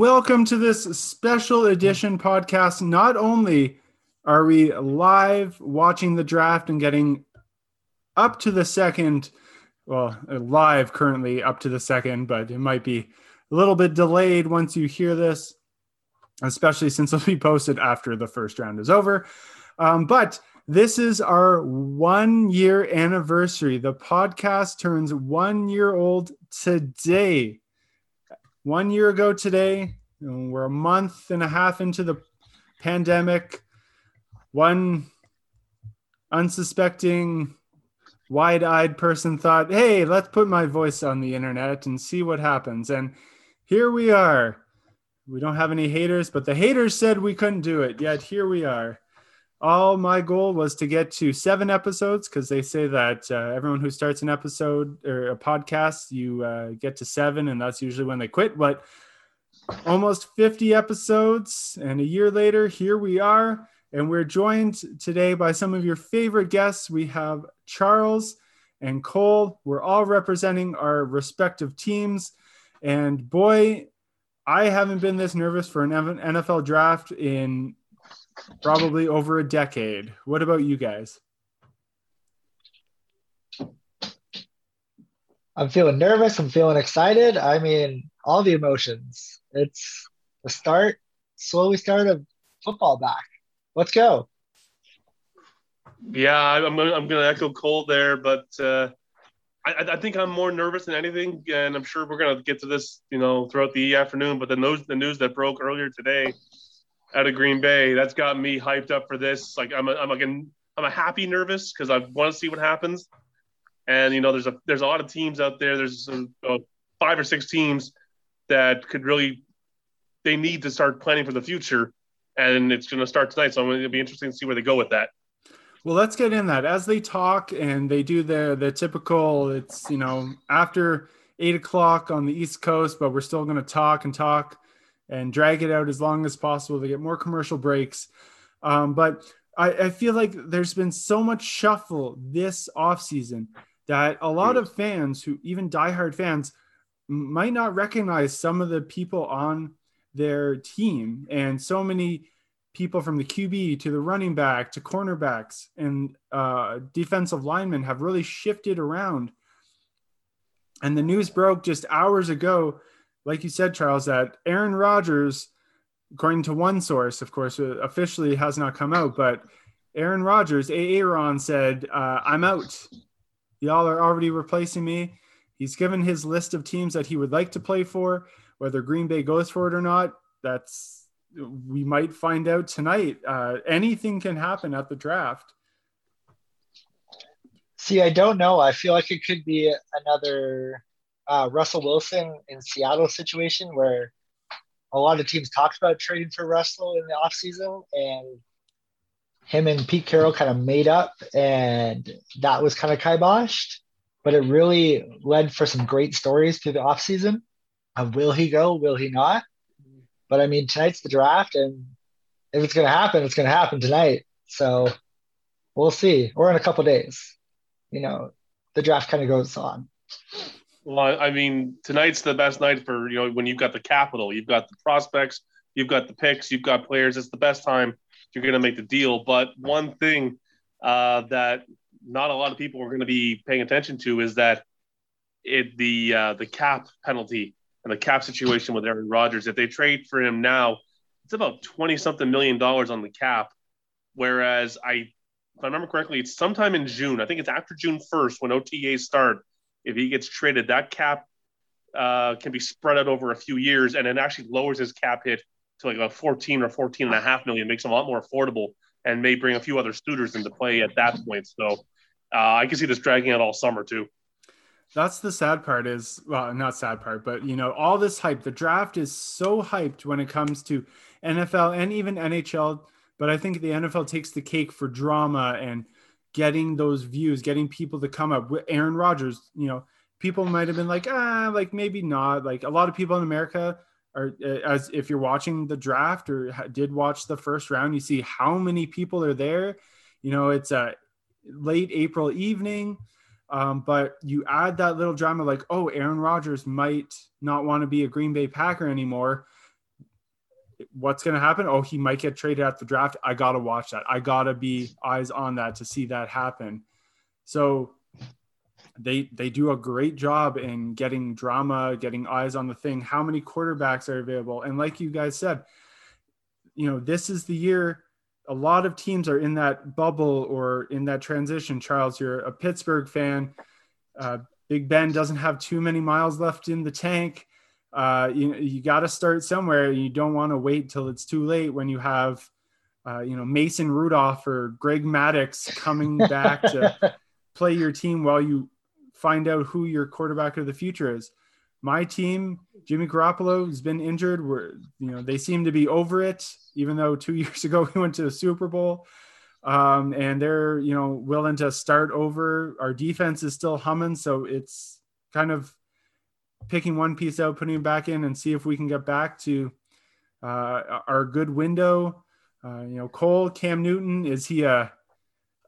Welcome to this special edition podcast. Not only are we live watching the draft and getting up to the second, well, live currently up to the second, but it might be a little bit delayed once you hear this, especially since it'll be posted after the first round is over. Um, but this is our one year anniversary. The podcast turns one year old today one year ago today. We're a month and a half into the pandemic. One unsuspecting, wide eyed person thought, hey, let's put my voice on the internet and see what happens. And here we are. We don't have any haters, but the haters said we couldn't do it. Yet here we are all my goal was to get to seven episodes because they say that uh, everyone who starts an episode or a podcast you uh, get to seven and that's usually when they quit but almost 50 episodes and a year later here we are and we're joined today by some of your favorite guests we have charles and cole we're all representing our respective teams and boy i haven't been this nervous for an nfl draft in probably over a decade. What about you guys? I'm feeling nervous. I'm feeling excited. I mean, all the emotions. It's the start, slowly start of football back. Let's go. Yeah, I'm gonna, I'm gonna echo Cole there, but uh, I, I think I'm more nervous than anything, and I'm sure we're gonna get to this, you know, throughout the afternoon. But the news, the news that broke earlier today out of Green Bay. That's got me hyped up for this. Like I'm, a, I'm like, I'm a happy nervous because I want to see what happens. And you know, there's a there's a lot of teams out there. There's uh, five or six teams that could really they need to start planning for the future, and it's going to start tonight. So it'll be interesting to see where they go with that. Well, let's get in that as they talk and they do the the typical. It's you know after eight o'clock on the East Coast, but we're still going to talk and talk and drag it out as long as possible to get more commercial breaks. Um, but I, I, feel like there's been so much shuffle this offseason that a lot of fans who even diehard fans might not recognize some of the people on their team and so many people from the QB to the running back to cornerbacks and uh, defensive linemen have really shifted around. And the news broke just hours ago like you said, Charles, that Aaron Rodgers, according to one source, of course, uh, officially has not come out, but Aaron Rodgers, Aaron said, uh, I'm out. Y'all are already replacing me. He's given his list of teams that he would like to play for, whether Green Bay goes for it or not. That's we might find out tonight. Uh, anything can happen at the draft. See, I don't know. I feel like it could be another uh, Russell Wilson in Seattle situation where a lot of teams talked about trading for Russell in the offseason and him and Pete Carroll kind of made up and that was kind of kiboshed. But it really led for some great stories through the offseason of will he go, will he not? But I mean, tonight's the draft, and if it's going to happen, it's going to happen tonight. So we'll see. Or in a couple days. You know, the draft kind of goes on. Well, I mean, tonight's the best night for you know when you've got the capital, you've got the prospects, you've got the picks, you've got players. It's the best time you're going to make the deal. But one thing uh, that not a lot of people are going to be paying attention to is that it the uh, the cap penalty and the cap situation with Aaron Rodgers. If they trade for him now, it's about twenty something million dollars on the cap. Whereas I, if I remember correctly, it's sometime in June. I think it's after June first when OTAs start if he gets traded, that cap uh, can be spread out over a few years and it actually lowers his cap hit to like a 14 or 14 and a half million, makes him a lot more affordable and may bring a few other suitors into play at that point. So uh, I can see this dragging out all summer too. That's the sad part is well, not sad part, but you know, all this hype. The draft is so hyped when it comes to NFL and even NHL, but I think the NFL takes the cake for drama and getting those views, getting people to come up with Aaron Rodgers, you know, people might have been like, ah, like maybe not. Like a lot of people in America are, uh, as if you're watching the draft or did watch the first round, you see how many people are there. You know, it's a late April evening. Um, but you add that little drama like, oh, Aaron Rodgers might not want to be a Green Bay Packer anymore. what's going to happen? Oh, he might get traded at the draft. I got to watch that. I got to be eyes on that to see that happen. So they they do a great job in getting drama, getting eyes on the thing. How many quarterbacks are available? And like you guys said, you know, this is the year a lot of teams are in that bubble or in that transition. Charles, you're a Pittsburgh fan. Uh, Big Ben doesn't have too many miles left in the tank. Uh, you you got to start somewhere. You don't want to wait till it's too late when you have, uh, you know, Mason Rudolph or Greg Maddox coming back to play your team while you find out who your quarterback of the future is. My team, Jimmy Garoppolo, has been injured. We're, you know, they seem to be over it, even though two years ago we went to the Super Bowl. Um, and they're, you know, willing to start over. Our defense is still humming, so it's kind of picking one piece out, putting it back in, and see if we can get back to uh, our good window. Uh, you know, Cole Cam Newton is he a,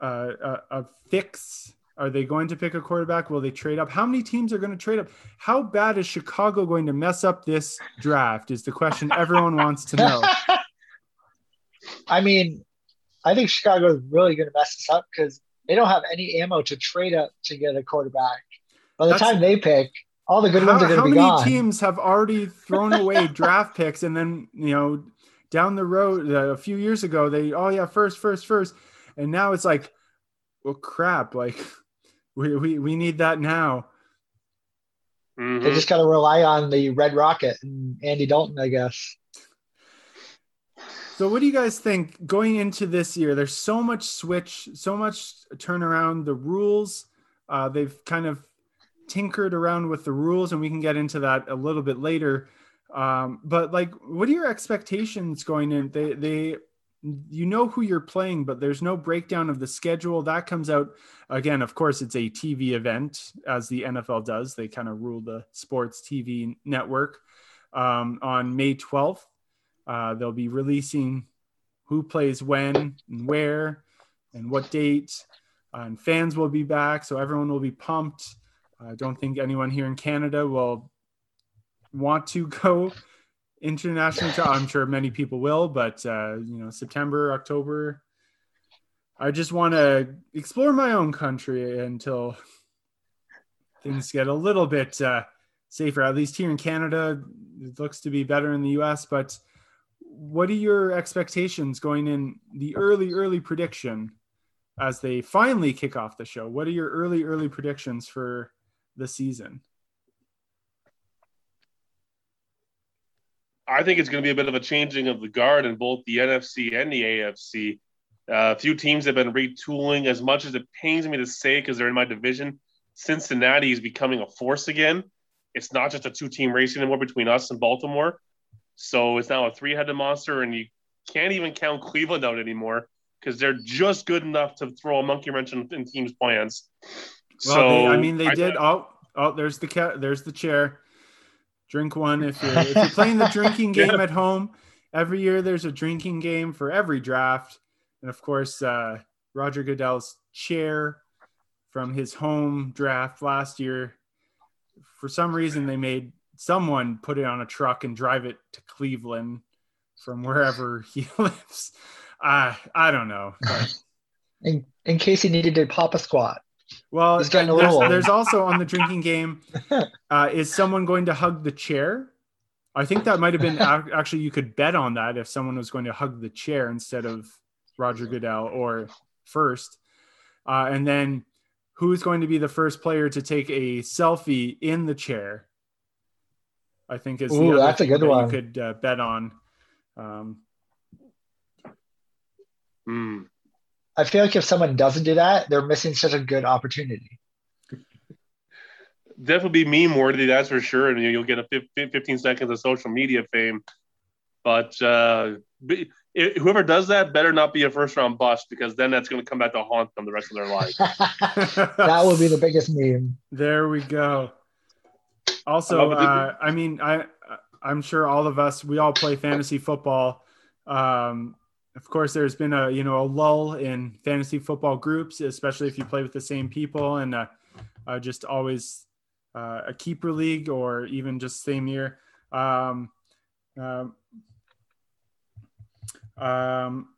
a, a fix are they going to pick a quarterback? Will they trade up? How many teams are going to trade up? How bad is Chicago going to mess up this draft? Is the question everyone wants to know. I mean, I think Chicago is really going to mess this up because they don't have any ammo to trade up to get a quarterback. By the That's, time they pick, all the good how, ones are going to be gone. How many teams have already thrown away draft picks and then you know down the road uh, a few years ago they oh yeah first first first and now it's like well crap like we, we, we need that now. Mm-hmm. They just got to rely on the Red Rocket and Andy Dalton, I guess. So, what do you guys think going into this year? There's so much switch, so much turnaround. The rules, uh, they've kind of tinkered around with the rules, and we can get into that a little bit later. Um, but like, what are your expectations going in? They they you know who you're playing, but there's no breakdown of the schedule. That comes out again. Of course, it's a TV event, as the NFL does. They kind of rule the sports TV network. Um, on May 12th, uh, they'll be releasing who plays when and where and what date. Uh, and fans will be back, so everyone will be pumped. I don't think anyone here in Canada will want to go international i'm sure many people will but uh, you know september october i just want to explore my own country until things get a little bit uh, safer at least here in canada it looks to be better in the us but what are your expectations going in the early early prediction as they finally kick off the show? What are your early early predictions for the season I think it's going to be a bit of a changing of the guard in both the NFC and the AFC. Uh, a few teams have been retooling. As much as it pains me to say, because they're in my division, Cincinnati is becoming a force again. It's not just a two-team race anymore between us and Baltimore. So it's now a three-headed monster, and you can't even count Cleveland out anymore because they're just good enough to throw a monkey wrench in, in teams' plans. Well, so they, I mean, they I, did. Oh, oh, there's the cat. There's the chair. Drink one if you're if you're playing the drinking game yeah. at home. Every year there's a drinking game for every draft, and of course uh, Roger Goodell's chair from his home draft last year. For some reason, they made someone put it on a truck and drive it to Cleveland from wherever he lives. I I don't know. But... In, in case he needed to pop a squat. Well, there's, there's, also on the drinking game, uh, is someone going to hug the chair? I think that might have been actually you could bet on that if someone was going to hug the chair instead of Roger Goodell or first. Uh, and then who's going to be the first player to take a selfie in the chair? I think is Ooh, that's a good that one. You could uh, bet on. Um, mm. I feel like if someone doesn't do that, they're missing such a good opportunity. Definitely be meme worthy, that's for sure. And you'll get a 15 seconds of social media fame. But uh, whoever does that better not be a first round bust because then that's going to come back to haunt them the rest of their life. that will be the biggest meme. There we go. Also, uh, I mean, I I'm sure all of us we all play fantasy football. Um, of course, there's been a you know a lull in fantasy football groups, especially if you play with the same people, and uh, uh, just always uh, a keeper league or even just same year. Um, um Um,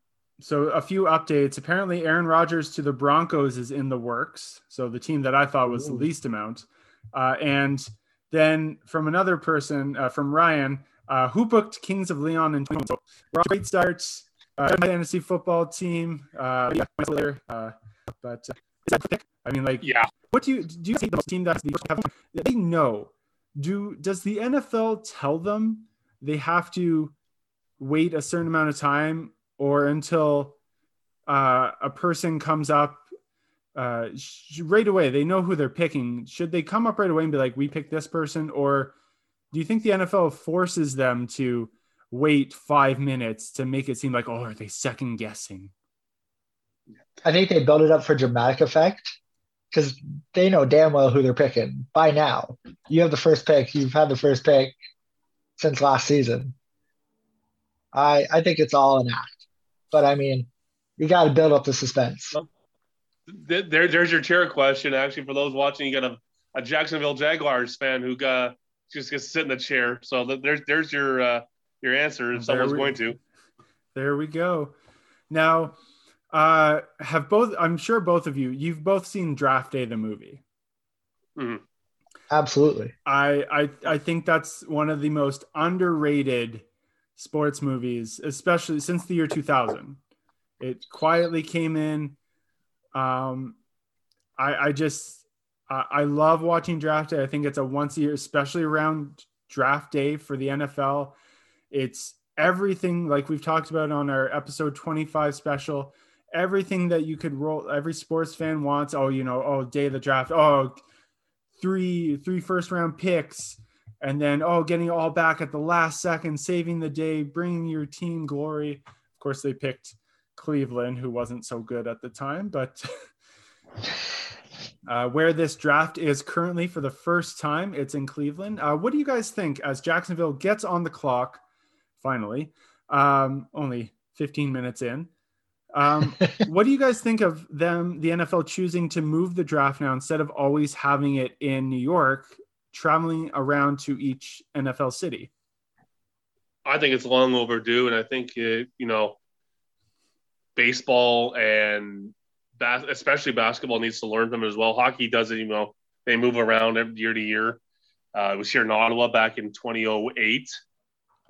so a few updates. Apparently, Aaron Rodgers to the Broncos is in the works. So the team that I thought was the least amount. Uh, and then from another person, uh, from Ryan, uh, who booked Kings of Leon and so great starts. Uh, fantasy football team. Uh, yeah, uh, but uh, I mean, like, Yeah. what do you do? You see the team that's the they know? Do does the NFL tell them they have to wait a certain amount of time or until uh, a person comes up uh, sh- right away? They know who they're picking. Should they come up right away and be like, "We picked this person," or do you think the NFL forces them to wait five minutes to make it seem like, "Oh, are they second guessing?" I think they build it up for dramatic effect because they know damn well who they're picking by now. You have the first pick. You've had the first pick since last season. I I think it's all an act, but I mean, you got to build up the suspense. Th- There, there's your chair question. Actually, for those watching, you got a, a Jacksonville Jaguars fan who got just gets to sit in the chair. So th- there's there's your uh, your answer if There someone's we- going to. There we go. Now, uh, have both? I'm sure both of you. You've both seen Draft Day, the movie. Absolutely. I I I think that's one of the most underrated sports movies, especially since the year 2000. It quietly came in. Um, I I just I, I love watching Draft Day. I think it's a once a year, especially around Draft Day for the NFL. It's everything like we've talked about on our episode 25 special. Everything that you could roll, every sports fan wants. Oh, you know, oh, day of the draft. Oh, three three first round picks and then oh getting all back at the last second saving the day bringing your team glory of course they picked cleveland who wasn't so good at the time but uh, where this draft is currently for the first time it's in cleveland uh, what do you guys think as jacksonville gets on the clock finally um, only 15 minutes in um, what do you guys think of them, the NFL choosing to move the draft now instead of always having it in New York, traveling around to each NFL city? I think it's long overdue, and I think it, you know, baseball and bas- especially basketball needs to learn from it as well. Hockey doesn't, you know, they move around every year to year. Uh, it was here in Ottawa back in 2008.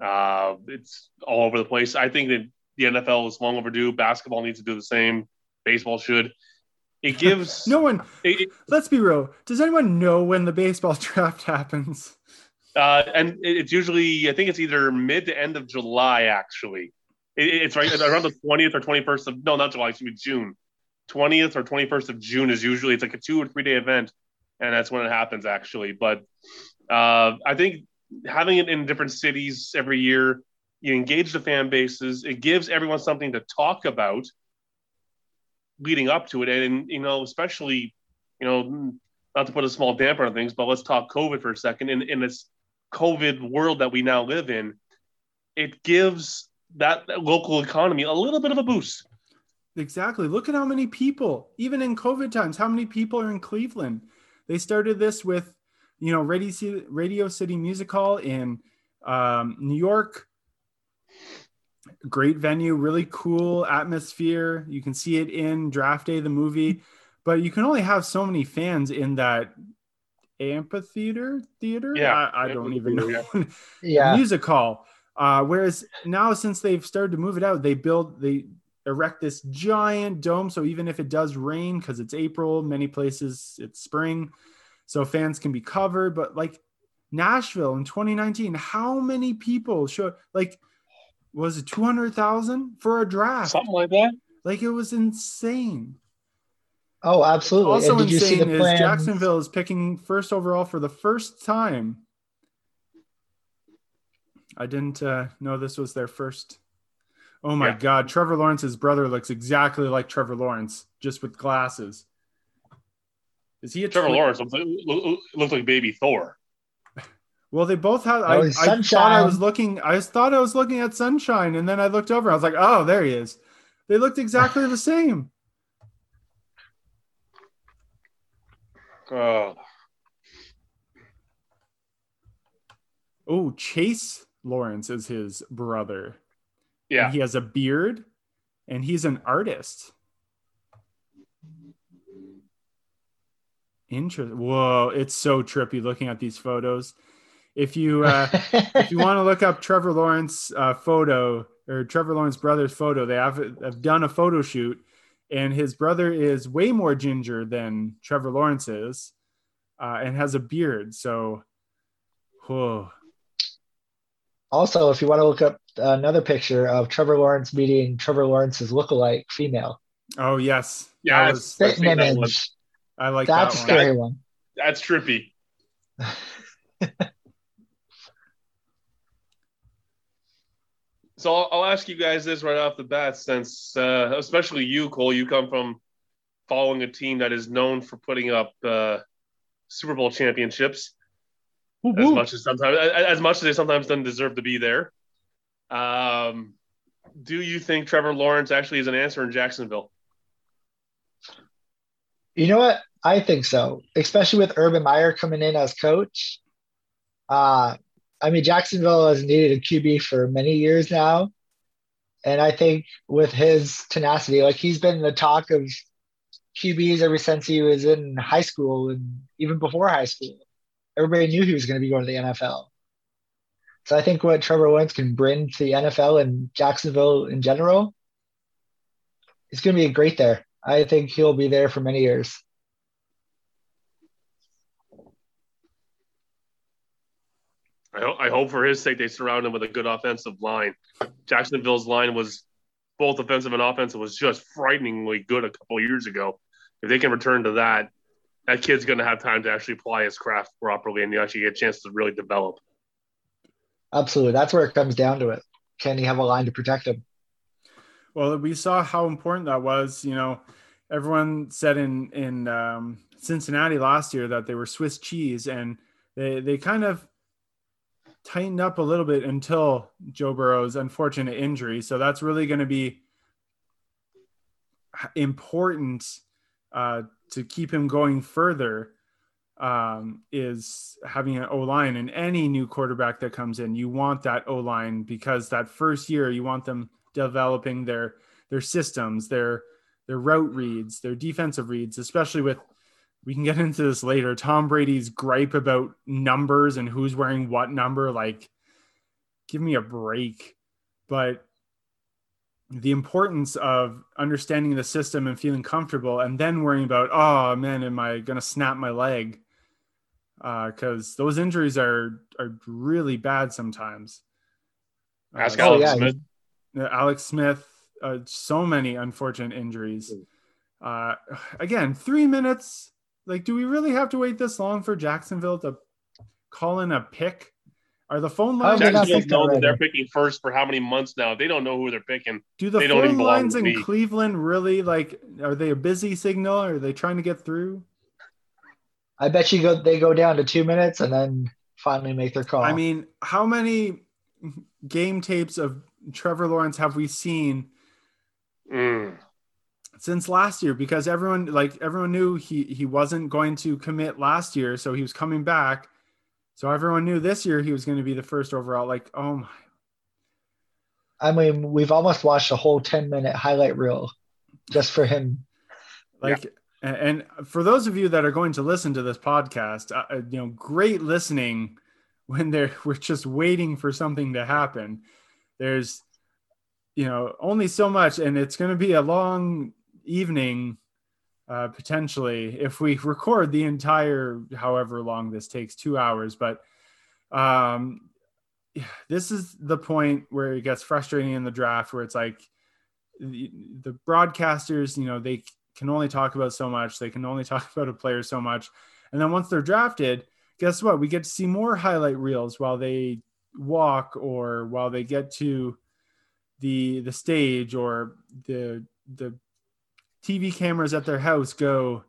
Uh, it's all over the place. I think that the NFL is long overdue. Basketball needs to do the same. Baseball should. It gives No one, it- it- let's be real. Does anyone know when the baseball draft happens? Uh, and it- it's usually, I think it's either mid to end of July, actually. It, it's right around the 20th or 21st of, no, not July, excuse me, June. 20th or 21st of June is usually, it's like a two or three day event. And that's when it happens, actually. But uh, I think having it in different cities every year, you engage the fan bases, it gives everyone something to talk about leading up to it. And, you know, especially, you know, not to put a small damper on things, but let's talk COVID for a second. In, in this COVID world that we now live in, it gives that local economy a little bit of a boost. Exactly. Look at how many people, even in COVID times, how many people are in Cleveland. They started this with, you know, Radio City, Radio City Music Hall in um, New York. Great venue, really cool atmosphere. You can see it in Draft Day, the movie, but you can only have so many fans in that amphitheater theater. Yeah, I, I don't even know. amphitheater, Yeah. music hall. Uh, whereas now, since they've started to move it out, they build they erect this giant dome. So even if it does rain, because it's April, many places it's spring, so fans can be covered. But like Nashville in 2019, how many people showed? Like, was it 200,000 for a draft? Something like that. Like it was insane. Oh, absolutely. Also and did you see insane the is plans? Jacksonville is picking first overall for the first time. I didn't uh, know this was their first. Oh my Yeah. God, Trevor Lawrence's brother looks exactly like Trevor Lawrence, just with glasses. Is he a Trevor twin? Lawrence looks like, looks like baby Thor. Well, they both have. I, oh, I thought I was looking. I thought I was looking at Sunshine, and then I looked over. I was like, "Oh, there he is." They looked exactly the same. Oh, Oh, Chase Lawrence is his brother. Yeah. And he has a beard and he's an artist. Interesting. Whoa, it's so trippy looking at these photos. If you uh, if you want to look up Trevor Lawrence uh, photo or Trevor Lawrence brother's photo, they have, have done a photo shoot, and his brother is way more ginger than Trevor Lawrence is, uh, and has a beard. So, whoa. Also, if you want to look up another picture of Trevor Lawrence meeting Trevor Lawrence's lookalike female. Oh yes, Yeah, That I've- was- that image. I like That's that one. scary one. That's trippy. so I'll, I'll ask you guys this right off the bat, since uh, especially you, Cole, you come from following a team that is known for putting up uh, Super Bowl championships, as much as sometimes as much as they sometimes don't deserve to be there. Um, do you think Trevor Lawrence actually is an answer in Jacksonville? You know what? I think so, especially with Urban Meyer coming in as coach. Uh, I mean, Jacksonville has needed a QB for many years now. And I think with his tenacity, like he's been the talk of QBs ever since he was in high school and even before high school. Everybody knew he was going to be going to the NFL. So I think what Trevor Lawrence can bring to the NFL and Jacksonville in general, it's going to be great there. I think he'll be there for many years. I, ho- I hope for his sake they surround him with a good offensive line. Jacksonville's line was both offensive and offensive was just frighteningly good a couple years ago. If they can return to that, that kid's going to have time to actually apply his craft properly and you actually get a chance to really develop. Absolutely. That's where it comes down to it. Can he have a line to protect him? Well, we saw how important that was. You know, everyone said in in um, Cincinnati last year that they were Swiss cheese, and they they kind of tightened up a little bit until Joe Burrow's unfortunate injury. So that's really going to be important uh, to keep him going further. Um, is having an O line and any new quarterback that comes in, you want that O line because that first year you want them developing their their systems, their their route reads, their defensive reads, especially with we can get into this later. Tom Brady's gripe about numbers and who's wearing what number, like give me a break. But the importance of understanding the system and feeling comfortable and then worrying about, oh man, am I gonna snap my leg? because those injuries are are really bad sometimes. Ask Uh, Alex yeah. Smith. Uh, Alex Smith, uh, so many unfortunate injuries. Uh, again, three minutes. Like, do we really have to wait this long for Jacksonville to call in a pick? Are the phone lines? did not Jacksonville's that known that they're picking first for how many months now? They don't know who they're picking. Do the they don't phone lines in me. Cleveland really like? Are they a busy signal? Are they trying to get through? I bet you go they go down to two minutes and then finally make their call. I mean, how many game tapes of Trevor Lawrence have we seen Mm. since last year? Because everyone, like everyone, knew he he wasn't going to commit last year, so he was coming back. So everyone knew this year he was going to be the first overall. Like, oh my, I mean, we've almost watched a whole 10 minute highlight reel just for him. like. And and for those of you that are going to listen to this podcast, uh, uh, you know, great listening when they're we're just waiting for something to happen. There's, you know, only so much, and it's going to be a long evening, uh, potentially, if we record the entire, however long this takes, two hours. But um, this is the point where it gets frustrating in the draft, where it's like the, the broadcasters, you know, they can only talk about so much. They can only talk about a player so much. And then once they're drafted, guess what? We get to see more highlight reels while they walk or while they get to the the stage or the the TV cameras at their house go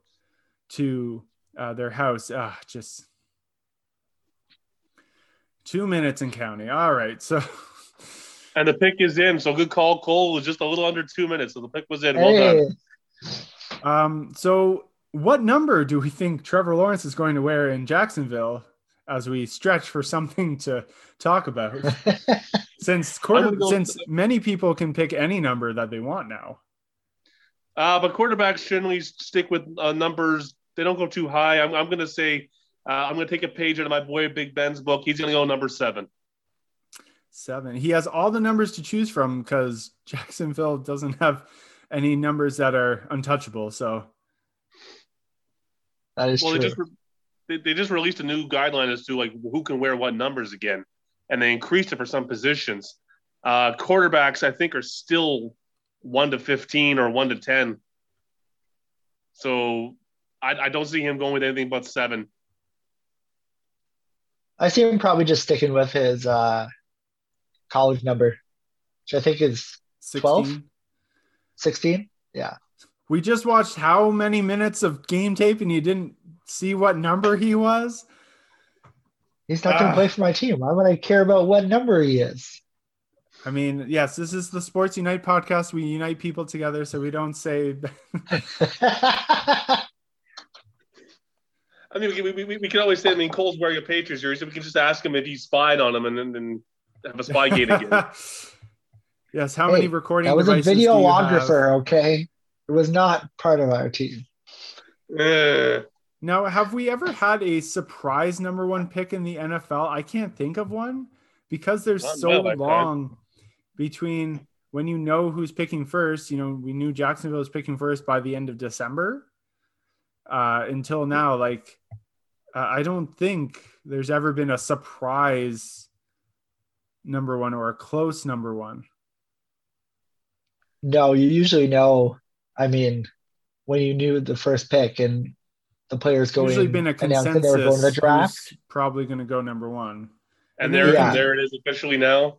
to uh, their house. Ah, just two minutes and counting. All right, so And the pick is in. So good call, Cole. It was just a little under two minutes. So the pick was in. Well done. Um, so what number do we think Trevor Lawrence is going to wear in Jacksonville? As we stretch for something to talk about. since quarter, gonna since many people can pick any number that they want now. Uh, but quarterbacks generally stick with uh, numbers. They don't go too high. I'm, I'm going to say uh, I'm going to take a page out of my boy Big Ben's book. He's going to go number seven. Seven. He has all the numbers to choose from because Jacksonville doesn't have any numbers that are untouchable. So that is Well, they true. just re- they, they just released a new guideline as to like who can wear what numbers again, and they increased it for some positions. Uh, quarterbacks, I think, are still one to fifteen or one to ten. So I, I don't see him going with anything but seven. I see him probably just sticking with his uh, college number, which I think is 16. 12? 16. Yeah. We just watched how many minutes of game tape and you didn't see what number he was? He's not going Ah. to play for my team. Why would I care about what number he is? I mean, yes, this is the Sports Unite podcast. We unite people together so we don't say I mean, we, we, we, we can always say, I mean, Cole's wearing a Patriots jersey. We can just ask him if he spied on him and then and have a spy gate again. yes, how many Hey, recording that was a devices do videographer, okay? It was not part of our team. Eh. Now, have we ever had a surprise number one pick in the NFL? I can't think of one because there's Not so in long between when you know who's picking first. You know, we knew Jacksonville was picking first by the end of December. Uh, until now, like uh, I don't think there's ever been a surprise number one or a close number one. No, you usually know. I mean, when you knew the first pick and the players going Usually been a consensus. they were going to the draft. who's probably going to go number one. And there, Yeah. there it is officially now.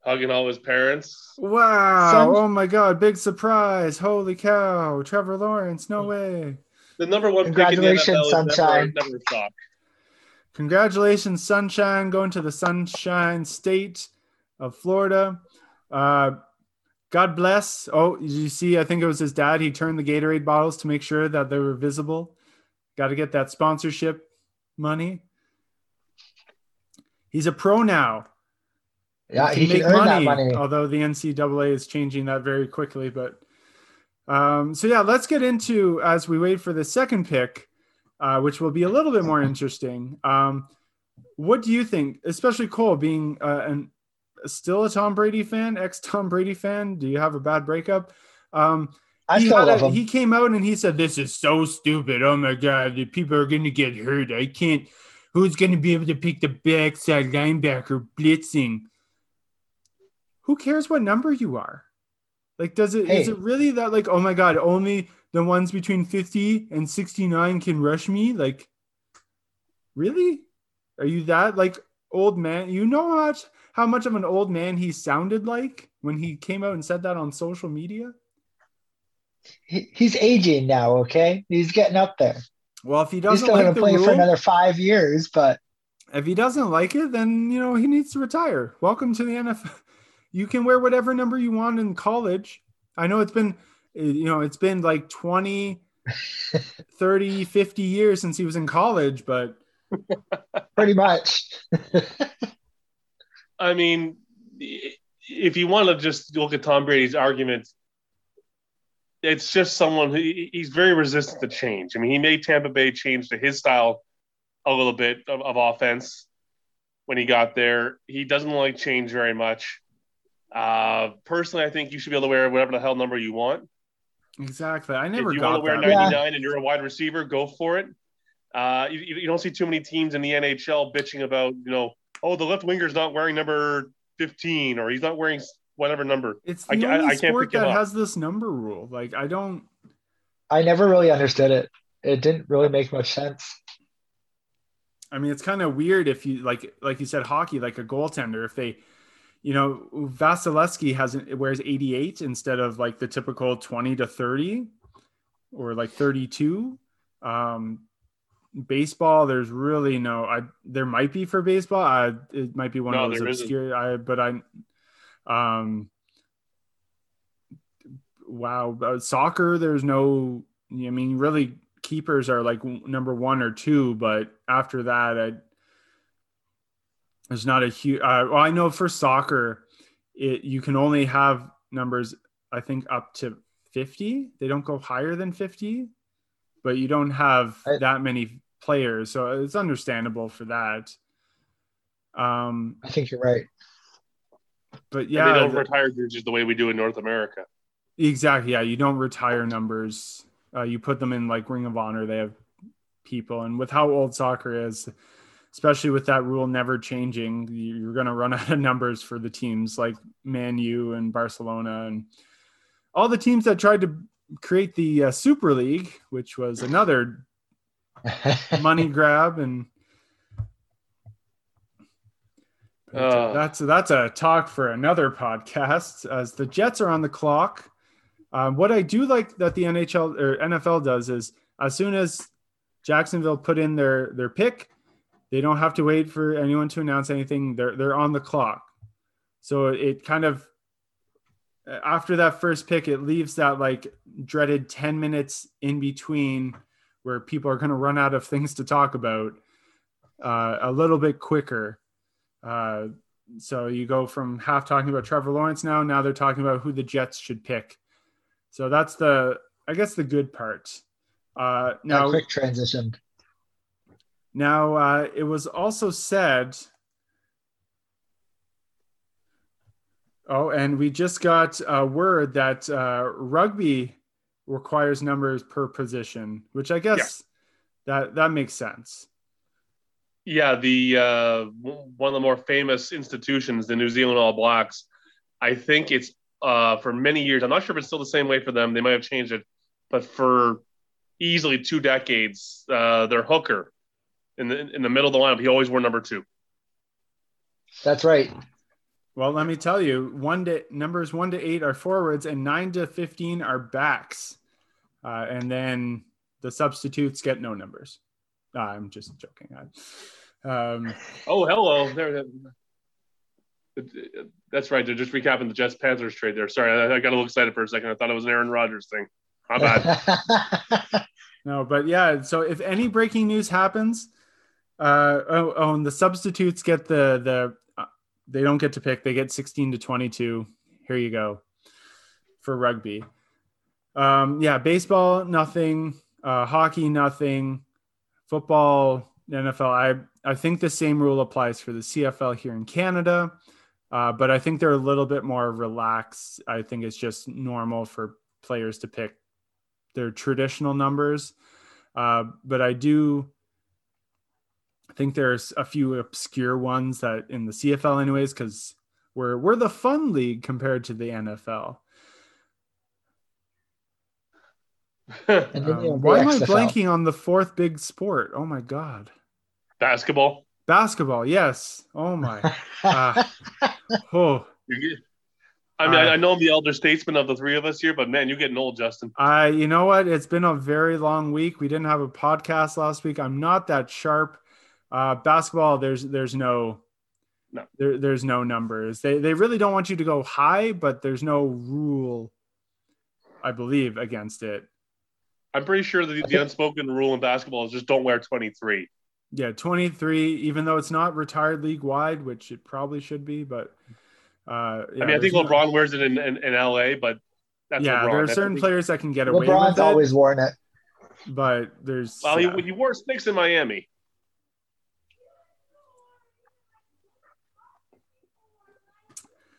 Hugging all his parents. Wow! Sun- oh my God! Big surprise! Holy cow! Trevor Lawrence! No way! The number one pick in the Congratulations, NFL Sunshine. Never, never a. Congratulations, Sunshine, going to the Sunshine State of Florida. Uh, God bless. Oh, you see, I think it was his dad. He turned the Gatorade bottles to make sure that they were visible. Got to get that sponsorship money. He's a pro now. Yeah, he can make earn that money. Although the NCAA is changing that very quickly, but um, so yeah, let's get into as we wait for the second pick, uh, which will be a little bit more interesting. Um, what do you think, especially Cole, being uh, an still a Tom Brady fan, ex Tom Brady fan? Do you have a bad breakup? Um, I he, still had a- him. he came out and he said, "This is so stupid. Oh my god, the people are going to get hurt. I can't. Who's going to be able to pick the backside linebacker blitzing? Who cares what number you are? Like, does it is Hey. it really that like? Oh my god, only the ones between fifty and sixty nine can rush me? Like, really? Are you that like old man? You know much how much of an old man he sounded like when he came out and said that on social media? He, he's aging now, okay? He's getting up there. Well, if he doesn't he's still going like to play rule, for another five years, but if he doesn't like it, then you know he needs to retire. Welcome to the NFL. You can wear whatever number you want in college. I know it's been you know it's been like 20 30 50 years since he was in college, but pretty much. I mean, if you want to just look at Tom Brady's argument, it's just someone who he's very resistant to change. I mean, he made Tampa Bay change to his style a little bit of, of offense when he got there. He doesn't like change very much. Uh, personally, I think you should be able to wear whatever the hell number you want. exactly. I never if you want to wear that. 99 and you're a wide receiver, go for it. Uh, you, you don't see too many teams in the NHL bitching about, you know, oh, the left winger's not wearing number 15 or he's not wearing whatever number. It's I the I- only I can't sport pick that has this number rule. Like I don't I never really understood it. It didn't really make much sense. I mean, it's kind of weird if you like, like you said, hockey, like a goaltender. If they, you know, Vasilevskiy has wears 88 instead of like the typical 20 to 30 or like 32. Um, baseball, there's really no. I there might be for baseball. I it might be one No, of those there isn't. obscure. I but I, um, wow, uh, soccer. There's no. I mean, really, keepers are like number one or two, but after that, I, there's not a huge. Uh, well, I know for soccer, it you can only have numbers. I think up to fifty. They don't go higher than fifty, but you don't have I- that many players, so it's understandable for that. Um, I think you're right. but Yeah, yeah, they don't the- retire jerseys the way we do in North America. Exactly. Yeah, you don't retire numbers. Uh, you put them in like Ring of Honor. They have people, and with how old soccer is, especially with that rule never changing, you- you're going to run out of numbers for the teams like Man U and Barcelona and all the teams that tried to create the uh, Super League, which was another money grab and. Uh, that's that's a talk for another podcast. As the Jets are on the clock, um, what I do like that the NHL or NFL does is as soon as Jacksonville put in their their pick, they don't have to wait for anyone to announce anything. They're they're on the clock, so it kind of after that first pick, it leaves that like dreaded ten minutes in between where people are going to run out of things to talk about uh, a little bit quicker. Uh, so you go from half talking about Trevor Lawrence now, now they're talking about who the Jets should pick. So that's the, I guess, the good part. Uh, now, now, quick transition. now uh, it was also said. Oh, and we just got a word that uh, rugby requires numbers per position, which I guess that that makes sense. Yeah, the uh, one of the more famous institutions, the New Zealand All Blacks. I think it's uh, for many years. I'm not sure if it's still the same way for them. They might have changed it, but for easily two decades, uh, their hooker in the in the middle of the lineup, he always wore number two. That's right. Well, let me tell you, one to numbers one to eight are forwards, and nine to fifteen are backs, uh, and then the substitutes get no numbers. Uh, I'm just joking. I, um, Oh, hello. There. That's right. They're just recapping the Jets Panthers trade there. Sorry, I, I got a little excited for a second. I thought it was an Aaron Rodgers thing. My bad. no, but yeah. So if any breaking news happens, uh, oh, oh, and the substitutes get the the they don't get to pick. They get 16 to 22. Here you go for rugby. Um, yeah, baseball nothing. Uh, hockey nothing. Football NFL. I I think the same rule applies for the CFL here in Canada. Uh, but I think they're a little bit more relaxed. I think it's just normal for players to pick their traditional numbers. Uh, but I do think there's a few obscure ones that in the CFL, anyways, because we're we're the fun league compared to the NFL. And then you Um, why am I blanking on the fourth big sport? Oh my god, Basketball. basketball. Yes. Oh my. Ah. oh. I mean, Uh, I, I know I'm the elder statesman of the three of us here, but man, you're getting old, Justin. I, you know what? It's been a very long week. We didn't have a podcast last week. I'm not that sharp. Uh, basketball, there's there's no, No. there, there's no numbers. They they really don't want you to go high, but there's no rule, I believe, against it. I'm pretty sure the, the unspoken rule in basketball is just don't wear 23. Yeah, 23. Even though it's not retired league wide, which it probably should be, but uh, yeah, I mean, I think there's no- LeBron wears it in, in, in LA, but that's yeah, LeBron. there are That's- certain players that can get away LeBron's with it, LeBron's always worn it. but there's Well, yeah. he, he wore sticks in Miami.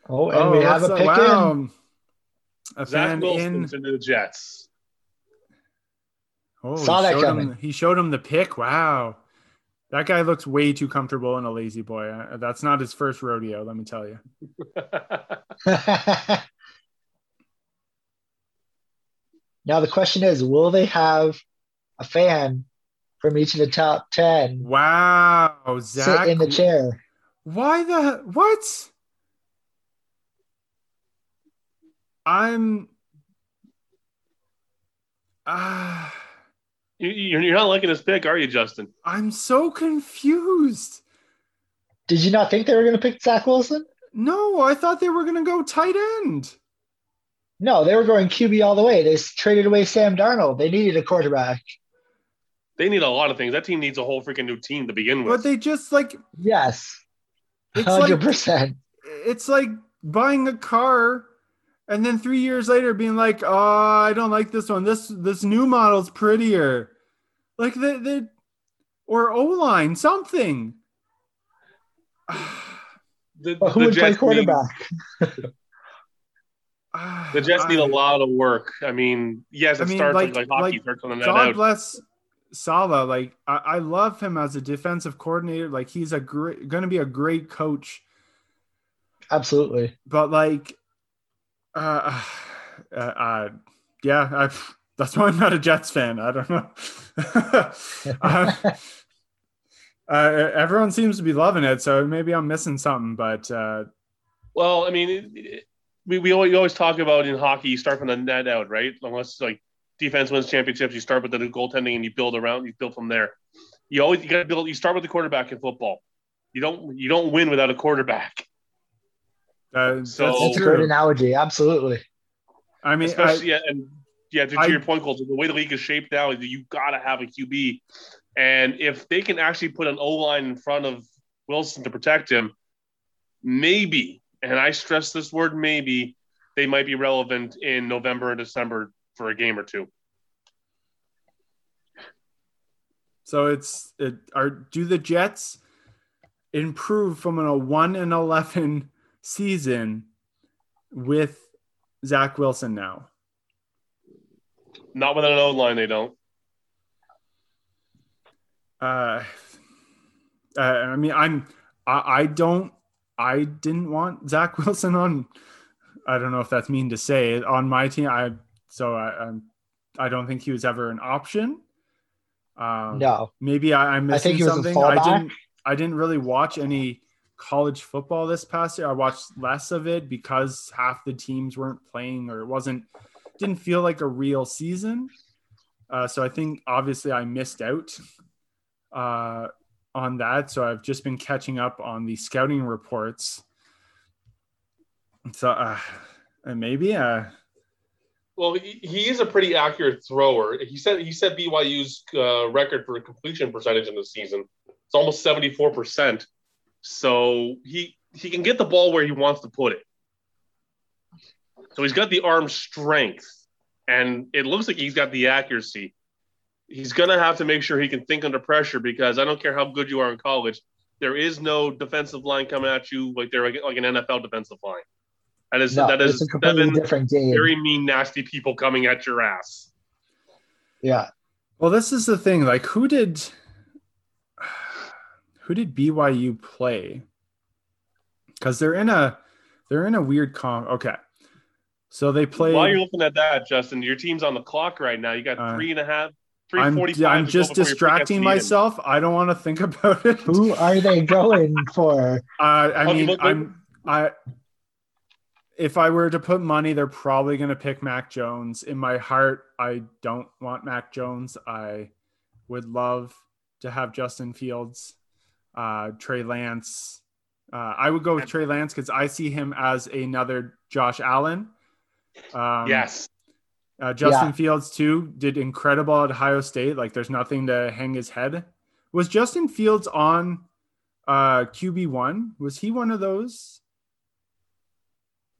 Oh, and we have a up? pick in. wow. A Zach fan Wilson in. to the Jets. Oh, Saw he that showed, coming. him, he showed him the pick. Wow. That guy looks way too comfortable in a La-Z-Boy. Uh, That's not his first rodeo, let me tell you. now the question is, will they have a fan from each of the top ten Wow, Zach. sit in the chair? Why the what? I'm ah You, you're you're not liking this pick, are you, Justin? I'm so confused. Did you not think they were going to pick Zach Wilson? No, I thought they were gonna go tight end. No, they were going QB all the way. They traded away Sam Darnold. They needed a quarterback. They need a lot of things. That team needs a whole freaking new team to begin with. But they just like Yes, it's hundred like percent. it's like buying a car and then three years later being like, oh, I don't like this one. This this new model's prettier. Like the the or O line, something. the, But who the would play quarterback? Need, ah, the Jets need a lot of work. I mean, yes, it I mean, starts like- like, like hockey like, starts on the net God out. bless Saleh. Like I, I love him as a defensive coordinator. Like he's a great, going to be a great coach. Absolutely. But like, uh, uh, uh yeah, I, that's why I'm not a Jets fan. I don't know. uh, uh, everyone seems to be loving it, so maybe I'm missing something. But uh, Well, I mean, it, it, we we always, always talk about in hockey, you start from the net out, right? Unless like defense wins championships, you start with the goaltending and you build around, you build from there. You always you got to build. You start with the quarterback in football. You don't you don't win without a quarterback. Uh, So- that's That's a great analogy. Absolutely. I mean, I, Especially yeah, and yeah, to, to I- your point, Colton, the way the league is shaped now, you got to have a QB, and if they can actually put an O line in front of Wilson to protect him, maybe, and I stress this word maybe, they might be relevant in November and December for a game or two. So it's it are do the Jets improve from a one and eleven season with Zach Wilson now? Not with an O line, they don't. Uh, uh, I mean, I'm I, I don't I didn't want Zach Wilson on. I don't know if that's mean to say on my team. I so I I'm, I don't think he was ever an option. Um, No. maybe I, I'm I missing think he was something. I didn't. I didn't really watch any college football this past year. I watched less of it because half the teams weren't playing, or it wasn't. Didn't feel like a real season. Uh, so I think obviously I missed out uh, on that. So I've just been catching up on the scouting reports. So uh, and maybe uh, Well, he, he is a pretty accurate thrower. He said he said BYU's uh, record for completion percentage in the season. It's almost seventy four percent. So he he can get the ball where he wants to put it. So he's got the arm strength, and it looks like he's got the accuracy. He's gonna have to make sure he can think under pressure because I don't care how good you are in college, there is no defensive line coming at you like they're like, like an NFL defensive line. That is No, that it's is a completely seven different game. very mean, nasty people coming at your ass. yeah. Well, this is the thing. Like, who did who did BYU play? Because they're in a they're in a weird con. Okay, so they played. While you're looking at that, Justin, your team's on the clock right now. You got Uh, three and a half, three I'm. I'm just distracting freak has myself. I don't want to think about it. Who are they going for? Uh, I mean, but- I'm I. If I were to put money, they're probably going to pick Mac Jones. In my heart, I don't want Mac Jones. I would love to have Justin Fields, uh, Trey Lance. Uh, I would go with Trey Lance because I see him as another Josh Allen. Um. Yes, uh, Justin Yeah. Fields too did incredible at Ohio State. Like, there's nothing to hang his head. Was Justin Fields on uh, QB one? Was he one of those?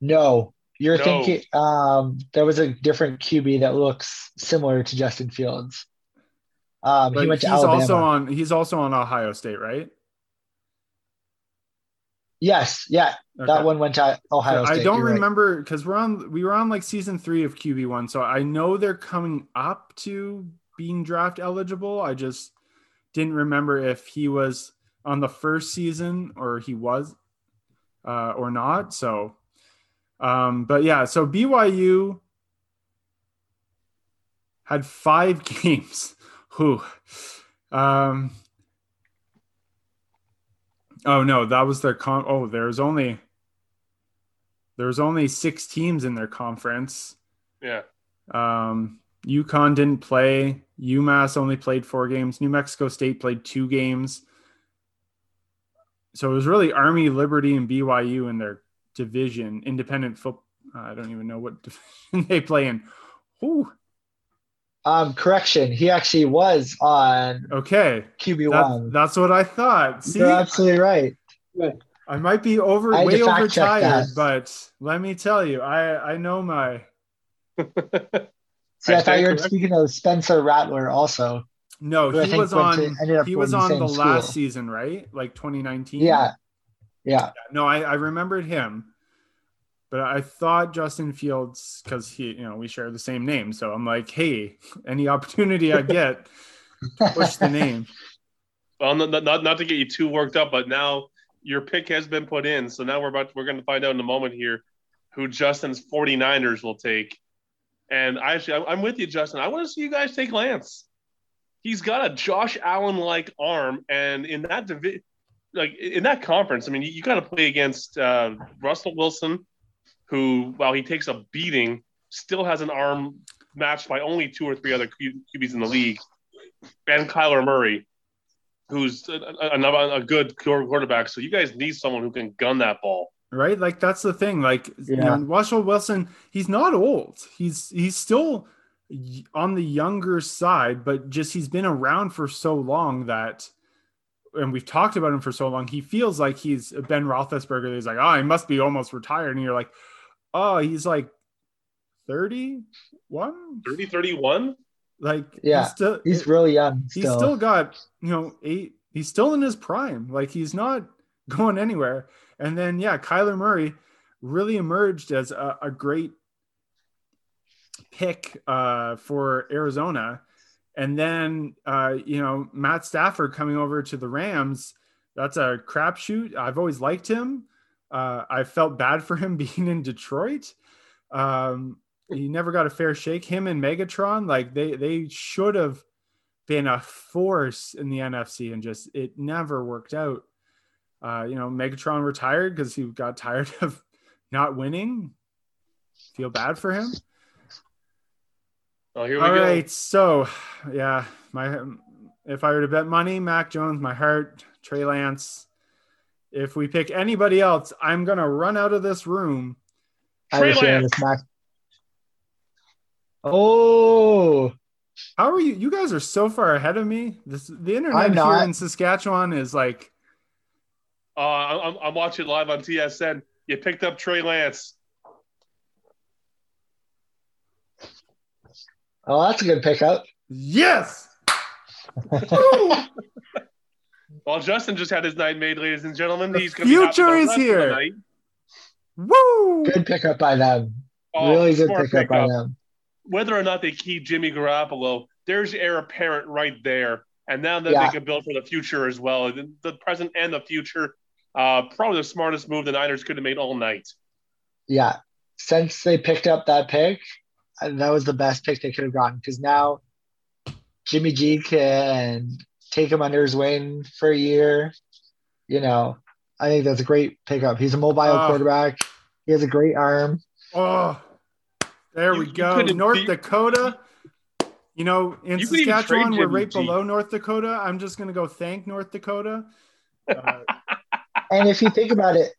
No. You're No. thinking um, there was a different QB that looks similar to Justin Fields. Um, But he went to he's Alabama. also on. He's also on Ohio State, right? Yes, yeah, Okay. that one went to Ohio I don't you're right. remember because we're on. We were on like season three of QB one, so I know they're coming up to being draft eligible. I just didn't remember if he was on the first season or he was uh, or not. So, um, but yeah, so BYU had five games. Who? Um, oh no, that was their con. Oh, there's only there's only six teams in their conference. yeah. Um, UConn didn't play. UMass only played four games. New Mexico State played two games. So it was really Army, Liberty, and BYU in their division, independent foot, I don't even know what division they play in. Ooh, Um, correction. He actually was on okay. QB That, one. that's what I thought. See, You're absolutely right. I might be over I way to fact check overtired, but let me tell you, I I know my See, I thought you were corrected. speaking of Spencer Rattler also. no. I He was on. to- he was to the on the last season, right? Like 2019. Yeah. Yeah. No, I I remembered him, but I thought Justin Fields because he you know we share the same name, so I'm like, hey, any opportunity I get, push the name. Well, not, not not to get you too worked up, but now your pick has been put in. So now we're about we're going to find out in a moment here who Justin's 49ers will take. And I actually, I'm- with you, Justin. I want to see you guys take Lance. He's got a Josh Allen like arm, and in that divi- like in that conference, I mean, you, you got to play against uh, Russell Wilson, who, while he takes a beating, still has an arm matched by only two or three other Q- QBs in the league, and Kyler Murray, who's a, a, a- a good quarterback. So you guys need someone who can gun that ball. right? Like that's the thing. Like you Yeah. know, Russell Wilson, he's not old. He's he's still on the younger side, but just he's been around for so long that, and we've talked about him for so long. He feels like he's Ben Roethlisberger. He's like, oh, he must be almost retired, and you're like, oh, he's like thirty one. 30 31? Like Yeah, he's still He's really young he's still. still got you know eight he's still in his prime like he's not going anywhere and then yeah kyler murray really emerged as a, a great pick uh, for arizona and then uh, you know matt stafford coming over to the rams that's a crapshoot i've always liked him uh, i felt bad for him being in detroit um, he never got a fair shake him and megatron like they they should have been a force in the NFC and just it never worked out. Uh, you know, Megatron retired because he got tired of not winning. Feel bad for him. Oh, here we All go. right, so yeah, my if I were to bet money, Mac Jones, my heart, Trey Lance. If we pick anybody else, I'm gonna run out of this room. I was Trey sharing Lance. this Mac. Oh, How are you? You guys are so far ahead of me. This the internet I'm here not. in Saskatchewan is like Uh, I'm, I'm watching live on TSN. You picked up Trey Lance. oh, that's a good pickup. yes. Well, Justin just had his night made, ladies and gentlemen. The He's gonna future the is rest of the here. Woo! Good pickup by them. Oh, really good smart pickup, by them. Whether or not they keep Jimmy Garoppolo, there's your heir apparent right there. And now that Yeah. they can build for the future as well, the, the present and the future, uh, probably the smartest move the Niners could have made all night. Yeah, since they picked up that pick, uh, that was the best pick they could have gotten because now Jimmy G can take him under his wing for a year. You know, I think that's a great pickup. He's a mobile Oh. quarterback. He has a great arm. Oh, there You- we go. North beat- Dakota. You know, in You Saskatchewan, we're right G. below North Dakota. I'm just going to go thank North Dakota. Uh, And if you think about it,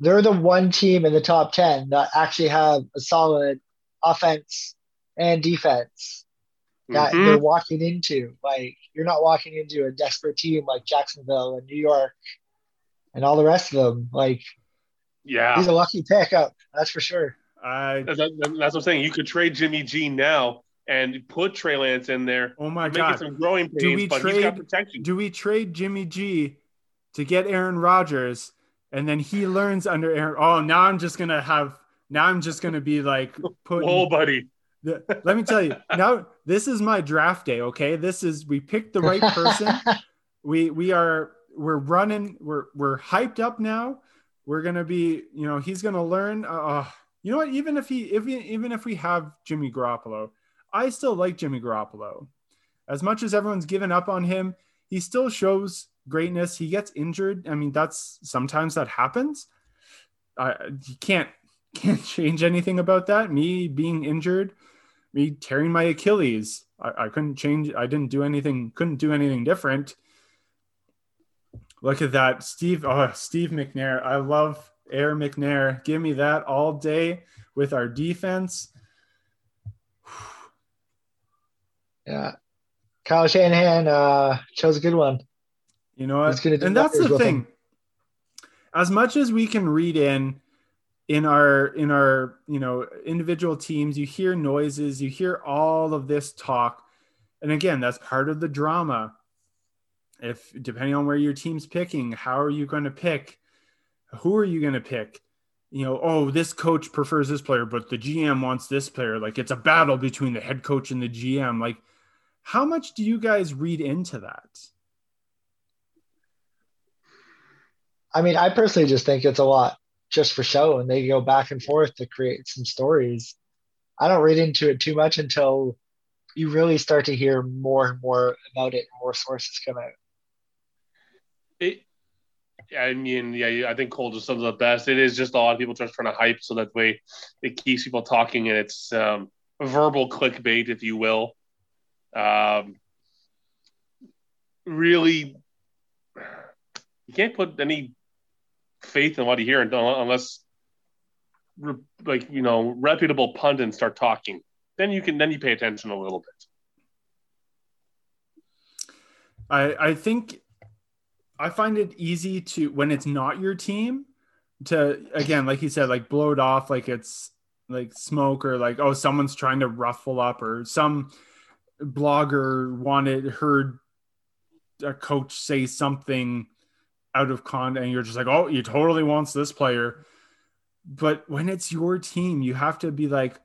they're the one team in the top 10 that actually have a solid offense and defense that Mhm. they're walking into. Like, you're not walking into a desperate team like Jacksonville and New York and all the rest of them. Like, Yeah. he's a lucky pickup, that's for sure. I, That's, that's what I'm saying. You could trade Jimmy G now and put Trey Lance in there, oh my God. some growing Do pains, we but he's got trade- protection. Do we trade Jimmy G to get Aaron Rodgers and then he learns under Aaron? Oh, now I'm just going to have, now I'm just going to be like putting. Whoa, buddy. Let me tell you now. This is my draft day. Okay, this is we picked the right person. we we are we're running. We're we're hyped up now. We're gonna be. You know, he's gonna learn. Uh, you know what? Even if he if we, even if we have Jimmy Garoppolo, I still like Jimmy Garoppolo. As much as everyone's given up on him, he still shows greatness. He gets injured. I mean, that's sometimes that happens. I you can't can't change anything about that. Me being injured, me tearing my Achilles. I, I couldn't change. I didn't do anything. Couldn't do anything different. Look at that, Steve. Oh, Steve McNair. I love Air McNair. Give me that all day with our defense. Yeah. Kyle Shanahan uh, chose a good one. You know what? He's gonna do And that's the thing. him. As much as we can read in in our in our you know individual teams, you hear noises, you hear all of this talk. And again, that's part of the drama. If depending on where your team's picking, how are you going to pick? Who are you going to pick? You know, oh, this coach prefers this player, but the GM wants this player. Like it's a battle between the head coach and the GM. Like, how much do you guys read into that? I mean, I personally just think it's a lot just for show, and they go back and forth to create some stories. I don't read into it too much until you really start to hear more and more about it, more sources come out. It, I mean, yeah, I think Cole just sums it up best. It is just a lot of people just trying to hype so that way it keeps people talking and it's um, verbal clickbait, if you will. Um, really, you can't put any faith in what you hear unless, like you know, reputable pundits start talking. Then you can then you pay attention a little bit. I I think I find it easy to when it's not your team to again like you said like blow it off like it's like smoke or like oh someone's trying to ruffle up or some blogger wanted heard a coach say something out of con and you're just like oh he totally wants this player but when it's your team you have to be like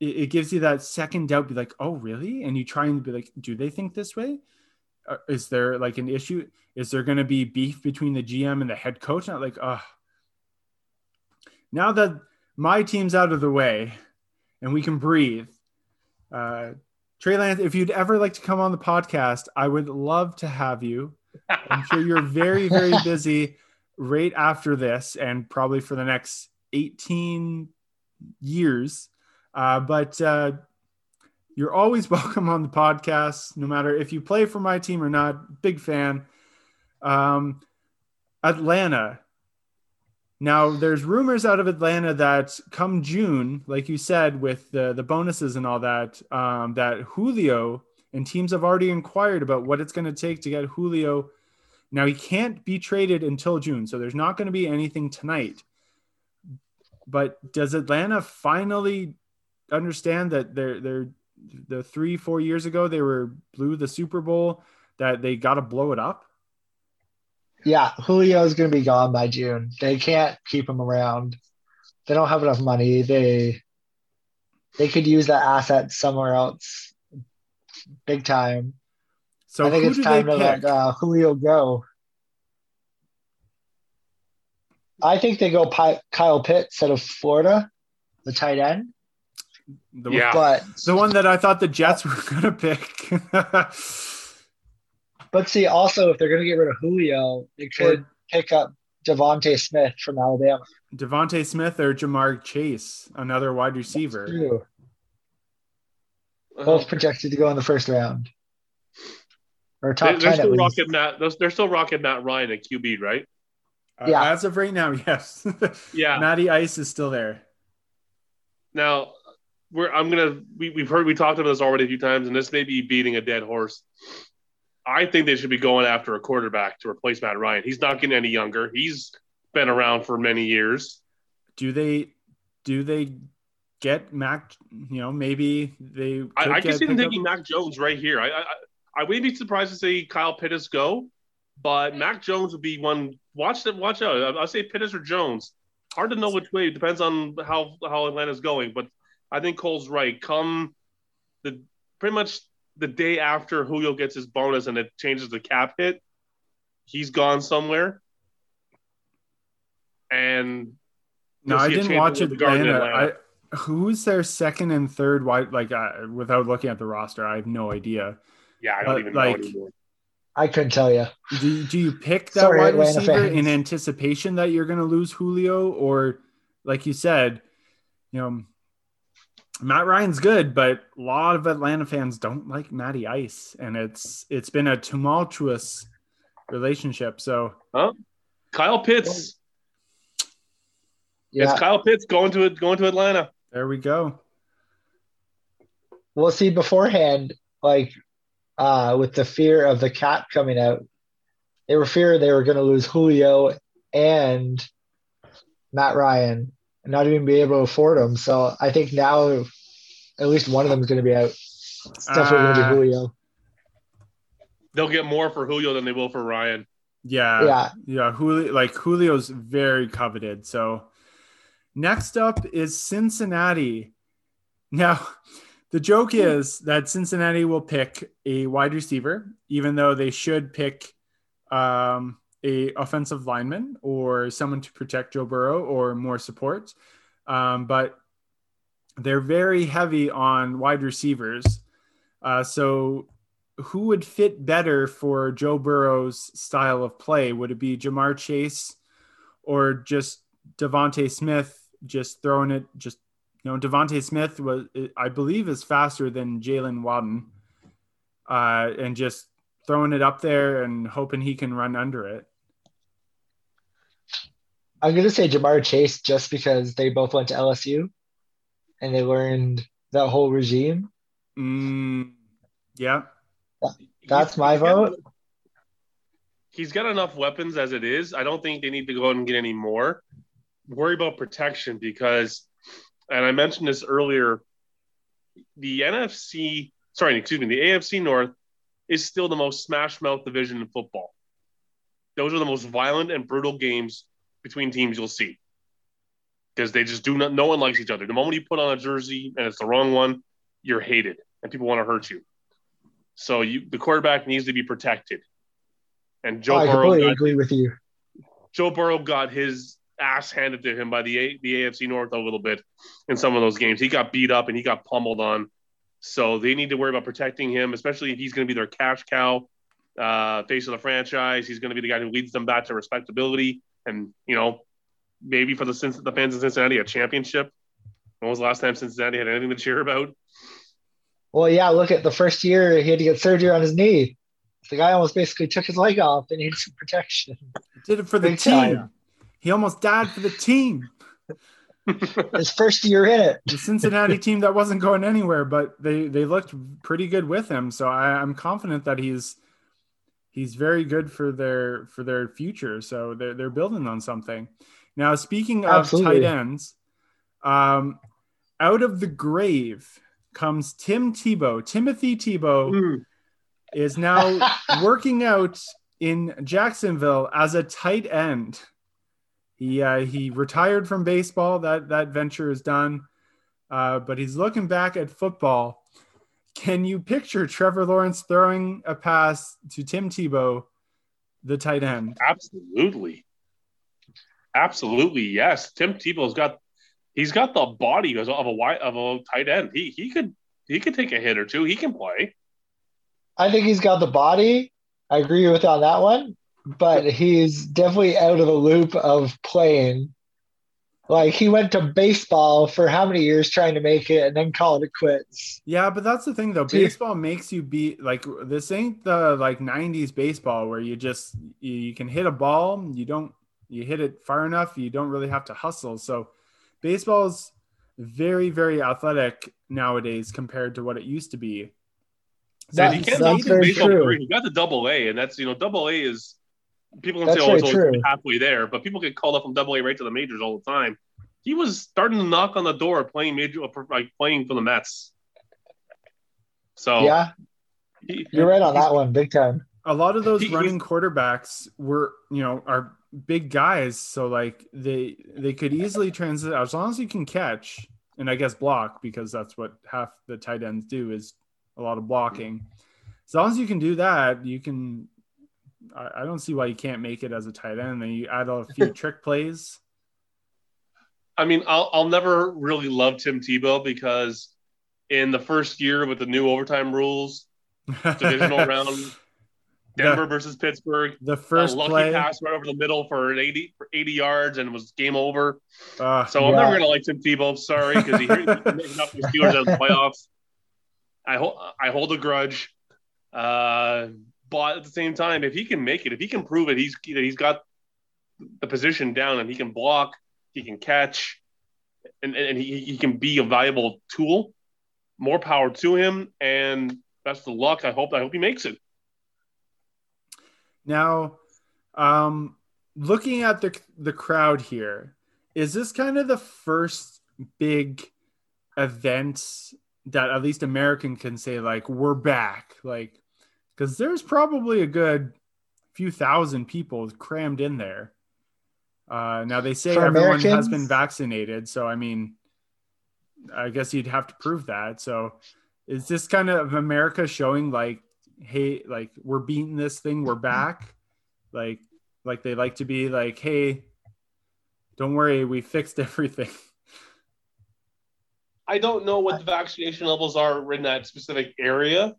it, it gives you that second doubt be like oh really and you try and be like do they think this way uh, is there like an issue? Is there going to be beef between the GM and the head coach? Not like, uh now that my team's out of the way and we can breathe. Uh, Trey Lance, if you'd ever like to come on the podcast, I would love to have you. I'm sure you're very, very busy right after this and probably for the next 18 years. Uh, but uh, you're always welcome on the podcast, no matter if you play for my team or not. Big fan. Um, Atlanta. Now, there's rumors out of Atlanta that come June, like you said, with the, the bonuses and all that, um, that Julio and teams have already inquired about what it's going to take to get Julio. Now, he can't be traded until June, so there's not going to be anything tonight. But does Atlanta finally understand that they're they're the three four years ago they were blew the Super Bowl that they got to blow it up? Yeah, Julio's going to be gone by June. They can't keep him around. They don't have enough money. They they could use that asset somewhere else, big time. So I think who it's do time they to pick? let uh, Julio go. I think they go Pi- Kyle Pitts out of Florida, the tight end. the, Yeah. But the one that I thought the Jets were gonna pick. but see, also if they're going to get rid of Julio, they could pick up DeVonta Smith from Alabama. DeVonta Smith or Ja'Marr Chase, another wide receiver. Too. Uh-huh. Both projected to go in the first round or They, top they're ten. At still rocking Matt. They're, they're still rocking Matt Ryan at QB, right? Uh, Yeah. as of right now, yes. Yeah. Matty Ice is still there. Now, we're I'm gonna we, we've heard we talked about this already a few times, and this may be beating a dead horse. I think they should be going after a quarterback to replace Matt Ryan. He's not getting any younger. He's been around for many years. Do they do they get Mac? You know, maybe they. I, I can see them taking Mac Jones right here. I, I I wouldn't be surprised to see Kyle Pitts go, but Mac Jones would be one. Watch that. Watch out. I- I'll say Pitts or Jones. Hard to know which way. It depends on how how Atlanta's going, but I think Cole's right. Come the pretty much the day after Julio gets his bonus and it changes the cap hit, he's gone somewhere. And No, I didn't watch in regard to Atlanta. Atlanta. I, who's their second and third wide? Like, uh, without looking at the roster, I have no idea. yeah, I don't even like, know anymore. I couldn't tell you. Do do you pick that Sorry, wide Atlanta receiver fans. in anticipation that you're going to lose Julio, or like you said, you know, Matt Ryan's good, but a lot of Atlanta fans don't like Matty Ice, and it's it's been a tumultuous relationship. So huh? Kyle Pitts, Yeah. It's Kyle Pitts going to going to Atlanta. There we go. We'll see beforehand, like uh, with the fear of the cap coming out, they were fearing they were going to lose Julio and Matt Ryan and not even be able to afford them. So I think now at least one of them is going to be out. It's definitely going to Uh, be Julio. They'll get more for Julio than they will for Ryan. Yeah. Yeah. Yeah. Julio, like Julio's very coveted. So next up is Cincinnati. Now, the joke is that Cincinnati will pick a wide receiver, even though they should pick um, a offensive lineman or someone to protect Joe Burrow or more support. Um, but they're very heavy on wide receivers. Uh, so who would fit better for Joe Burrow's style of play? Would it be Ja'Marr Chase or just DeVonta Smith just throwing it? Just you know, DeVonta Smith was, I believe, is faster than Jaylen Waddle, uh, and just throwing it up there and hoping he can run under it. I'm going to say Ja'Marr Chase just because they both went to LSU and they learned that whole regime. Mm, yeah, That's He's- my vote. He's got enough weapons as it is. I don't think they need to go out and get any more. Worry about protection because, and I mentioned this earlier, the NFC, sorry, excuse me, the AFC North is still the most smash mouth division in football. Those are the most violent and brutal games between teams you'll see because they just do not, no one likes each other. The moment you put on a jersey and it's the wrong one, you're hated and people want to hurt you. So you, the quarterback needs to be protected. And Joe I Burrow completely got, agree with you. Joe Burrow got his ass handed to him by the A, the AFC North a little bit in some of those games. He got beat up and he got pummeled on. So they need to worry about protecting him, especially if he's going to be their cash cow, uh, face of the franchise. He's going to be the guy who leads them back to respectability and you know maybe for the the fans in Cincinnati a championship. When was the last time Cincinnati had anything to cheer about? Well, yeah, look at the first year he had to get surgery on his knee. The guy almost basically took his leg off and needed some protection. did it for the Big team. time. He almost died for the team. His first year in it. the Cincinnati team that wasn't going anywhere, but they they looked pretty good with him. So I, I'm confident that he's he's very good for their for their future. So they're they're building on something. Now speaking of Absolutely. tight ends, um, out of the grave comes Tim Tebow. Timothy Tebow Mm. is now working out in Jacksonville as a tight end. He uh, he retired from baseball. That that venture is done, uh, but he's looking back at football. Can you picture Trevor Lawrence throwing a pass to Tim Tebow, the tight end? Absolutely. Absolutely, yes. Tim Tebow's got he's got the body of a wide of a tight end. He he could he could take a hit or two. He can play. I think he's got the body. I agree with you on that one, but he's definitely out of the loop of playing. Like he went to baseball for how many years trying to make it and then called it quits. Yeah, but that's the thing though. See- Baseball makes you be like this ain't the like 90s baseball where you just you, you can hit a ball, you don't you hit it far enough, you don't really have to hustle. So baseball is very very athletic nowadays compared to what it used to be. So That- he can't that's very baseball true. career. He got the double A, and that's you know double A is people can That's say oh it's very true. halfway there, but people get called up from double A right to the majors all the time. He was starting to knock on the door playing major uh, like playing for the Mets. So Yeah, he- you're right on that one, big time. a lot of those He- running quarterbacks were you know are big guys so like they they could easily transit as long as you can catch and i guess block because that's what half the tight ends do is a lot of blocking as long as you can do that you can i, I don't see why you can't make it as a tight end then you add a few trick plays I mean, I'll I'll never really love Tim Tebow because in the first year with the new overtime rules, divisional round, Denver versus Pittsburgh, the first a lucky play pass right over the middle for an 80 for 80 yards and it was game over. uh, So I'm Yeah. never gonna like Tim Tebow. Sorry, because he making up the Steelers the playoffs. I hold I hold a grudge, uh, but at the same time, if he can make it, if he can prove it, he's he's got the position down and he can block. he can catch, and, and he, he can be a valuable tool. More power to him, and best of luck. I hope I hope he makes it. Now, um, looking at the the crowd here, is this kind of the first big event that at least American can say like we're back, like because there's probably a good few thousand people crammed in there. Uh, now they say For everyone has been vaccinated, so I mean, I guess you'd have to prove that. So, is this kind of America showing like, hey, like we're beating this thing, we're back, like, like they like to be like, hey, don't worry, we fixed everything. I don't know what the vaccination levels are in that specific area.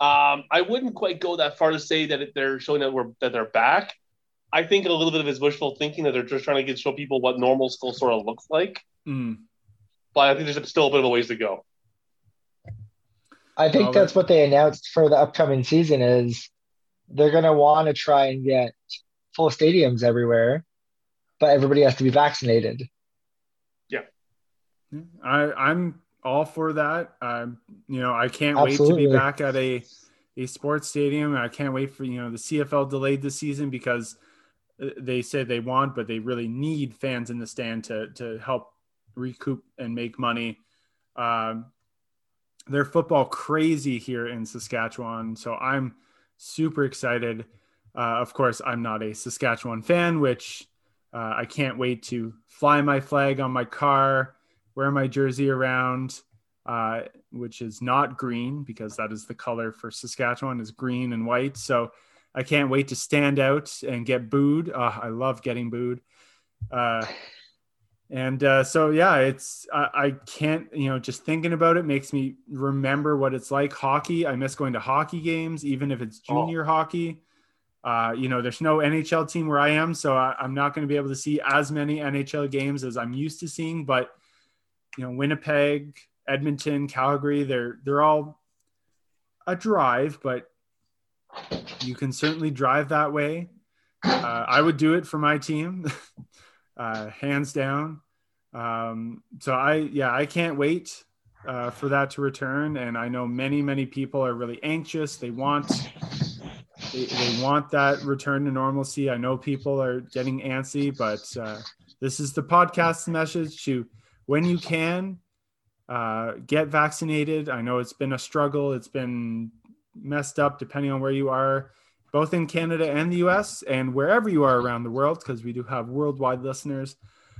Um, I wouldn't quite go that far to say that they're showing that we're that they're back. I think a little bit of his wishful thinking that they're just trying to get show people what normal school sort of looks like. Mm. But I think there's still a bit of a ways to go. I think that's what they announced for the upcoming season is they're gonna want to try and get full stadiums everywhere, but everybody has to be vaccinated. Yeah. I, I'm all for that. Um, you know, I can't wait to be back at a a sports stadium. I can't wait for you know the CFL delayed this season because uh, they say they want, but they really need fans in the stand to to help recoup and make money. Um, they're football crazy here in Saskatchewan, so I'm super excited. Uh, of course, I'm not a Saskatchewan fan, which uh, I can't wait to fly my flag on my car, wear my jersey around, uh, which is not green because that is the color for Saskatchewan is green and white. So I can't wait to stand out and get booed. Uh, I love getting booed. Uh, and uh, so yeah, it's I, I can't you know just thinking about it makes me remember what it's like. Hockey, I miss going to hockey games, even if it's Oh. junior hockey. Uh, you know, there's no NHL team where I am, so I, I'm not going to be able to see as many NHL games as I'm used to seeing. But you know, Winnipeg, Edmonton, Calgary, they're they're all a drive, but you can certainly drive that way. Uh, I would do it for my team, uh, hands down. Um, so I, yeah, I can't wait uh, for that to return. And I know many, many people are really anxious. They want, they, they want that return to normalcy. I know people are getting antsy, but uh, this is the podcast message to when you can uh, get vaccinated. I know it's been a struggle. It's been messed up depending on where you are, both in Canada and the US and wherever you are around the world, because we do have worldwide listeners.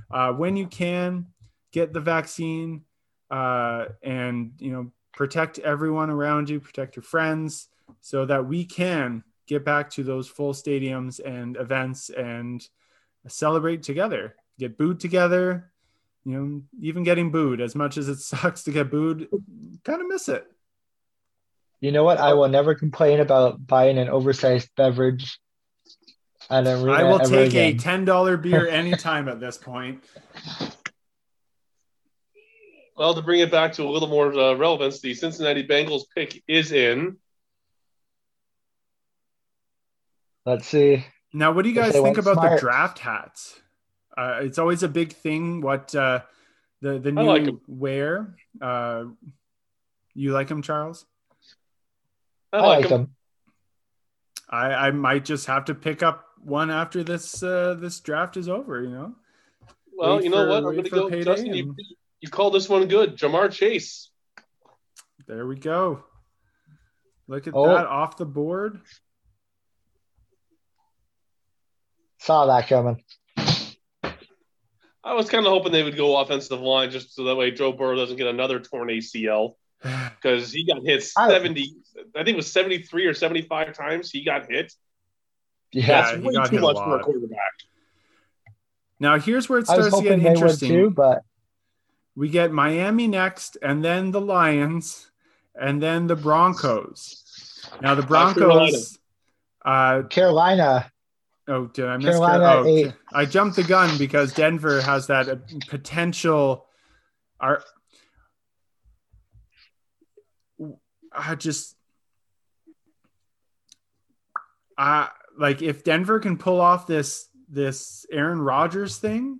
Uh, when you can, get the vaccine uh, and you know protect everyone around you, protect your friends, so that we can get back to those full stadiums and events and celebrate together, get booed together. You know, even getting booed, as much as it sucks to get booed, kind of miss it. You know what? I will never complain about buying an oversized beverage at an arena I will ever take a ten dollar beer anytime at this point. Well, to bring it back to a little more uh, relevance, the Cincinnati Bengals pick is in. Let's see. Now, what do you guys think went about the draft hats? Uh, it's always a big thing. What uh, the the new like 'em. wear? Uh, you like them, Charles? I, I, like like them. them. I, I might just have to pick up one after this uh, this draft is over. You know, Well, Wait you know for- what? I'm going to go. payday Justin, you, and- you called this one good. Ja'Marr Chase. there we go. Look at Oh. that off the board. Saw that coming. I was kind of hoping they would go offensive line just so that way Joe Burrow doesn't get another torn ACL because he got hit 70, I think it was 73 or 75 times he got hit. Yeah. Yeah, That's he way got too hit a much for a quarterback. Now here's where it starts to get hoping they would interesting. too, but we get Miami next, and then the Lions, and then the Broncos. Now the Broncos. Uh, Carolina. Oh, did I miss Carolina Car- oh. I jumped the gun because Denver has that uh, potential. Are I just I like if Denver can pull off this this Aaron Rodgers thing,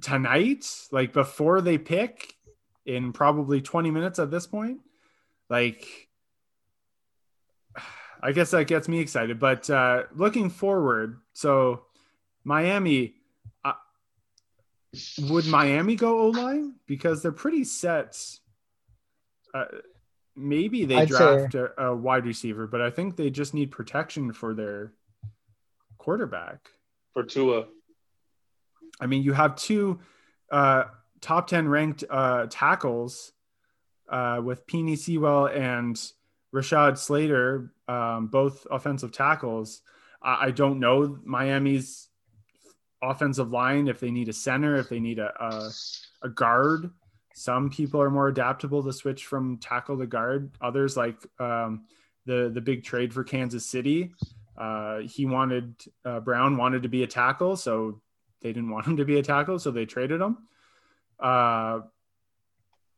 tonight, like before they pick in probably 20 minutes at this point, like I guess that gets me excited. But uh, looking forward, so Miami, uh, would Miami go O line because they're pretty set. Uh, maybe they I'd draft a, a wide receiver, but I think they just need protection for their quarterback. for Tua. I mean, you have two uh, top 10 ranked uh, tackles uh, with Peeny Sewell and Rashawn Slater, um, both offensive tackles. I, I don't know Miami's offensive line if they need a center, if they need a, a, a guard. Some people are more adaptable to switch from tackle to guard. Others, like um, the the big trade for Kansas City, uh, he wanted uh, Brown wanted to be a tackle, so they didn't want him to be a tackle, so they traded him. Uh,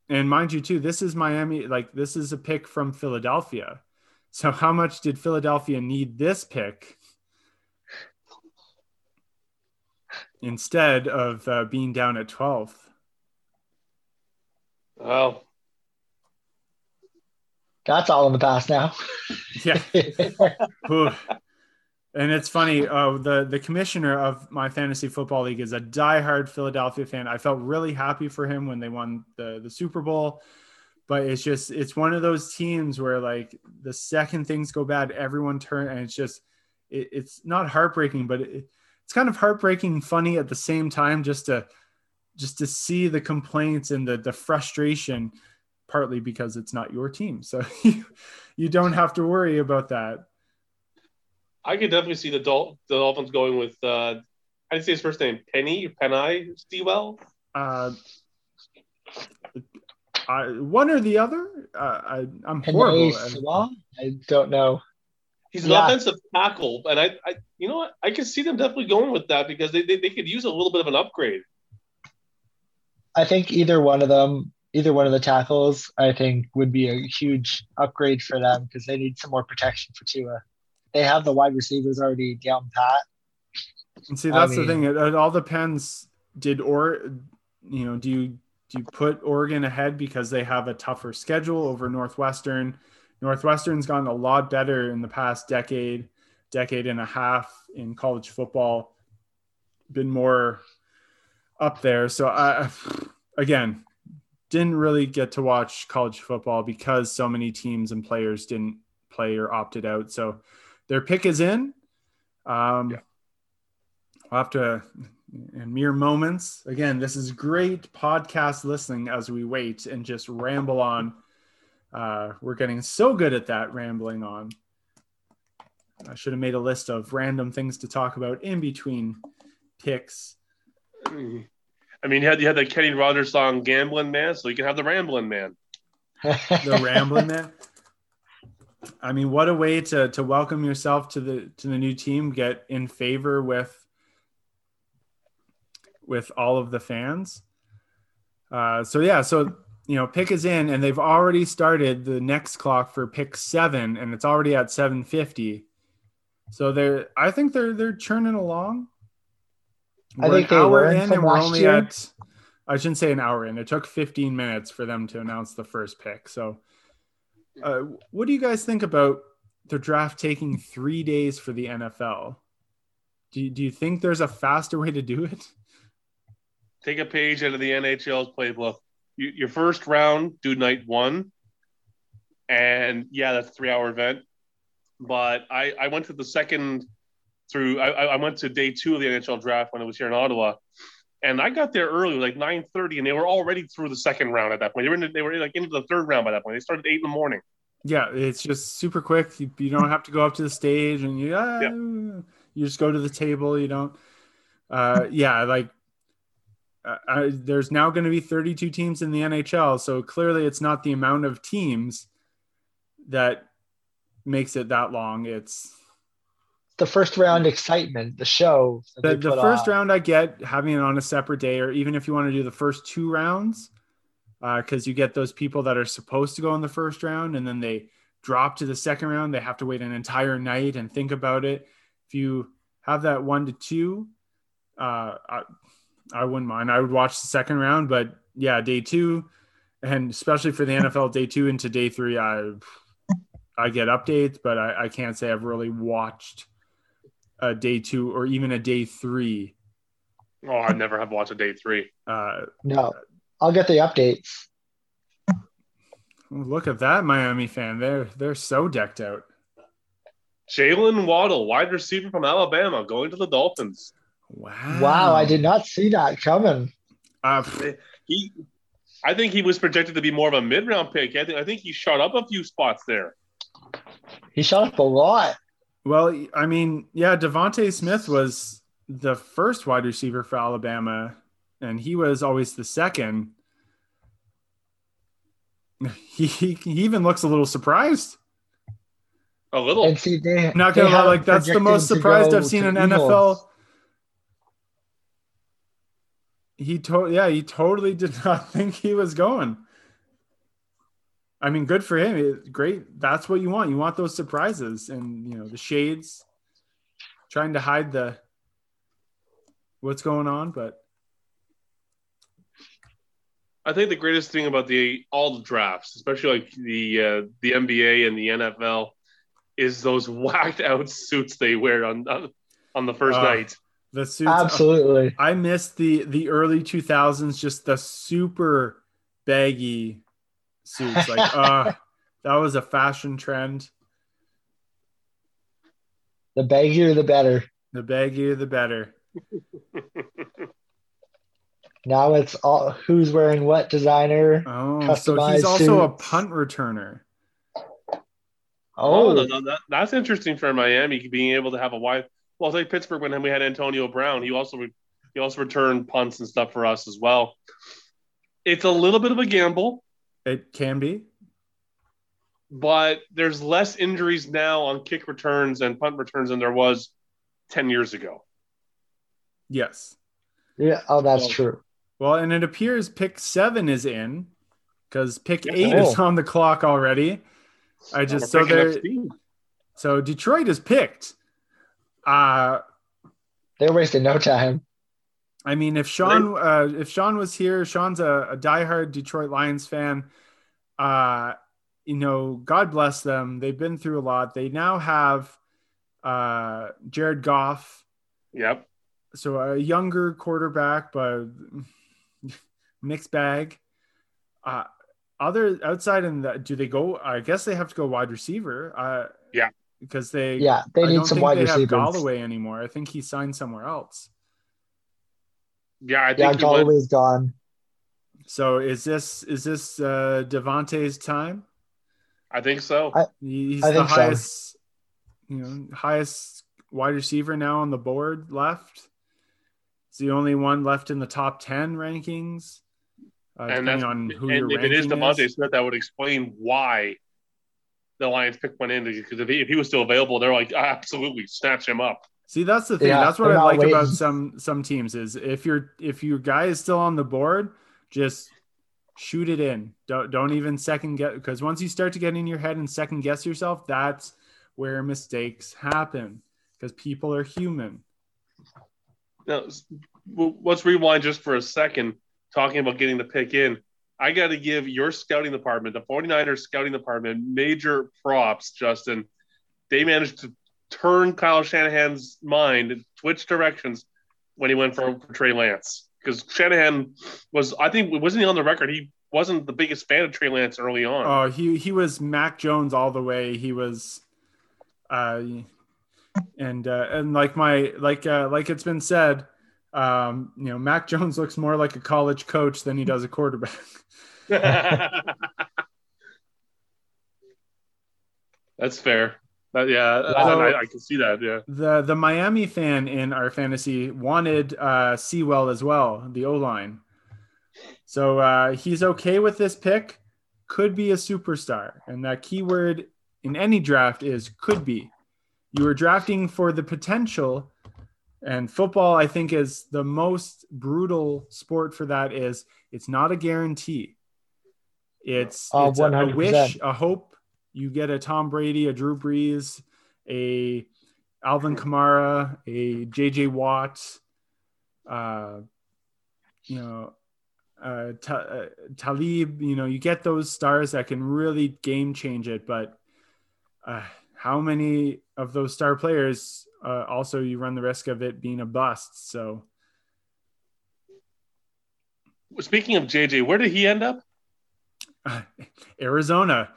and mind you, too, this is Miami. Like this is a pick from Philadelphia. So how much did Philadelphia need this pick instead of uh, being down at 12th? Well, That's all in the past now. Yeah. And it's funny. Uh, the the commissioner of my fantasy football league is a diehard Philadelphia fan. I felt really happy for him when they won the the Super Bowl, but it's just it's one of those teams where like the second things go bad, everyone turn, and it's just it, it's not heartbreaking, but it, it's kind of heartbreaking, funny at the same time, just to just to see the complaints and the the frustration, partly because it's not your team, so you you don't have to worry about that. I could definitely see the, Dol- the Dolphins going with, uh, how do you say his first name? Penny? Penny Sewell? uh, I, one or the other. Uh, I, I'm horrible. Panay Sewell? I don't know. He's an Yeah. offensive tackle, and I, I, you know what? I could see them definitely going with that because they, they, they could use a little bit of an upgrade. I think either one of them, either one of the tackles, I think would be a huge upgrade for them because they need some more protection for Tua. They have the wide receivers already down pat. And see, I that's the thing. It, it all depends. Did or you know do you do you put Oregon ahead because they have a tougher schedule over Northwestern? Northwestern's gotten a lot better in the past decade, decade and a half in college football. Been more up there. So I again didn't really get to watch college football because so many teams and players didn't play or opted out. So their pick is in. Um, Yeah. I'll have to, in mere moments. Again, this is great podcast listening as we wait and just ramble on. Uh, we're getting so good at that rambling on. I should have made a list of random things to talk about in between picks. I mean, you had you had the Kenny Rogers song "Gambling Man," so you can have the Rambling Man. The rambling man. I mean, what a way to to welcome yourself to the to the new team, get in favor with with all of the fans. Uh, so yeah, so you know, pick is in, and they've already started the next clock for pick seven, and it's already at seven fifty. So they're, I think they're they're churning along. I We're think an they hour in, and we're only year. at. I shouldn't say an hour in. It took fifteen minutes for them to announce the first pick. So, uh, what do you guys think about the draft taking three days for the NFL? Do you, do you think there's a faster way to do it? Take a page out of the NHL's playbook. You, your first round, do night one, and yeah, that's a three-hour event. But I, I went to the second through. I, I went to day two of the NHL draft when it was here in Ottawa, and I got there early, like nine thirty, and they were already through the second round at that point. They were in, they were like into the third round by that point. They started at eight in the morning. Yeah, it's just super quick. You, you don't have to go up to the stage and you ah, you just go to the table. You don't. Uh, yeah, like uh, I, there's now going to be 32 teams in the NHL, so clearly it's not the amount of teams that makes it that long. It's the first round excitement, the show. the, the first on. round I get having it on a separate day, or even if you want to do the first two rounds, because you get those people that are supposed to go in the first round and then they drop to the second round. They have to wait an entire night and think about it. If you have that one to two, uh, I, I wouldn't mind. I would watch the second round, but yeah, day two, and especially for the NFL, day two into day three, I I get updates, but I, I can't say I've really watched a day two or even a day three. Oh, I never have watched a day three. Uh, No, I'll get the updates. look at that Miami fan. They're they're so decked out. Jaylen Waddle, wide receiver from Alabama, going to the Dolphins. Wow. Wow, I did not see that coming. Uh, He, I think he was projected to be more of a mid-round pick. I think, I think he shot up a few spots there. He shot up a lot. Well, I mean, yeah, DeVonta Smith was the first wide receiver for Alabama, and he was always the second. He, he, he even looks a little surprised. A little. And see, they Not gonna lie, like that's the most surprised I've seen an Eagles. NFL. He to yeah, he totally did not think he was going. I mean, good for him. It- great. That's what you want. You want those surprises and you know the shades, trying to hide the what's going on. But I think the greatest thing about the all the drafts, especially like the uh, the NBA and the NFL, is those whacked out suits they wear on on, on the first Uh, night. the suits. Absolutely. I missed the the early two thousands. Just the super baggy suits. Like, uh, that was a fashion trend. The baggier, the better. The baggier, the better. Now it's all who's wearing what designer. Oh, so he's Customized also a punt returner. Oh, Oh, no, no, that, that's interesting for Miami being able to have a wide. Well, like Pittsburgh when we had Antonio Brown, he also re- he also returned punts and stuff for us as well. It's a little bit of a gamble, It can be. but there's less injuries now on kick returns and punt returns than there was ten years ago. Yes. yeah. Oh, that's Well, true. Well, and it appears pick seven is in because pick Yeah. eight Oh. is on the clock already. I just so there. So Detroit is picked. Uh They're wasting no time. I mean, if Sean uh, if Sean was here, Sean's a, a diehard Detroit Lions fan. Uh, you know, God bless them. They've been through a lot. They now have uh, Jared Goff, Yep. so a younger quarterback, but mixed bag. Uh, other outside in that, do they go? I guess they have to go wide receiver. Uh, Yeah. because they Yeah, they I need don't some think wide they receivers. have Golladay anymore. I think he signed somewhere else. Yeah, I think he went, Golladay's gone. So is this is this uh DeVonta's time? I think so. I- He's I the think so. highest, you know, highest wide receiver now on the board left. He's the only one left in the top ten rankings. Uh, and depending that's on who and if it is ranking DeVonta. Smith, that would explain why the Lions picked one in because if he, if he was still available, they're like absolutely snatch him up. See, that's the thing. Yeah, that's what I not like about some some teams is if your if your guy is still on the board, just shoot it in. Don't don't even second guess because once you start to get in your head and second guess yourself, that's where mistakes happen because people are human. Now, let's rewind just for a second, talking about getting the pick in. I got to give your scouting department, the 49ers scouting department, major props, Justin. They managed to turn Kyle Shanahan's mind, switch directions when he went for, for Trey Lance. Because Shanahan was, I think, wasn't he on the record? He wasn't the biggest fan of Trey Lance early on. Oh, he he was Mac Jones all the way. He was, uh, and uh, and like my like uh, like it's been said, um, you know, Mac Jones looks more like a college coach than he does a quarterback. That's fair. That, yeah, So- I, I can see that. Yeah. the the Miami fan in our fantasy wanted uh, Sewell as well, the O line. So uh, he's okay with this pick. Could be a superstar, and that keyword in any draft is could be. You are drafting for the potential, and football I think is the most brutal sport for that. Is it's not a guarantee. It's, Uh, it's a, a 100%. wish, a hope. You get a Tom Brady, a Drew Brees, a Alvin Kamara, a JJ Watt, uh, you know, uh, Ta- uh, Talib, you know, you get those stars that can really game change it. But uh, how many of those star players uh, also you run the risk of it being a bust? So, Speaking of JJ, where did he end up? Arizona.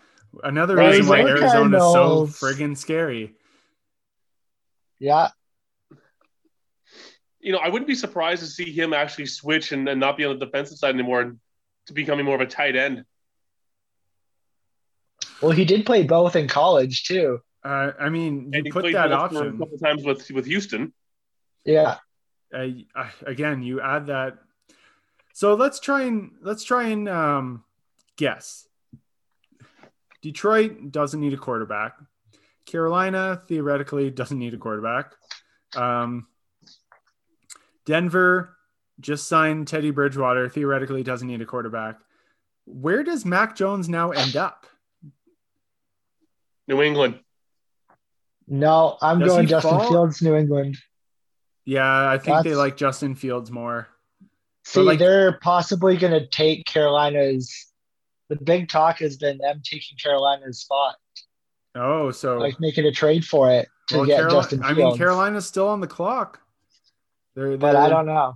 Another reason why Arizona Arizona is so friggin' scary. Yeah, You know, I wouldn't be surprised to see him actually switch and, and not be on the defensive side anymore and to becoming more of a tight end. well, he did play both in college too. Uh, I mean, you put that both for a option. couple times with with Houston. Yeah, uh, uh, again you add that so let's try and let's try and um, guess detroit doesn't need a quarterback carolina theoretically doesn't need a quarterback um, denver just signed teddy bridgewater theoretically doesn't need a quarterback where does mac jones now end up New England. no, I'm Does going Justin fall? Fields, New England. yeah i think they like justin fields more See, like- they're possibly going to take Carolina's. The big talk has been them taking Carolina's spot, oh so like making a trade for it to well, get Justin i mean carolina's still on the clock they're, but they're- I don't know.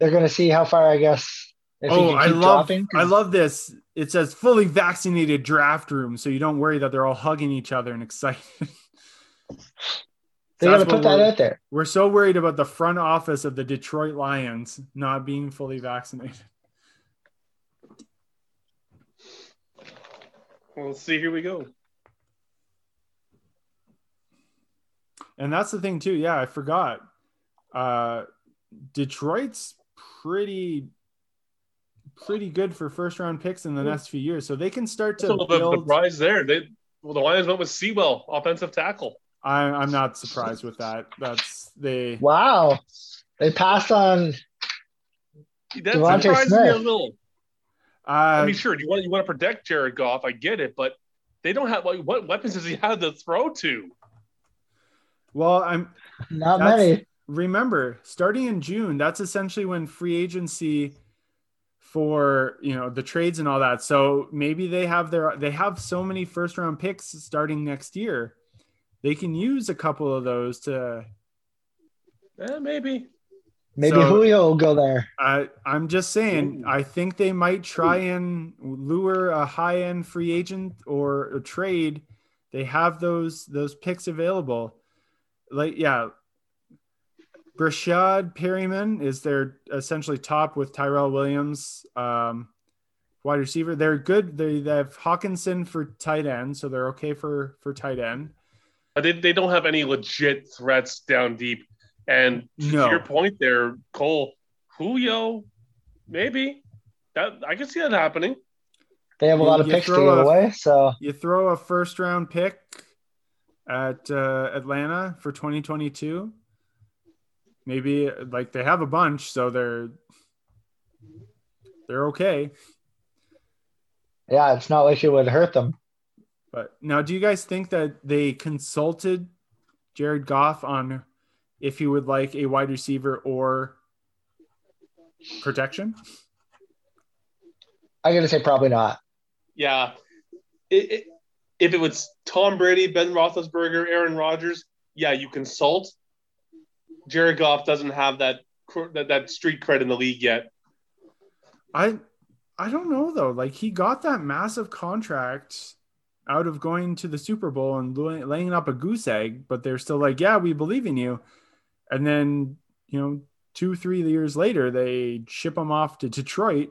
They're going to see how far, I guess. Oh, I love dropping, I love this. It says fully vaccinated draft room, so you don't worry that they're all hugging each other and excited. They got to put that out there. We're so worried about the front office of the Detroit Lions not being fully vaccinated. Well, let's see. Here we go. And that's the thing too. Yeah, I forgot. Uh, Detroit's pretty pretty good for first round picks in the next few years, so they can start to little bit of a build. surprise there. They well, the Lions went with Sewell, offensive tackle. I, I'm not surprised with that. That's they. Wow. They passed on. That DeVonta surprises me a Smith. Little. I Uh, mean, sure, you want you want to protect Jared Goff. I get it, but they don't have like what weapons does he have to throw to? well, I'm Not That's- many. remember starting in June, that's essentially when free agency for you know the trades and all that. So maybe they have their they have so many first round picks starting next year. They can use a couple of those to Eh, maybe. Maybe So- Julio will go there. I I'm just saying Ooh. I think they might try and lure a high end free agent or a trade. They have those those picks available. Like yeah. Breshad Perriman is their essentially top with Tyrell Williams, um, wide receiver. They're good. They, they have Hockenson for tight end, so they're okay for for tight end. But they, they don't have any legit threats down deep. And to your point there, Cole, Julio, maybe. That I can see that happening. They have a You- lot of you picks to throw give away. So You throw a first round pick at uh, Atlanta for 2022. Maybe like they have a bunch, so they're they're okay. yeah, it's not like it would hurt them. But now, do you guys think that they consulted Jared Goff on if you would like a wide receiver or protection? I gotta say probably not. Yeah. It, it, if it was Tom Brady, Ben Roethlisberger, Aaron Rodgers, yeah, you consult. Jared Goff doesn't have that that, that street cred in the league yet. I I don't know though. Like he got that massive contract out of going to the Super Bowl and laying up a goose egg, but they're still like, yeah, we believe in you. And then you know, two three years later, they ship him off to Detroit.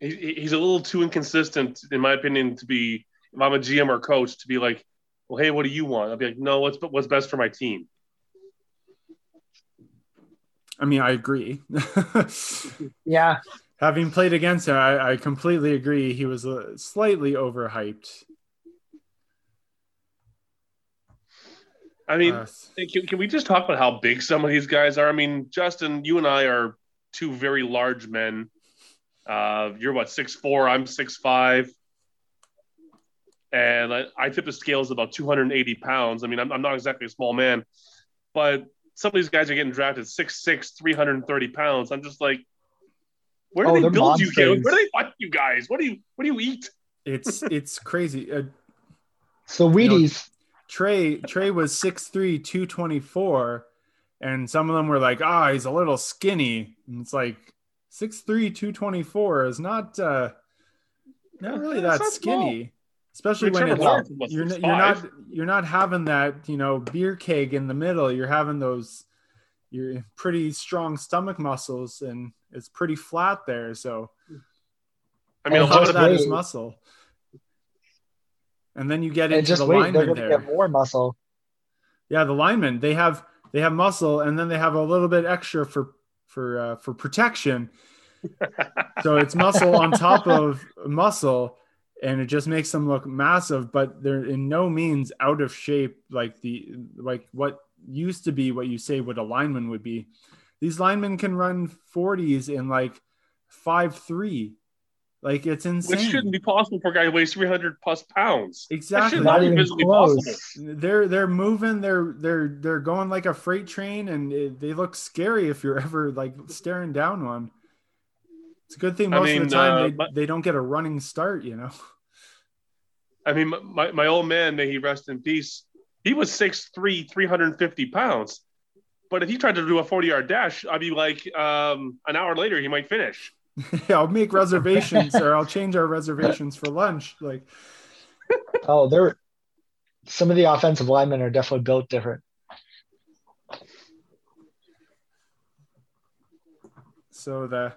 He, he- he's a little too inconsistent, in my opinion, to be if I'm a GM or coach to be like, well, hey, what do you want? I'll be like, no, what's what's best for my team. I mean, I agree. Yeah, Having played against him, I, I completely agree. He was uh, slightly overhyped. I mean, Uh, Can, can we just talk about how big some of these guys are? I mean, Justin, you and I are two very large men. Uh, you're what six four. I'm six five, and I, I tip the scales about 280 pounds. I mean, I'm, I'm not exactly a small man, but some of these guys are getting drafted 6'6", 330 pounds. I'm just like, where do Oh, they they're build you? monsters. Where do they find you guys? What do you what do you eat? It's it's crazy. Uh, So Wheaties. Trey Trey was 6'3", 224, and some of them were like, ah, he's a little skinny. And it's like 6'3", 224 is not uh not really Yeah, it's that not small. skinny. Especially Trevor when it's, you're, you're not you're not having that, you know, beer keg in the middle. You're having those you're pretty strong stomach muscles and it's pretty flat there. So I mean, a lot of of that wait. is muscle. And then you get And into just the wait, they're there. get more muscle. Yeah, the linemen they have they have muscle and then they have a little bit extra for for uh, for protection. so it's muscle on top of muscle, and it just makes them look massive. But they're in no means out of shape like the like what used to be what you say what a lineman would be. These linemen can run forties in like five three, like it's insane. which shouldn't be possible for a guy who weighs 300 plus pounds. Exactly. should Not not even physically close. possible. they're they're moving they're they're they're going like a freight train and it, they look scary if you're ever like staring down one it's a good thing I most mean, of the time uh, they, but- they don't get a running start you know I mean, my, my old man, may he rest in peace, he was 6'3", 350 pounds. But if he tried to do a 40 yard dash, I'd be like, um, an hour later, he might finish. Yeah, i'll make reservations or i'll change our reservations for lunch like Oh, they're some of the offensive linemen are definitely built different. so the,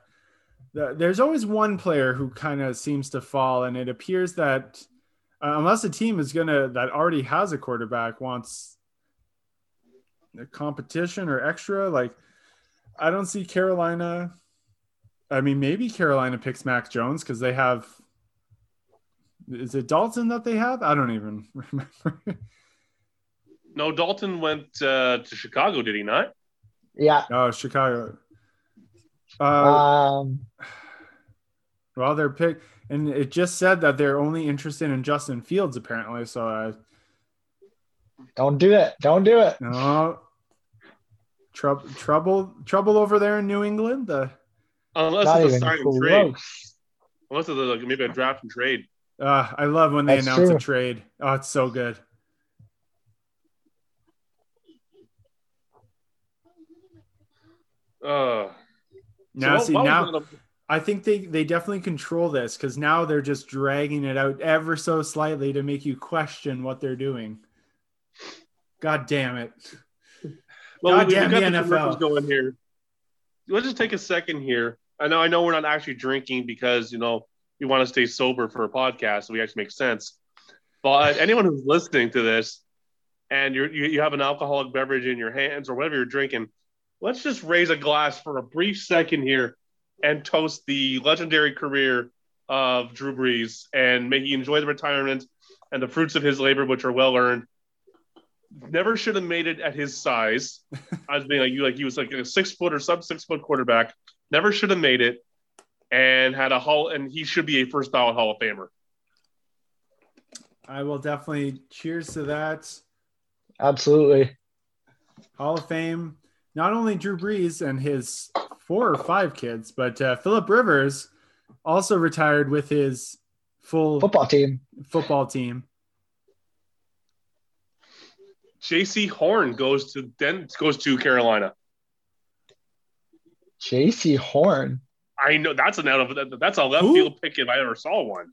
the there's always one player who kind of seems to fall and it appears that uh, unless a team is gonna that already has a quarterback wants the competition or extra like i don't see carolina i mean maybe carolina picks mac jones because they have is it dalton that they have i don't even remember No, Dalton went uh, to Chicago, did he not? Yeah. oh chicago uh, Um, Well, they're pick, and it just said that they're only interested in Justin Fields apparently. So, uh, don't do it. Don't do it. no trouble, trouble, trouble over there in New England. Uh, Unless Not it's a even sign and trade. Unless it's like maybe a draft and trade. uh, I love when they That's announce true. a trade. Oh, it's so good. Uh, Now, so see, what- what now was the- I think they they definitely control this because now they're just dragging it out ever so slightly to make you question what they're doing. God damn it! Well, we, we Goddamn got the the NFL. going here. Let's just take a second here. I know, I know, we're not actually drinking because you know we want to stay sober for a podcast, so we actually make sense. But anyone who's listening to this, and you're, you you have an alcoholic beverage in your hands or whatever you're drinking, let's just raise a glass for a brief second here and toast the legendary career of Drew Brees, and may he enjoy the retirement and the fruits of his labor, which are well earned. Never should have made it at his size. I was being like you, like he was like a six foot or sub six foot quarterback. Never should have made it, and had a hall, and he should be a first ballot Hall of Famer. I will definitely cheers to that. Absolutely. Hall of Fame. Not only Drew Brees and his four or five kids, but uh, Philip Rivers also retired with his full Football team. football team. Jaycee Horn goes to Den goes to Carolina. Jaycee Horn. I know that's an out of that's a left Who? field pick if I ever saw one.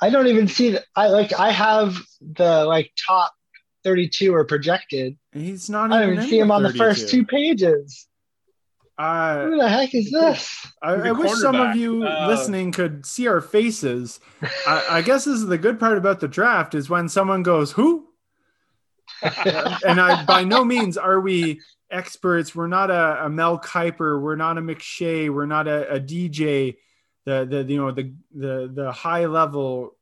I don't even see that. I like. I have the like top thirty-two or projected. He's not I even don't even in see him on the first two pages. Uh, Who the heck is this? I, He's a I wish some of you Uh, listening could see our faces. I, I guess this is the good part about the draft is when someone goes, "Who?" and I by no means are we experts. We're not a, a Mel Kiper. We're not a McShay. We're not a, a DJ. The the you know the the the high level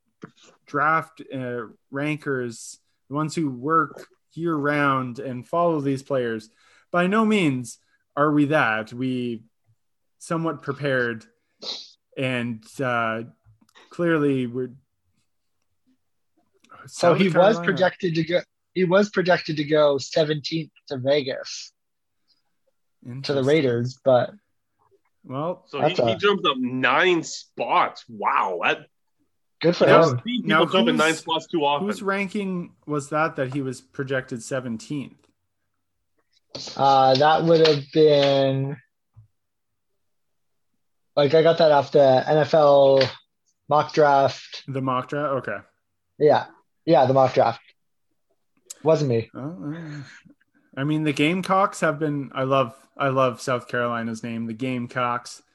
draft uh, rankers, the ones who work year round and follow these players. By no means are we that. We somewhat prepared, and uh, clearly we're. So South he was projected to go. He was projected to go 17th to Vegas to the Raiders, but Well, So he, a- he jumped up nine spots. Wow, that good for him. now people jumping nine spots too often. whose ranking was that that he was projected 17th? Uh, that would have been like I got that off the NFL mock draft. The mock draft? Okay. Yeah, yeah, the mock draft. Wasn't me. Oh, uh, I mean, the Gamecocks have been. I love. I love South Carolina's name, the Gamecocks.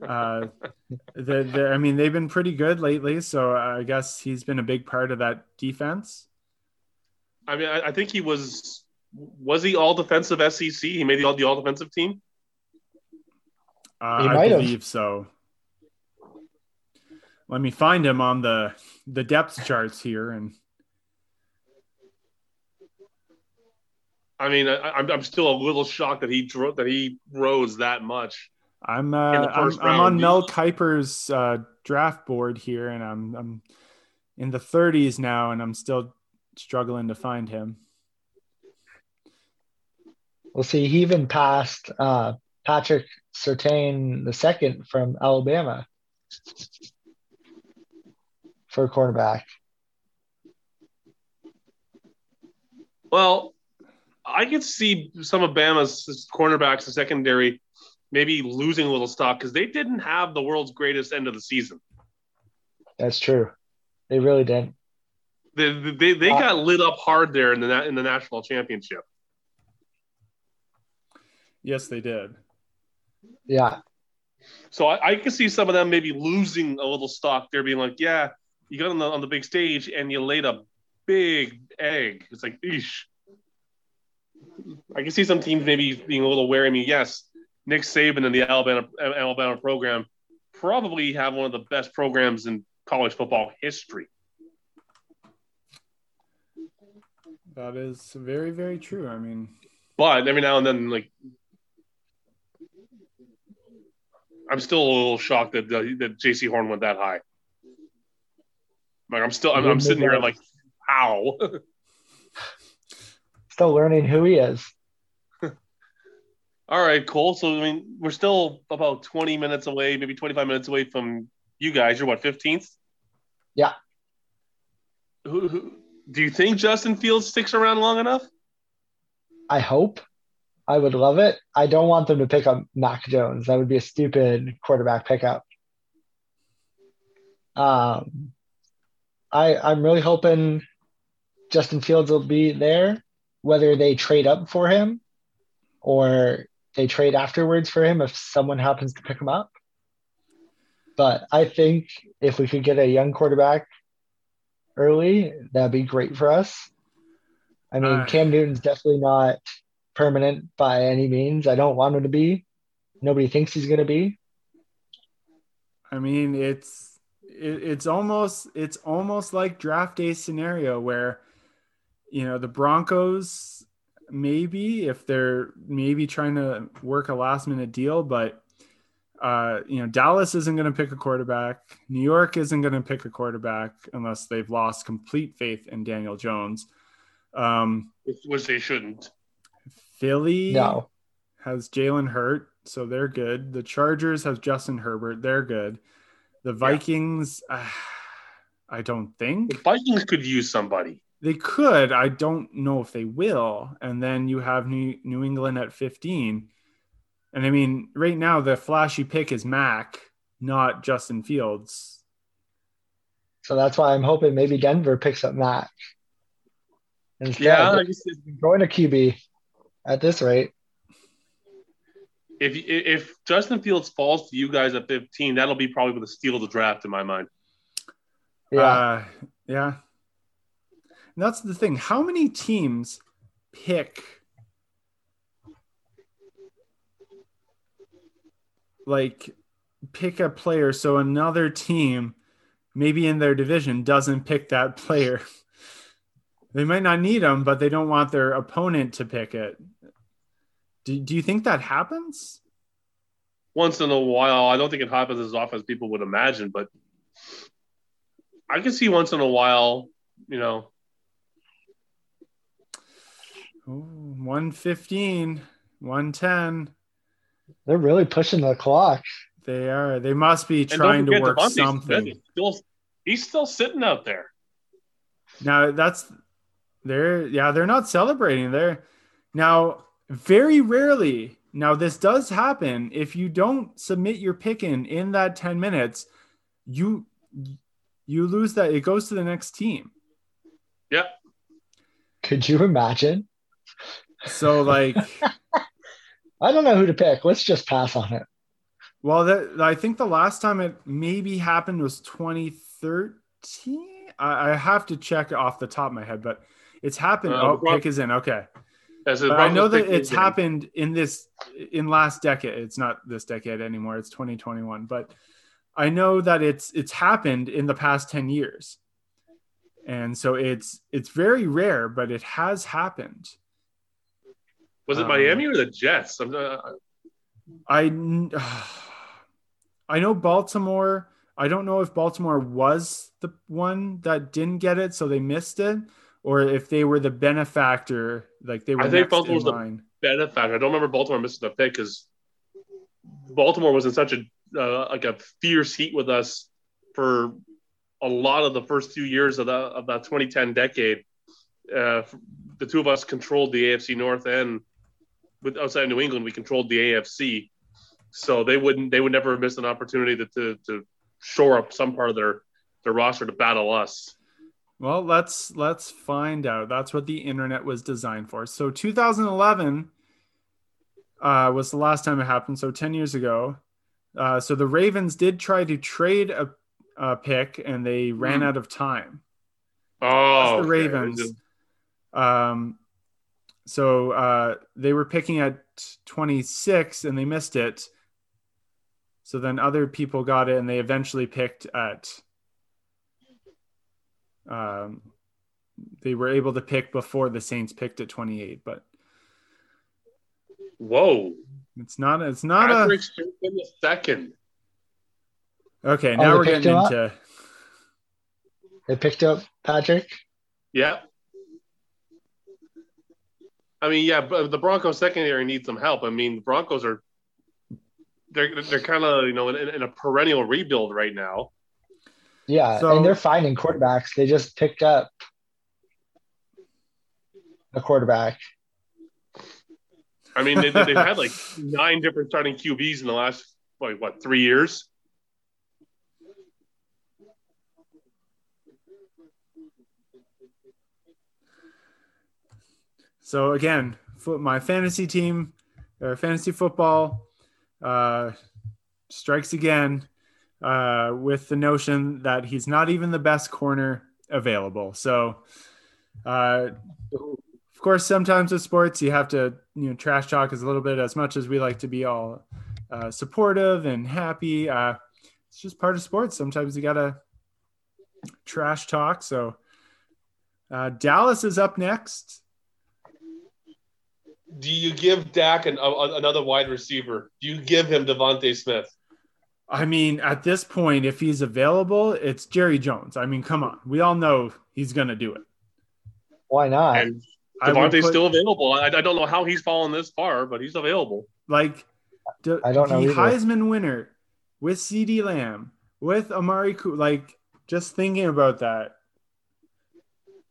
Uh, the, the, I mean, they've been pretty good lately, so I guess he's been a big part of that defense. I mean, I, I think he was was he all defensive SEC? He made the all the all defensive team. Uh, He I might have. believe so. Let me find him on the the depth charts here, and I mean, I, I'm I'm still a little shocked that he dro- that he rose that much. I'm uh, I'm, I'm on Mel dude. Kiper's uh, draft board here, and I'm I'm in the 30s now, and I'm still struggling to find him. We'll see. He even passed uh, Patrick Surtain the second from Alabama for a cornerback. Well, I could see some of Bama's cornerbacks and secondary maybe losing a little stock because they didn't have the world's greatest end of the season. That's true. They really didn't. They they, they Uh, got lit up hard there in the in the national championship. Yes, they did. Yeah. So I, I can see some of them maybe losing a little stock there, being like, yeah, you got on the on the big stage and you laid a big egg. It's like, eesh. I can see some teams maybe being a little wary. I mean, yes, Nick Saban and the Alabama Alabama program probably have one of the best programs in college football history. That is very, very true. I mean, But every now and then, like, I'm still a little shocked that uh, that, that Jaycee Horn went that high. Like, I'm still, I'm, I'm sitting here like, how? Still learning who he is. All right, Cole. So I mean, we're still about 20 minutes away, maybe 25 minutes away from you guys. You're what, 15th? Yeah. Who, who, do you think Justin Fields sticks around long enough? I hope. I would love it. I don't want them to pick up Mac Jones. That would be a stupid quarterback pickup. Um, I I'm really hoping Justin Fields will be there, whether they trade up for him or they trade afterwards for him if someone happens to pick him up. But I think if we could get a young quarterback early, that'd be great for us. I mean, Cam Newton's definitely not permanent by any means. I don't want him to be. Nobody thinks he's going to be. I mean, it's it, it's almost it's almost like draft day scenario where you know the Broncos maybe if they're maybe trying to work a last minute deal, but uh, you know Dallas isn't going to pick a quarterback. New York isn't going to pick a quarterback unless they've lost complete faith in Daniel Jones. Um, Which, which they shouldn't. Philly No. has Jalen Hurt, so they're good. The Chargers have Justin Herbert, they're good. The Vikings, ah, I don't think. The Vikings could use somebody. They could. I don't know if they will. And then you have New, New England at 15. And I mean, right now, the flashy pick is Mac, not Justin Fields. So that's why I'm hoping maybe Denver picks up Mac. Instead, Yeah, I going to QB at this rate. if if Justin Fields falls to you guys at 15, that'll be probably the steal of the draft in my mind. Yeah. Uh, yeah. And that's the thing. How many teams pick like pick a player so another team maybe in their division doesn't pick that player? they might not need them, but they don't want their opponent to pick it. Do, do you think that happens? Once in a while, I don't think it happens as often as people would imagine, but I can see once in a while, you know, Ooh, 115, 110. They're really pushing the clock. They are. They must be trying to work DeVonta something. is Still, he's still sitting out there. Now that's they're yeah, they're not celebrating. They're now very rarely. Now this does happen. If you don't submit your pick in in that 10 minutes, you you lose that. It goes to the next team. Yep. Could you imagine? So like I don't know who to pick. Let's just pass on it. well that I think the last time it maybe happened was 2013. I, I have to check off the top of my head, but it's happened. Uh, oh, Bron- pick is in. Okay. But I know that it's in. happened in this in last decade. It's not this decade anymore. It's 2021. But I know that it's it's happened in the past 10 years. And so it's it's very rare, but it has happened. Was it um, Miami or the Jets? I'm, uh, I I know Baltimore. I don't know if Baltimore was the one that didn't get it, so they missed it, or if they were the benefactor, like they were I think Baltimore was the- benefactor. I don't remember Baltimore missing the pick because Baltimore was in such a uh, like a fierce heat with us for a lot of the first few years of the of that 2010 decade. Uh, the two of us controlled the AFC North and with outside of New England, we controlled the AFC. So they wouldn't they would never miss an opportunity to to, to shore up some part of their their roster to battle us. Well, let's let's find out. That's what the internet was designed for. So 2011 uh, was the last time it happened. So 10 years ago. Uh, so the Ravens did try to trade a, a pick, and they ran Hmm. out of time. Oh, the okay. Ravens. Um, so uh, they were picking at 26, and they missed it. So then other people got it, and they eventually picked at. Um, they were able to pick before the Saints picked at 28, but Whoa, it's not. It's not Patrick Surtain the second. Okay, Oh, now they we're getting him up? into. They picked up Patrick. Yeah. I mean, yeah, but the Broncos secondary needs some help. I mean, the Broncos are they're they're kind of you know in, in a perennial rebuild right now. Yeah, So- and they're finding quarterbacks. They just picked up a quarterback. I mean, they, they've had like nine different starting QBs in the last like what three years. So again, my fantasy team, or fantasy football, uh, strikes again uh, with the notion that he's not even the best corner available. So, uh, of course, sometimes with sports, you have to you know trash talk as a little bit as much as we like to be all uh, supportive and happy. Uh, it's just part of sports. Sometimes you gotta trash talk. So, uh, Dallas is up next. Do you give Dak an, a, another wide receiver? Do you give him DeVonta Smith? I mean, at this point, if he's available, it's Jerry Jones. I mean, come on. We all know he's going to do it. Why not? And I DeVonta's put- still available. I, I don't know how he's fallen this far, but he's available. like the, I don't know the either. Heisman winner with CeeDee Lamb, with Amari Cooper. Like, just thinking about that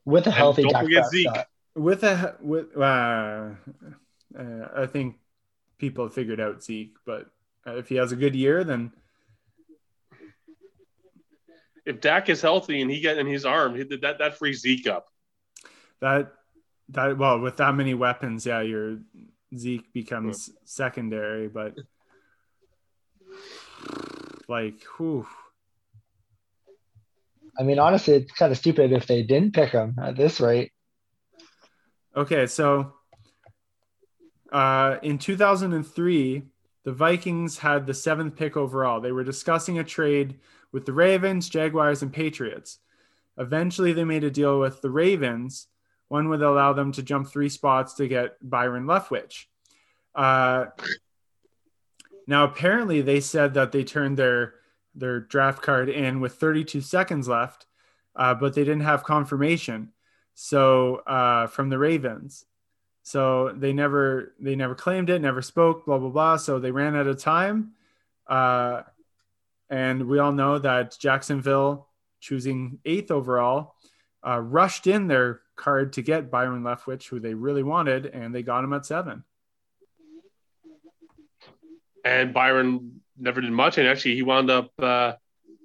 With a healthy don't Dak forget Zeke. Prescott. with a with uh, uh, I think people have figured out Zeke, but if he has a good year, then If Dak is healthy and he get in his arm, he, that that frees Zeke up. that that well with that many weapons, yeah, your Zeke becomes secondary, but like, whew. I mean, honestly, it's kind of stupid if they didn't pick him at this rate. Okay, so uh, in 2003, the Vikings had the seventh pick overall. They were discussing a trade with the Ravens, Jaguars, and Patriots. Eventually, they made a deal with the Ravens. One would allow them to jump three spots to get Byron Leftwich. Uh, now, apparently, they said that they turned their their draft card in with 32 seconds left, uh, but they didn't have confirmation so uh, from the Ravens. So they never they never claimed it, never spoke, blah blah blah. So they ran out of time, uh, and we all know that Jacksonville, choosing eighth overall, uh, rushed in their card to get Byron Leftwich, who they really wanted, and they got him at seven. And Byron never did much, and actually he wound up uh,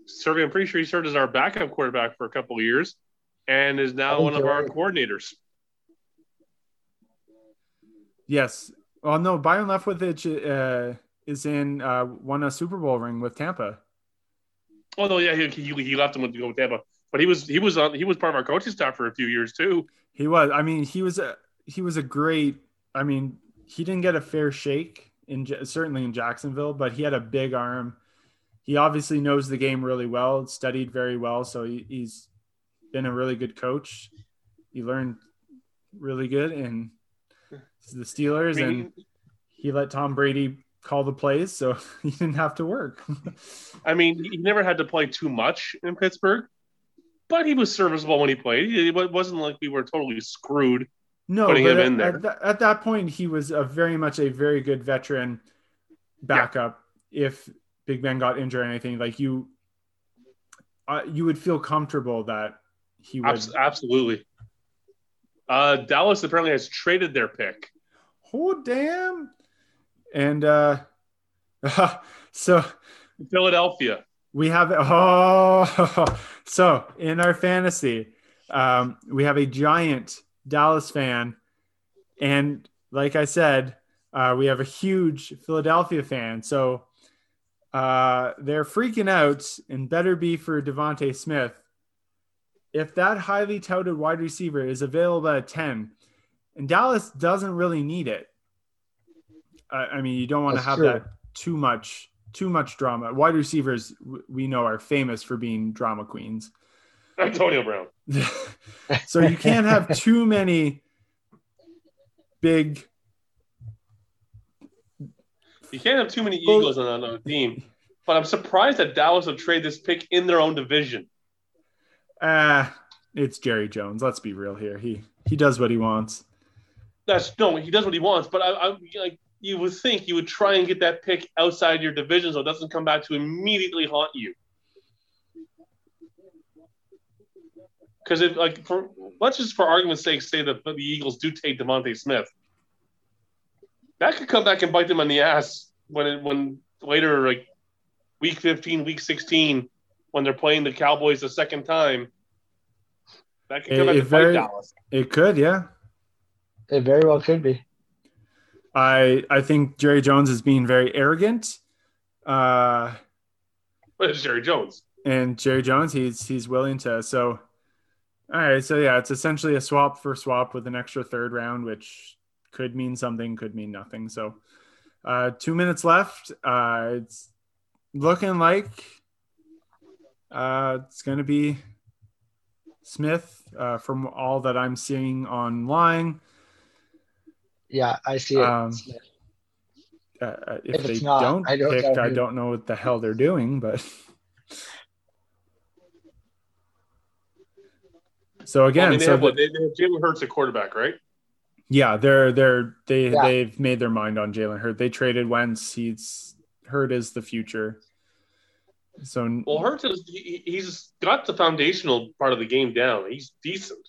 serving. I'm pretty sure he served as our backup quarterback for a couple of years, and is now one of our coordinators. Yes. Well, no, Byron Leftwich uh, is in uh, won a Super Bowl ring with Tampa. Oh no, yeah, he, he, he left him to go with Tampa, but he was he was on he was part of our coaching staff for a few years too. He was. I mean, he was a he was a great. I mean, he didn't get a fair shake in certainly in Jacksonville, but he had a big arm. He obviously knows the game really well, studied very well, so he, he's been a really good coach. He learned really good, and the Steelers, and he let Tom Brady call the plays, so he didn't have to work. I mean, he never had to play too much in Pittsburgh, but he was serviceable when he played. It wasn't like we were totally screwed. No, putting him at, in there. At, th- at, that point, he was a very much a very good veteran backup. Yeah. If Big Ben got injured or anything, like you, uh, you would feel comfortable that he would. Absolutely. Uh, Dallas apparently has traded their pick. Oh damn. And uh so philadelphia. we have oh so in our fantasy um we have a giant dallas fan. And like i said uh we have a huge philadelphia fan. So uh they're freaking out and better be for DeVonta Smith if that highly touted wide receiver is available at 10 and Dallas doesn't really need it. I, I mean, you don't want to have true. that too much too much drama. Wide receivers we know are famous for being drama queens. Antonio Brown. so you can't have too many big. You can't have too many Eagles on a team. But I'm surprised that Dallas would trade this pick in their own division. Ah, uh, it's Jerry Jones. Let's be real here. He he does what he wants that's no, he does what he wants. But I, I like you would think you would try and get that pick outside your division so it doesn't come back to immediately haunt you. Because if like for let's just for argument's sake say that the Eagles do take DeVonta Smith, that could come back and bite them on the ass when it when later like week 15, week 16, when they're playing the Cowboys the second time. That could come it, back it very, Dallas. It could, yeah. It very well could be. I I think Jerry Jones is being very arrogant. Uh, but it's Jerry Jones. And Jerry Jones, he's he's willing to. So, all right. So yeah, it's essentially a swap for swap with an extra third round, which could mean something, could mean nothing. So, uh, two minutes left. Uh, it's looking like uh, it's going to be Smith uh, from all that I'm seeing online. Yeah, I see it. Um, uh, uh, if, if they not, don't I don't pick, I don't know what the hell they're doing, but. so again, well, I mean, they so have, the, they, they have Jalen Hurts at quarterback, right? Yeah, they're they're they yeah. they've made their mind on Jalen Hurts. They traded Wentz. He's Hurt is the future. So well, Hurts is he, he's got the foundational part of the game down. He's decent.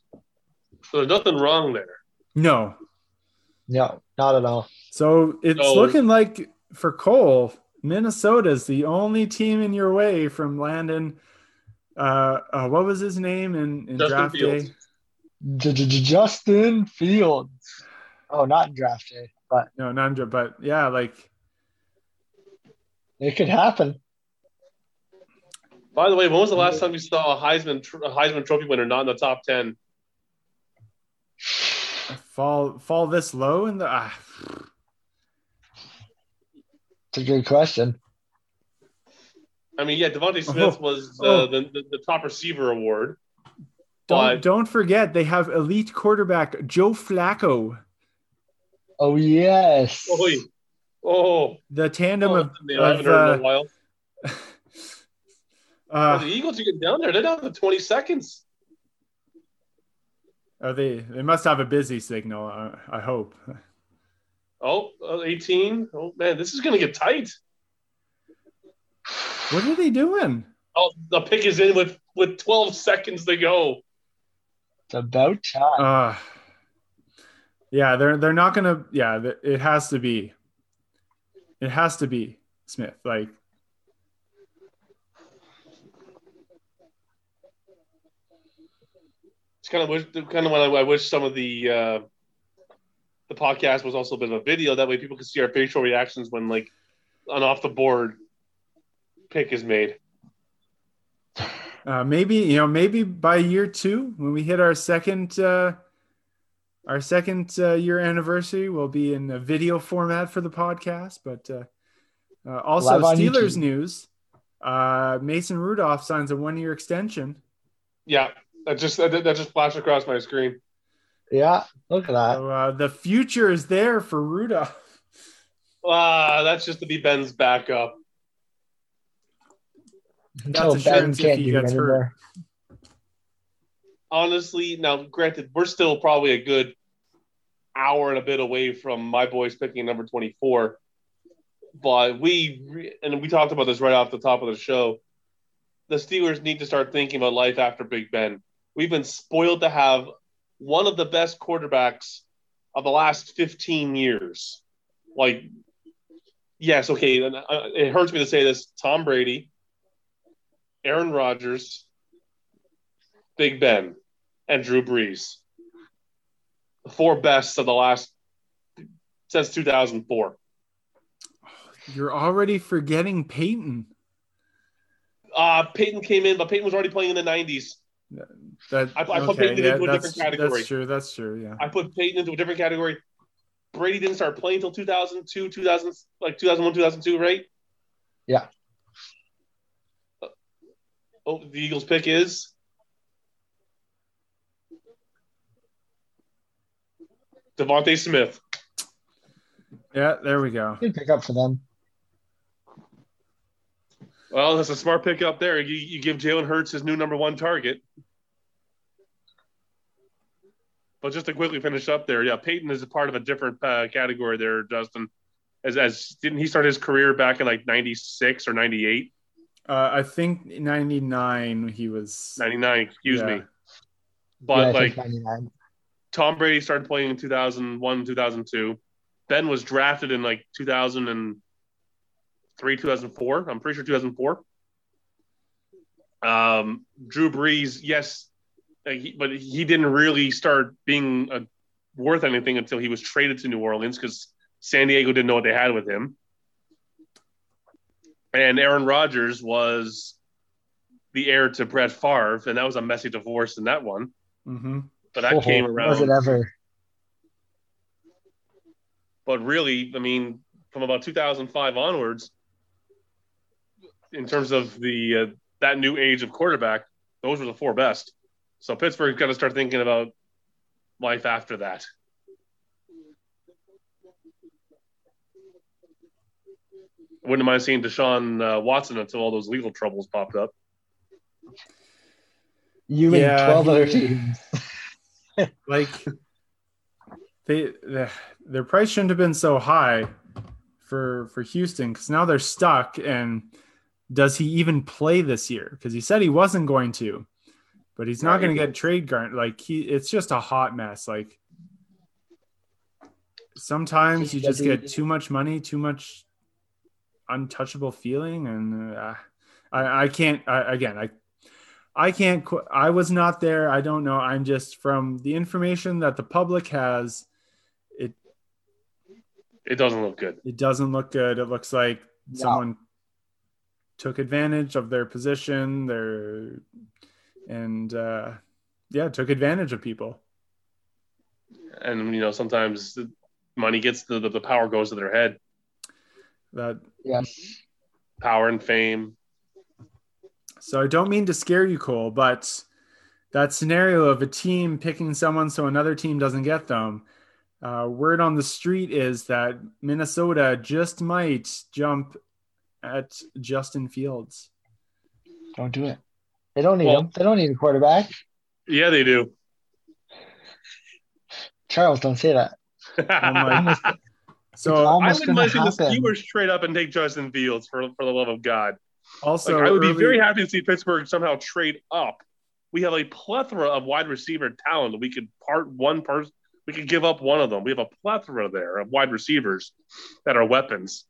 So there's nothing wrong there. No, no, not at all. So it's so, looking like for Cole, Minnesota's the only team in your way from landing. Uh, uh what was his name in, in draft Fields. day? Justin Fields. Oh, not in draft day, but no, not in draft. but yeah, like it could happen. By the way, when was the last time you saw a Heisman a Heisman Trophy winner not in the top ten? fall fall this low in the ah. it's a good question i mean yeah devonta smith oh, was uh, oh. the, the, the, top receiver award don't, don't forget they have elite quarterback joe flacco oh yes oh, oh. the tandem oh, of, of uh, uh, the eagles are getting down there they're down to 20 seconds Oh, they they must have a busy signal. I, I hope. Oh, uh, 18. Oh man, this is gonna get tight. What are they doing? Oh, the pick is in with with 12 seconds to go. It's about time. Uh yeah, they're they're not gonna. Yeah, it has to be. It has to be Smith. Like It's kind of wish, kind of when I, I wish some of the uh, the podcast was also a bit of a video. That way, people could see our facial reactions when like an off the board pick is made. uh, maybe you know maybe by year two when we hit our second uh, our second uh, year anniversary, we'll be in a video format for the podcast. But uh, uh, also Steelers YouTube. news: uh, Mason Rudolph signs a one year extension. Yeah, that just that, that just flashed across my screen. Yeah, look at that. So uh, the future is there for Rudolph. Ah, that's just to be Ben's backup. Until That's Ben assurance if can't he do gets hurt. Honestly, now granted, we're still probably a good hour and a bit away from my boys picking number 24. But we, and we talked about this right off the top of the show. The Steelers need to start thinking about life after Big Ben. We've been spoiled to have one of the best quarterbacks of the last 15 years. Like, yes, okay, uh, it hurts me to say this Tom Brady, Aaron Rodgers, Big Ben, and Drew Brees. The four best of the last since 2004. You're already forgetting Peyton. Uh, Peyton came in, but Peyton was already playing in the 90s. That I- I put Peyton into a that's, different category. That's true. That's true. Yeah. I put Peyton into a different category. Brady didn't start playing until 2002, 2000, like 2001, 2002, right? Yeah. Oh, the Eagles pick is DeVonta Smith. Yeah. There we go. Good pick up for them. Well, that's a smart pick up there. You, you give Jalen Hurts his new number one target. But just to quickly finish up there, yeah, Peyton is a part of a different uh, category there, Justin. As, as didn't he start his career back in like 96 or 98? Uh, I think '99 he was. 99, excuse Yeah. me. But yeah, like 99. Tom Brady started playing in 2001, 2002. Ben was drafted in like 2003, 2004. I'm pretty sure 2004. Um, Drew Brees, yes, uh, he, but he didn't really start being uh worth anything until he was traded to New Orleans because San Diego didn't know what they had with him. And Aaron Rodgers was the heir to Brett Favre, and that was a messy divorce in that one. hmm But that Oh, came around. Was it ever? but really, I mean, from about 2005 onwards, in terms of the uh, that new age of quarterback, those were the four best. So Pittsburgh's got to start thinking about life after that. Wouldn't mind seeing Deshaun uh, Watson until all those legal troubles popped up. You Yeah, and 12 other teams. Like they, their price shouldn't have been so high for for Houston because now they're stuck. And does he even play this year? Because he said he wasn't going to, but he's not Right. going to get trade guard. Like he, it's just a hot mess. Like sometimes you just get too much money, too much untouchable feeling, and uh, I, I can't. I, again, I I can't. qu- I was not there. I don't know. I'm just from the information that the public has. It It doesn't look good. it doesn't look good. It looks like No. someone took advantage of their position. Their and uh, yeah, took advantage of people. And, you know, sometimes the money gets the, the, the power goes to their head, That Yes. power and fame. So I don't mean to scare you, Cole, but that scenario of a team picking someone so another team doesn't get them. Uh, word on the street is that Minnesota just might jump at Justin Fields. Don't do it. They don't need Well- him. They don't need a quarterback. Yeah, they do. Charles, don't say that. Oh Almost- So I wouldn't gonna mind seeing the happen. Steelers trade up and take Justin Fields for for the love of God. also, Like, I would be very happy to see Pittsburgh somehow trade up. We have a plethora of wide receiver talent. We could part one person. We could give up one of them. We have a plethora there of wide receivers that are weapons.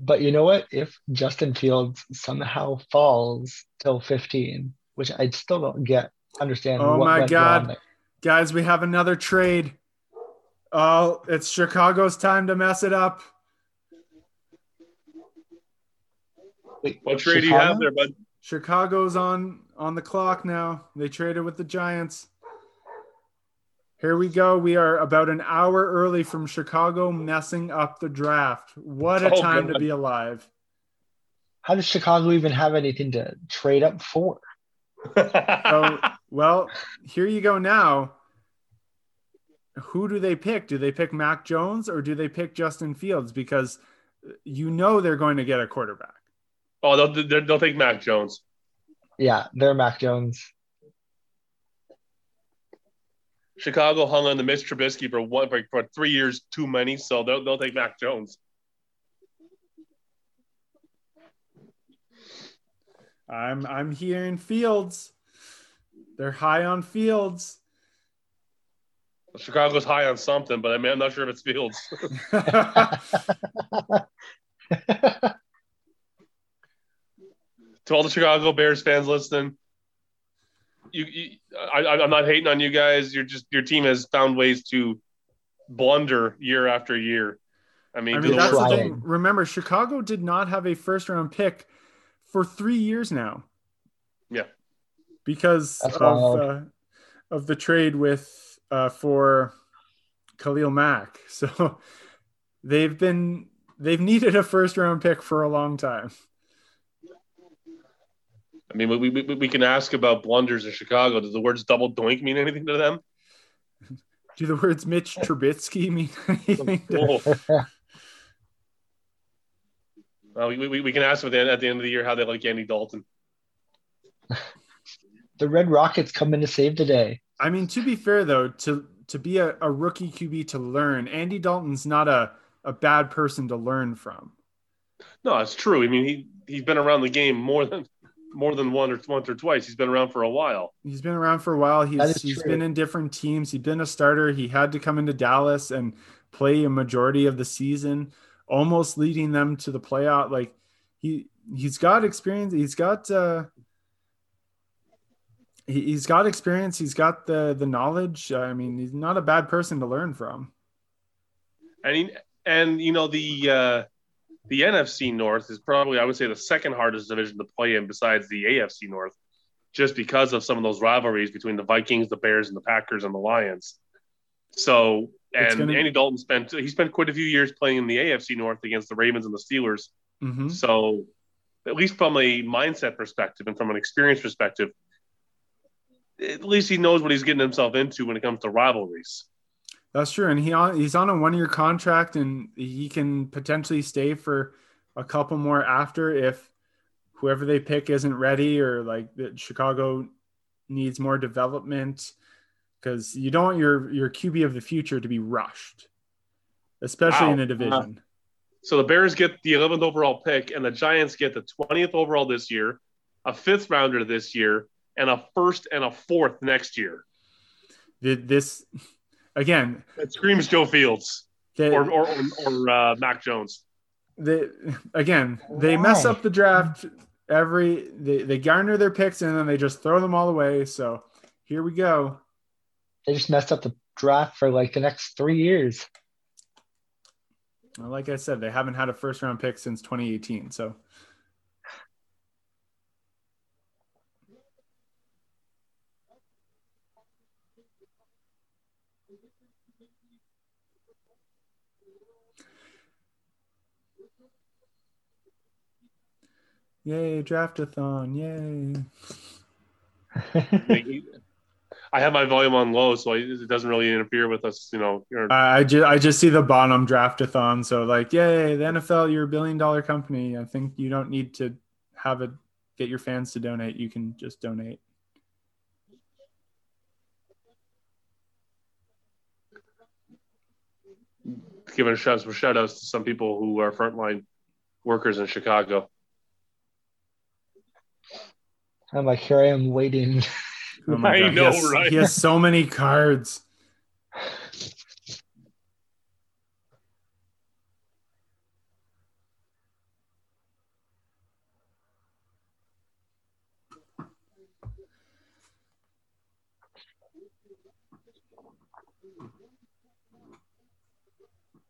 But you know what? If Justin Fields somehow falls till 15, which I still don't get, understand. Oh what my God. Guys, we have another trade. Oh, it's Chicago's time to mess it up. Wait, What trade do you have there, bud? Chicago's on on the clock now. They traded with the Giants. Here we go. We are about an hour early from Chicago messing up the draft. What a Oh, time to be alive. How does Chicago even have anything to trade up for? So, well, here you go now. Who do they pick? Do they pick Mac Jones or do they pick Justin Fields? Because you know they're going to get a quarterback. oh, they'll, they'll they'll take Mac Jones. Yeah, they're Mac Jones. Chicago hung on to Mitch Trubisky for one for, for three years too many, so they'll they'll take Mac Jones. I'm I'm hearing Fields. They're high on Fields. Chicago's high on something, but I mean I'm not sure if it's Fields. to all the Chicago Bears fans listening, you, you I, I'm not hating on you guys. You're just your team has found ways to blunder year after year. I mean, I mean, that's the thing. Remember, Chicago did not have a first round pick for three years now. Yeah. Because That's of uh, of the trade with uh, for Khalil Mack. So they've been they've needed a first round pick for a long time. I mean, we, we, we can ask about blunders in Chicago. Does the words double doink mean anything to them? Do the words Mitch Trubisky mean anything? to- Oh. Uh, we, we, we can ask them at the, end, at the end of the year how they like Andy Dalton. the Red Rockets come in to save the day. I mean, to be fair though, to to be a, a rookie QB to learn, Andy Dalton's not a, a bad person to learn from. No, it's true. I mean, he he's been around the game more than more than one or once or twice. He's been around for a while. He's been around for a while. That He's is he's true. been in different teams. He's been a starter. He had to come into Dallas and play a majority of the season, almost leading them to the playoff. Like he he's got experience. He's got uh he, he's got experience. He's got the the knowledge. I mean, he's not a bad person to learn from. And he, and you know the uh, the NFC North is probably I would say the second hardest division to play in besides the AFC North, just because of some of those rivalries between the Vikings, the Bears, and the Packers and the Lions. So and gonna- Andy Dalton spent he spent quite a few years playing in the AFC North against the Ravens and the Steelers. Mhm. So at least from a mindset perspective and from an experience perspective, at least he knows what he's getting himself into when it comes to rivalries. That's true, and he on he's on a one year contract, and he can potentially stay for a couple more after if whoever they pick isn't ready or like that Chicago needs more development because you don't want your your QB of the future to be rushed, especially Wow. in a division. Uh, so the Bears get the 11th overall pick, and the Giants get the 20th overall this year, a fifth rounder this year, and a first and a fourth next year. Did this again? That screams Joe Fields The, or or, or, or uh, Mac Jones. the again they mess up the draft every they, they garner their picks and then they just throw them all away. So here we go. They just messed up the draft for like the next three years. Like I said, they haven't had a first round pick since 2018. So yay, draftathon, yay. I have my volume on low, so it doesn't really interfere with us. You know, or- I just I just see the bottom draftathon. So like, yay, the NFL, you're a billion dollar company. I think you don't need to have it get your fans to donate. You can just donate. giving shout some shout outs to some people who are frontline workers in Chicago. I'm like, here I am waiting. Oh my I God. know, he has, right? He has so many cards.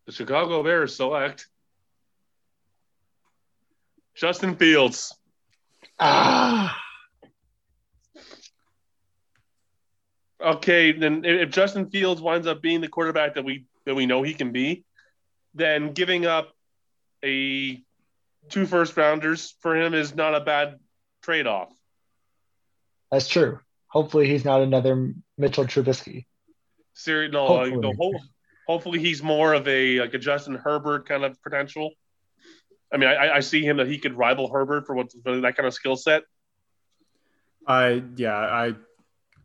The Chicago Bears select Justin Fields. Ah, Okay, then if if Justin Fields winds up being the quarterback that we that we know he can be, then giving up a two first rounders for him is not a bad trade off. that's true. Hopefully, he's not another Mitchell Trubisky. Seri- no, like, Hopefully. no, ho- hopefully he's more of a like a Justin Herbert kind of potential. I mean, I, I see him that he could rival Herbert for what for that kind of skill set. I yeah, I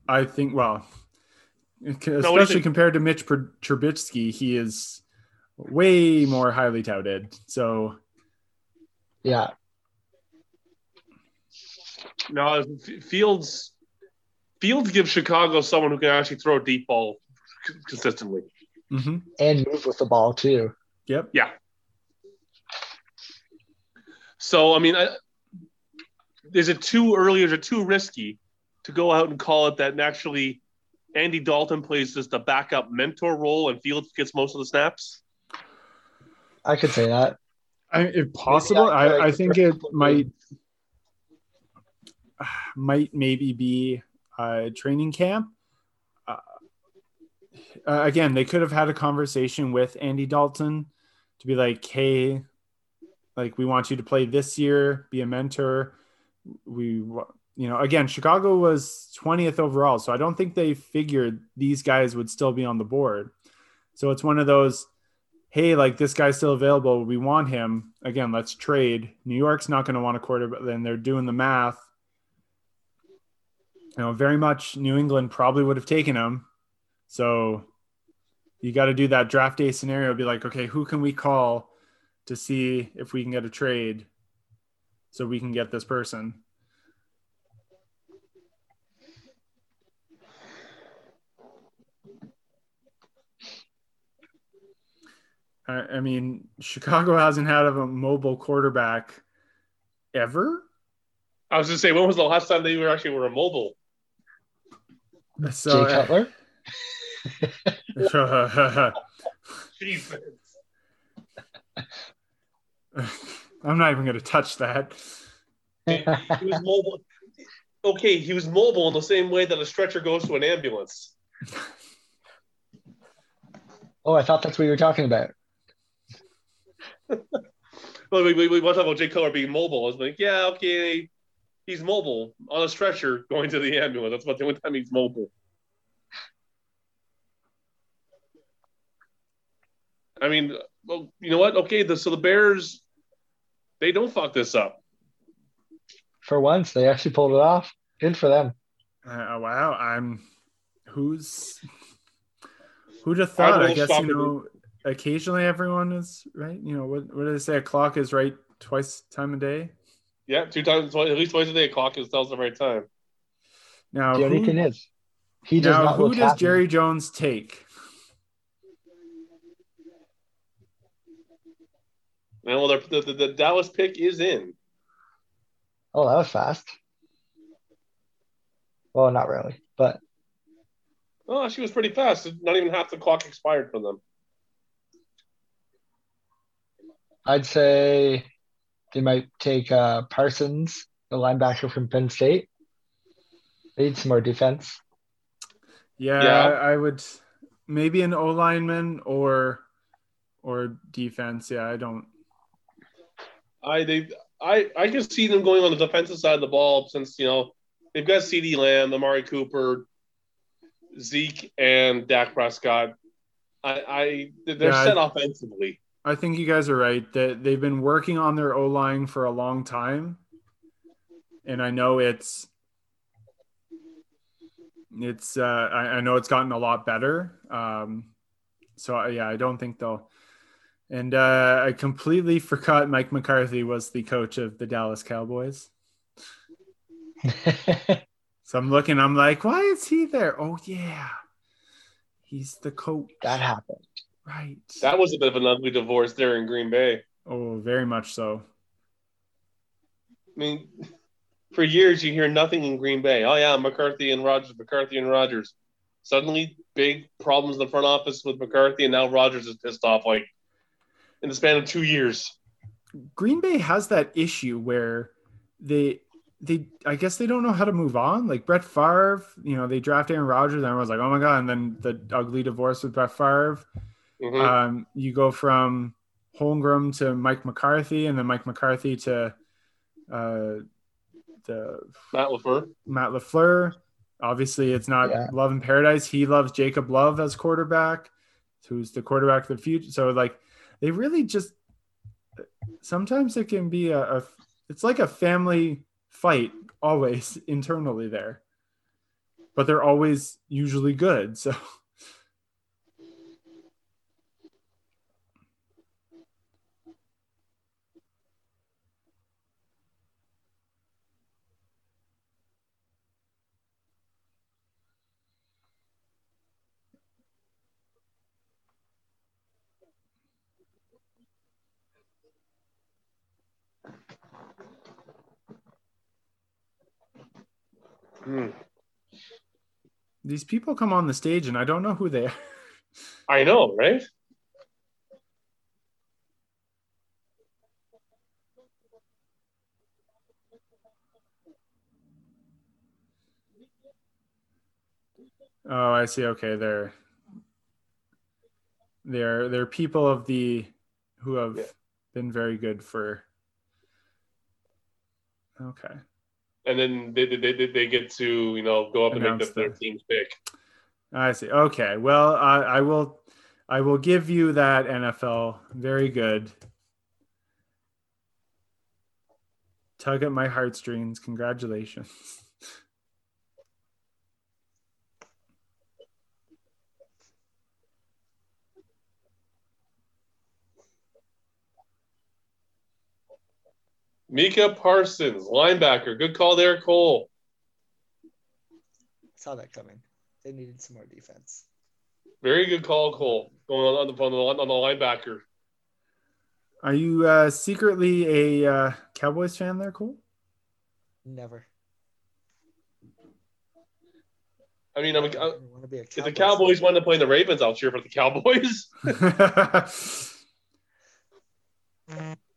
I think well, what do especially think? compared to Mitch Tr- Trubisky, he is way more highly touted. So Yeah, No, Fields Fields gives Chicago someone who can actually throw a deep ball c- consistently. mhm. and move with the ball too. yep. Yeah. So I mean, I, is it too early? Is it too risky to go out and call it that? Actually, Andy Dalton plays just a backup mentor role, and Fields gets most of the snaps. I could say that. I, if possible, I, I think it might might maybe be a training camp. Uh, uh, again, they could have had a conversation with Andy Dalton to be like, "Hey, like we want you to play this year, be a mentor." We, wa- you know, again, Chicago was twentieth overall, so I don't think they figured these guys would still be on the board. So it's one of those hey, like this guy's still available. We want him. Again, let's trade. New York's not going to want a quarterback. Then they're doing the math. You know, very much New England probably would have taken him. So you got to do that draft day scenario. Be like, okay, who can we call to see if we can get a trade so we can get this person? I I mean, Chicago hasn't had a mobile quarterback ever. I was just saying, when was the last time they were actually were a mobile? So, Jay Cutler. Jesus. I'm not even going to touch that. he was mobile. Okay, he was mobile in the same way that a stretcher goes to an ambulance. oh, I thought that's what you were talking about. Well, we, we, we want to talk about Jay Cutler being mobile. I was like, yeah, okay, he's mobile on a stretcher going to the ambulance. That's about the only time he's mobile. I mean, well, you know what? Okay, the, so the Bears, they don't fuck this up. For once, they actually pulled it off. Good for them. Uh, wow, I'm who's who'd have thought? I will guess you know, occasionally everyone is right. You know, what what do they say? A clock is right twice time a day. Yeah, two times, at least twice a day, a clock is tells the right time. Now, the only who, thing is, he does now not who does happy. Jerry Jones take? Well, the, the, the, the Dallas pick is in. Oh, that was fast. Well, not really, but Oh, she was pretty fast. Not even half the clock expired for them. I'd say they might take uh, Parsons, the linebacker from Penn State. They need some more defense. Yeah, Yeah. I, I would maybe an O lineman or or defense. Yeah, I don't. I they I I can see them going on the defensive side of the ball since you know they've got CeeDee Lamb, Amari Cooper, Zeke, and Dak Prescott. I, I they're Yeah, set I- offensively. I think you guys are right that they've been working on their O line for a long time, and I know it's it's uh, I, I know it's gotten a lot better. Um, so yeah, I don't think they'll And uh, I completely forgot Mike McCarthy was the coach of the Dallas Cowboys. so I'm looking, I'm like, why is he there? Oh, yeah. He's the coach. That happened. Right. That was a bit of an ugly divorce there in Green Bay. Oh, very much so. I mean, for years you hear nothing in Green Bay. Oh yeah, McCarthy and Rodgers, McCarthy and Rodgers. Suddenly, big problems in the front office with McCarthy, and now Rodgers is pissed off like in the span of two years. Green Bay has that issue where they they I guess they don't know how to move on. Like Brett Favre, you know, they draft Aaron Rodgers, and everyone's like, oh my god, and then the ugly divorce with Brett Favre. Mhm. Um, you go from Holmgren to Mike McCarthy, and then Mike McCarthy to uh, the Matt LaFleur. Matt LaFleur. Obviously, it's not Yeah. Love in Paradise. He loves Jacob Love as quarterback, who's the quarterback of the future. So, like, they really just sometimes it can be a, a it's like a family fight always internally there, but they're always usually good. So, these people come on the stage and I don't know who they are. I know, right? Oh, I see. Okay, they're they're they're people of the who have Yeah. been very good for. Okay, And then they, they, they, they get to you know go up and make the, their the- team's pick. I see. Okay, well, I, I will, I will give you that NFL. Very good. Tug at my heartstrings. Congratulations. Micah Parsons, linebacker. Good call there, Cole. Saw that coming. They needed some more defense. Very good call, Cole. Going on, on the on the, on the linebacker. Are you uh, secretly a uh, Cowboys fan there, Cole? Never. I mean, I'm, I I, want to be a if the Cowboys Cowboys to play up playing the Ravens, I'll cheer for the Cowboys.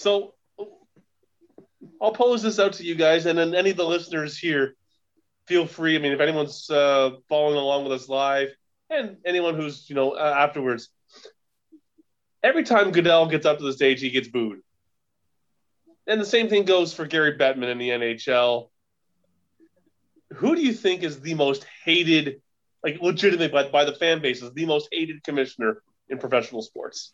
So I'll pose this out to you guys, and then any of the listeners here, feel free. I mean, if anyone's uh, following along with us live, and anyone who's you know uh, afterwards, every time Goodell gets up to the stage, he gets booed. And the same thing goes for Gary Bettman in the NHL. Who do you think is the most hated, like legitimately by, by the fan base, is the most hated commissioner in professional sports?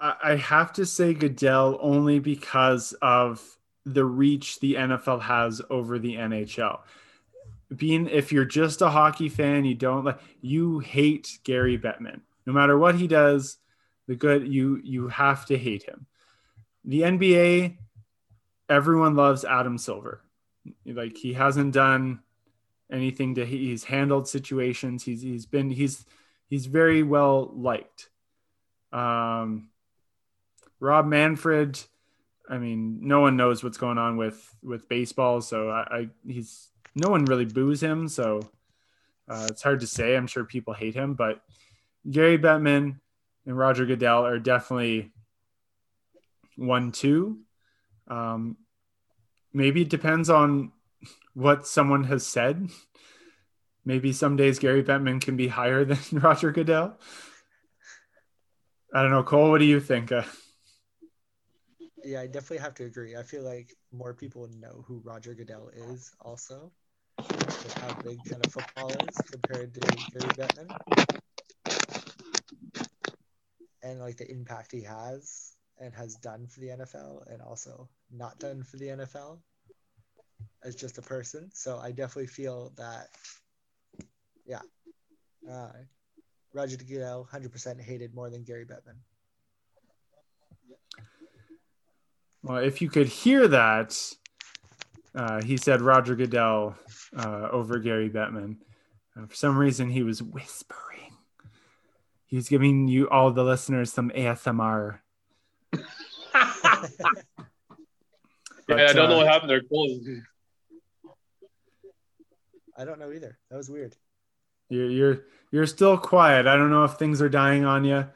I have to say Goodell only because of the reach the NFL has over the NHL. Being if you're just a hockey fan, you don't like you hate Gary Bettman. No matter what he does, the good you you have to hate him. The NBA, everyone loves Adam Silver. Like he hasn't done anything to he's handled situations. He's he's been he's he's very well liked. Um, Rob Manfred, I mean, no one knows what's going on with with baseball, so I, I he's no one really boos him, so uh, it's hard to say. I'm sure people hate him, but Gary Bettman and Roger Goodell are definitely one two. Um, maybe it depends on what someone has said. Maybe some days Gary Bettman can be higher than Roger Goodell. I don't know, Cole. What do you think? Uh, Yeah, I definitely have to agree. I feel like more people know who Roger Goodell is also, with how big kind of football is compared to Gary Bettman, and like the impact he has and has done for the NFL, and also not done for the NFL as just a person. So I definitely feel that Uh, Roger Goodell, 100% hated more than Gary Bettman. Well, if you could hear that, uh, he said Roger Goodell uh, over Gary Bettman. Uh, for some reason, he was whispering. He was giving you all the listeners some ASMR. yeah, I don't know uh, what happened there. Cool. I don't know either. That was weird. You're you're you're still quiet. I don't know if things are dying on you.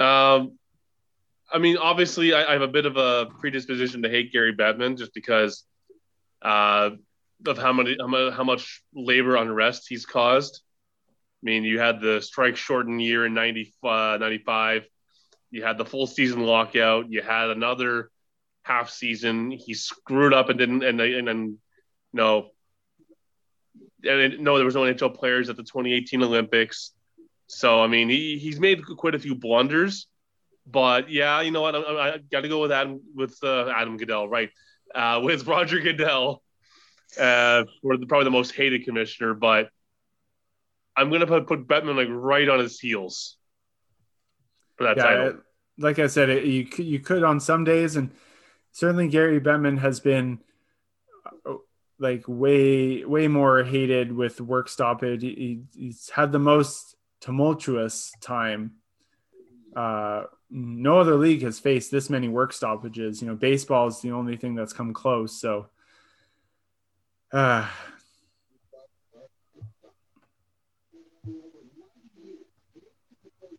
Um, I mean, obviously, I, I have a bit of a predisposition to hate Gary Bettman just because uh, of how many how much, labor unrest he's caused. I mean, you had the strike shortened year in 90, uh, 95. You had the full season lockout. You had another half season. He screwed up and didn't, and and then no, and no, there was no NHL players at the 2018 Olympics. So I mean, he, he's made quite a few blunders, but yeah, you know what? I, I got to go with Adam with uh, Adam Goodell, right? Uh, with Roger Goodell, uh, for the, probably the most hated commissioner, but I'm gonna put put Bettman like right on his heels for that Yeah, title. it- like I said, it, you could, you could on some days, and certainly Gary Bettman has been uh, like way way more hated with work stoppage. He, he's had the most tumultuous time. Uh, no other league has faced this many work stoppages. You know, baseball is the only thing that's come close. So, uh,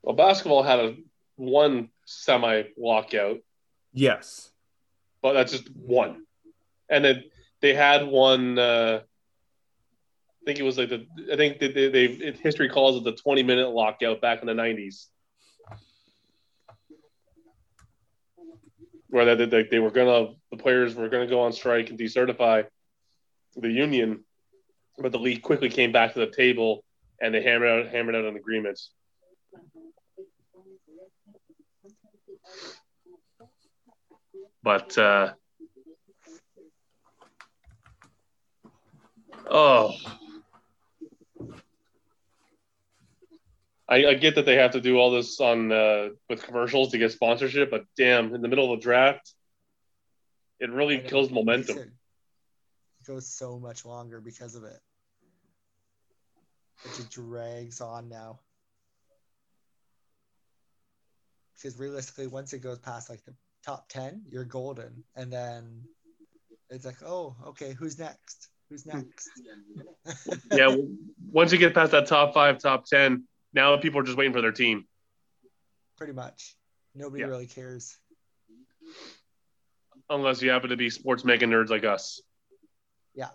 Well, basketball had a one semi lockout, yes, but that's just one. And then they had one. Uh, I think it was like the. I think they, they, they history calls it the 20 minute lockout back in the 90s, where they, they, they were gonna the players were gonna go on strike and decertify the union, but the league quickly came back to the table and they hammered out hammered out an agreement. But uh, oh, I, I get that they have to do all this on uh, with commercials to get sponsorship, but damn, in the middle of the draft, it really kills Makes momentum. It goes so much longer because of it. It just drags on now. Because realistically, once it goes past like the top 10, you're golden. And then it's like, oh, okay, who's next? Who's next? yeah, once you get past that top five, top ten, now people are just waiting for their team. Pretty much. Nobody Yeah. really cares. Unless you happen to be sports mega nerds like us. Yeah.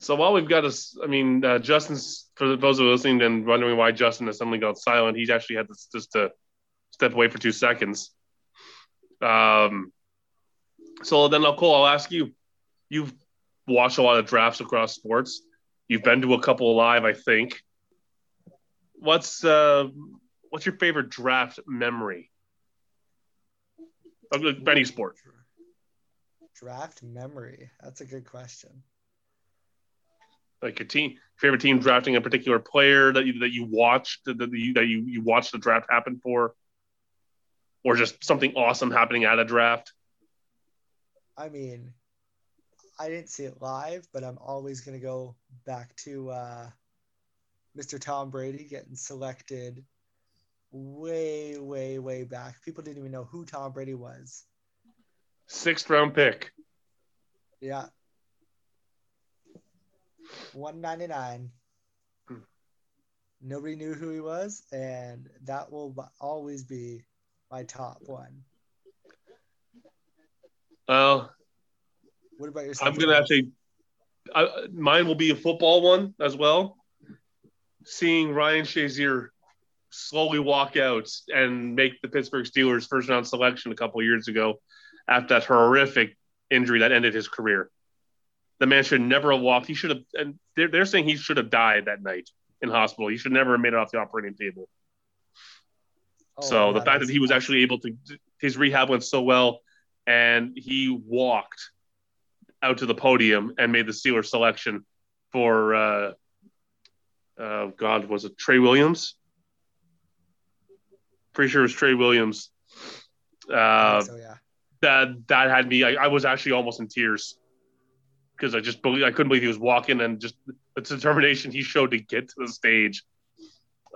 So while we've got us, I mean, uh, Justin's for those who are listening and wondering why Justin has suddenly gone silent, he's actually had this just to step away for two seconds. Um, so then, Nicole, I'll ask you. You've watched a lot of drafts across sports. You've been to a couple live, I think. What's uh, what's your favorite draft memory? Of any sport. Draft memory. That's a good question. like a team favorite team drafting a particular player that you that you watched that, that you that you, you watched the draft happen for or just something awesome happening at a draft I mean, I didn't see it live, but I'm always going to go back to uh, Mr. Tom Brady getting selected way, way, way back. People didn't even know who Tom Brady was. sixth round pick Yeah. 199. Hmm. Nobody knew who he was, and that will always be my top one. uh, What about yourself? i'm gonna actually I, mine will be a football one as well. Seeing ryan shazier slowly walk out and make the pittsburgh steelers first round selection a couple years ago after that horrific injury that ended his career. The man should never have walked. He should have and they're, they're saying he should have died that night in hospital. He should never have made it off the operating table. Oh, so the fact that he was actually able to his rehab went so well and he walked out to the podium and made the Steelers selection for uh, uh, God was it Trey Williams? Pretty sure it was Trey Williams. Uh, so yeah. that that had me. I, I was actually almost in tears because I just believe I couldn't believe he was walking and just the determination he showed to get to the stage.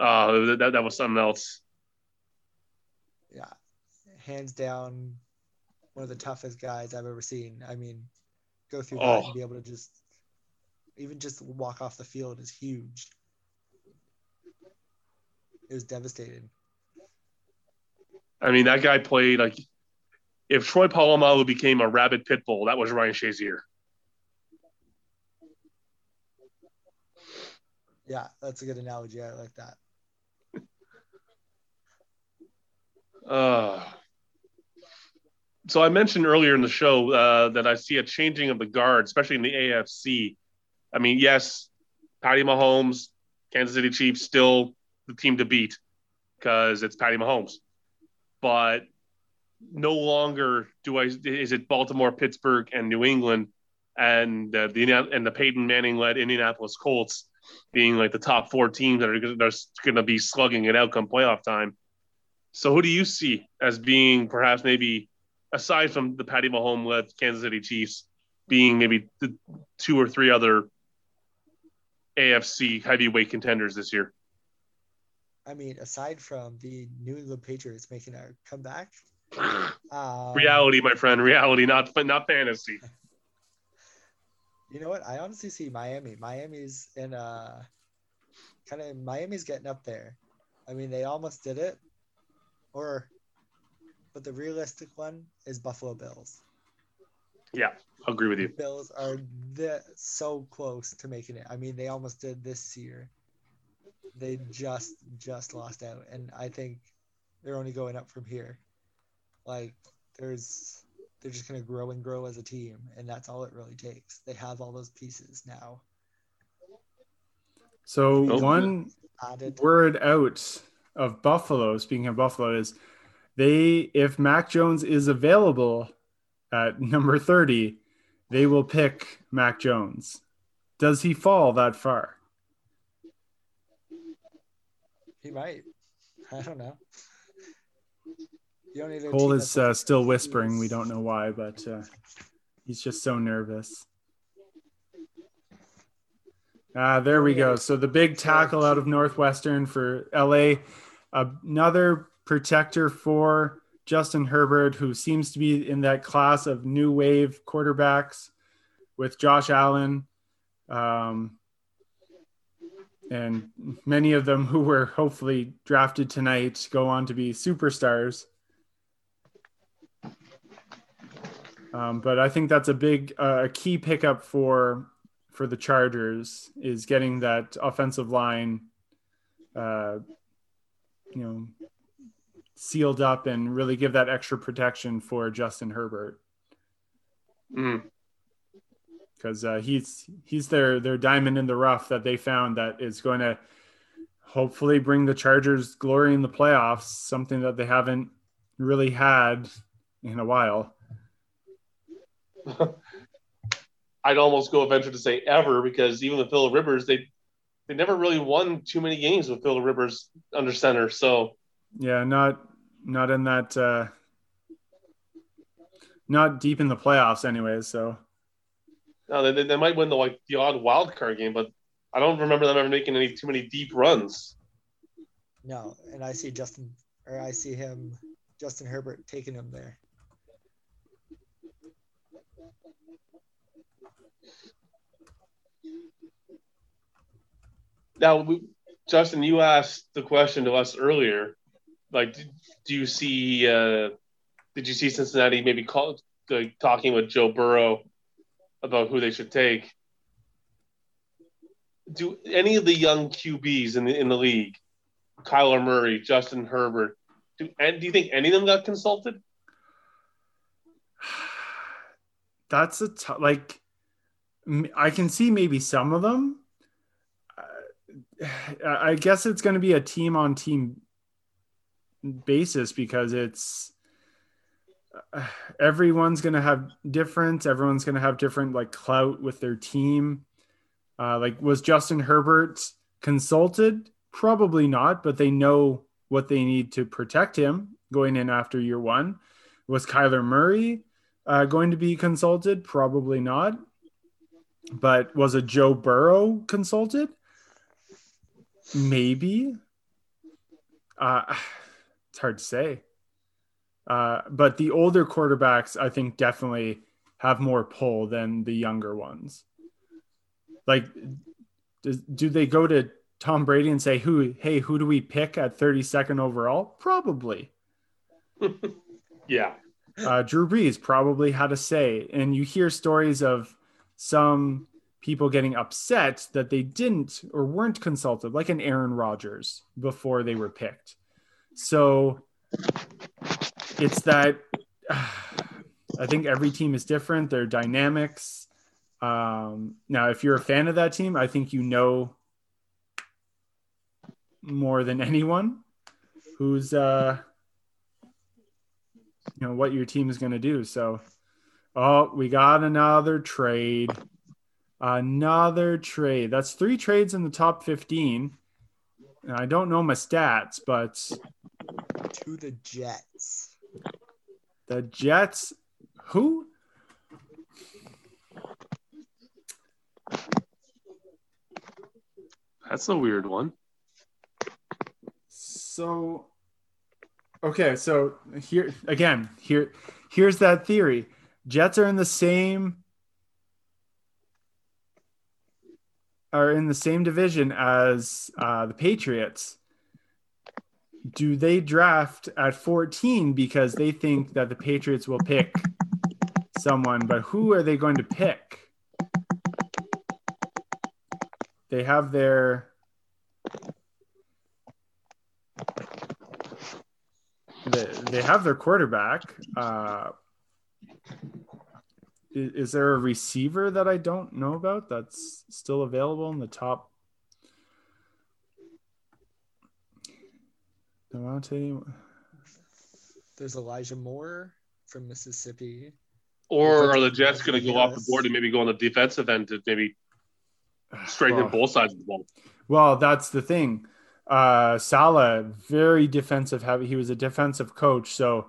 Uh, that that was something else. Yeah. Hands down, one of the toughest guys I've ever seen. I mean, go through that Oh. and be able to just even just walk off the field is huge. It was devastating. I mean, that guy played like if Troy Polamalu became a rabid pit bull, that was Ryan Shazier. Yeah, that's a good analogy. I like that. Uh, so I mentioned earlier in the show uh, that I see a changing of the guard, especially in the AFC. I mean, yes, Patty Mahomes, Kansas City Chiefs, still the team to beat because it's Patty Mahomes. But no longer do I is it Baltimore, Pittsburgh, and New England, and uh, the and the Peyton Manning led Indianapolis Colts being like the top four teams that are going to be slugging it out come playoff time. So who do you see as being perhaps maybe aside from the Patty Mahomes led Kansas City Chiefs being maybe the two or three other AFC heavyweight contenders this year? I mean, aside from the New England Patriots making a comeback, um, reality, my friend, reality, not not fantasy. You know what? I honestly see Miami. Miami's in a kind of Miami's getting up there. I mean, they almost did it, or, but the realistic one is Buffalo Bills. Yeah, I'll agree with you. Bills are the, so close to making it. I mean, they almost did this year. They just just lost out, and I think they're only going up from here. Like, there's they're just going to grow and grow as a team, and that's all it really takes. They have all those pieces now. So one Added, word out of Buffalo, speaking of Buffalo, is they if Mac Jones is available at number 30, they will pick Mac Jones. Does he fall that far? he might. I don't know. You don't need a Cole is uh, still whispering. We don't know why, but uh, he's just so nervous. Ah, there we go. So the big tackle out of Northwestern for LA, another protector for Justin Herbert, who seems to be in that class of new wave quarterbacks with Josh Allen, um, and many of them who were hopefully drafted tonight go on to be superstars. Um, but I think that's a big, uh, a key pickup for for the Chargers is getting that offensive line, uh, you know, sealed up and really give that extra protection for Justin Herbert Mm. because uh, he's he's their their diamond in the rough that they found that is going to hopefully bring the Chargers glory in the playoffs, something that they haven't really had in a while. I'd almost go venture to say ever because even the Philip Rivers, they they never really won too many games with Philip Rivers under center. So Yeah, not not in that uh not deep in the playoffs anyways, so no, they, they might win the like the odd wild card game, but I don't remember them ever making any too many deep runs. No, and I see Justin, or I see him, Justin Herbert taking him there. Now, we, Justin, you asked the question to us earlier. Like, do, you see? Uh, did you see Cincinnati maybe call, like, talking with Joe Burrow about who they should take? Do any of the young QBs in the in the league, Kyler Murray, Justin Herbert, do and do you think any of them got consulted? that's a t- like I can see maybe some of them. Uh, I guess it's going to be a team on team basis because it's everyone's going to have different. Everyone's going to have different like clout with their team. Uh, like, was Justin Herbert consulted? Probably not, but they know what they need to protect him going in after year one. Was Kyler Murray uh, going to be consulted? Probably not. But was a Joe Burrow consulted? Maybe. Uh, it's hard to say. Uh, but the older quarterbacks, I think, definitely have more pull than the younger ones. Like, does, do they go to Tom Brady and say, "Who? Hey, who do we pick at 32nd overall?" Probably. yeah. Uh, Drew Brees probably had a say, and you hear stories of some people getting upset that they didn't or weren't consulted, like an Aaron Rodgers before they were picked. So it's that uh, I think every team is different. Their dynamics. Um, now, if you're a fan of that team, I think you know more than anyone who's uh, you know what your team is going to do. So, oh, we got another trade. Another trade. That's three trades in the top 15. And I don't know my stats, but to the Jets. The Jets, who? That's a weird one. So, okay, so here again, here, here's that theory. Jets are in the same are in the same division as uh, the Patriots. Do they draft at 14 because they think that the Patriots will pick someone, but who are they going to pick? They have their they, have their quarterback. Uh, is, is there a receiver that I don't know about that's still available in the top? DeVonta. There's Elijah Moore from Mississippi. Or are the Jets going to go off the board and maybe go on the defensive end to maybe strengthen Well, both sides of the ball? Well, that's the thing. Uh, Saleh, very defensive heavy. He was a defensive coach, so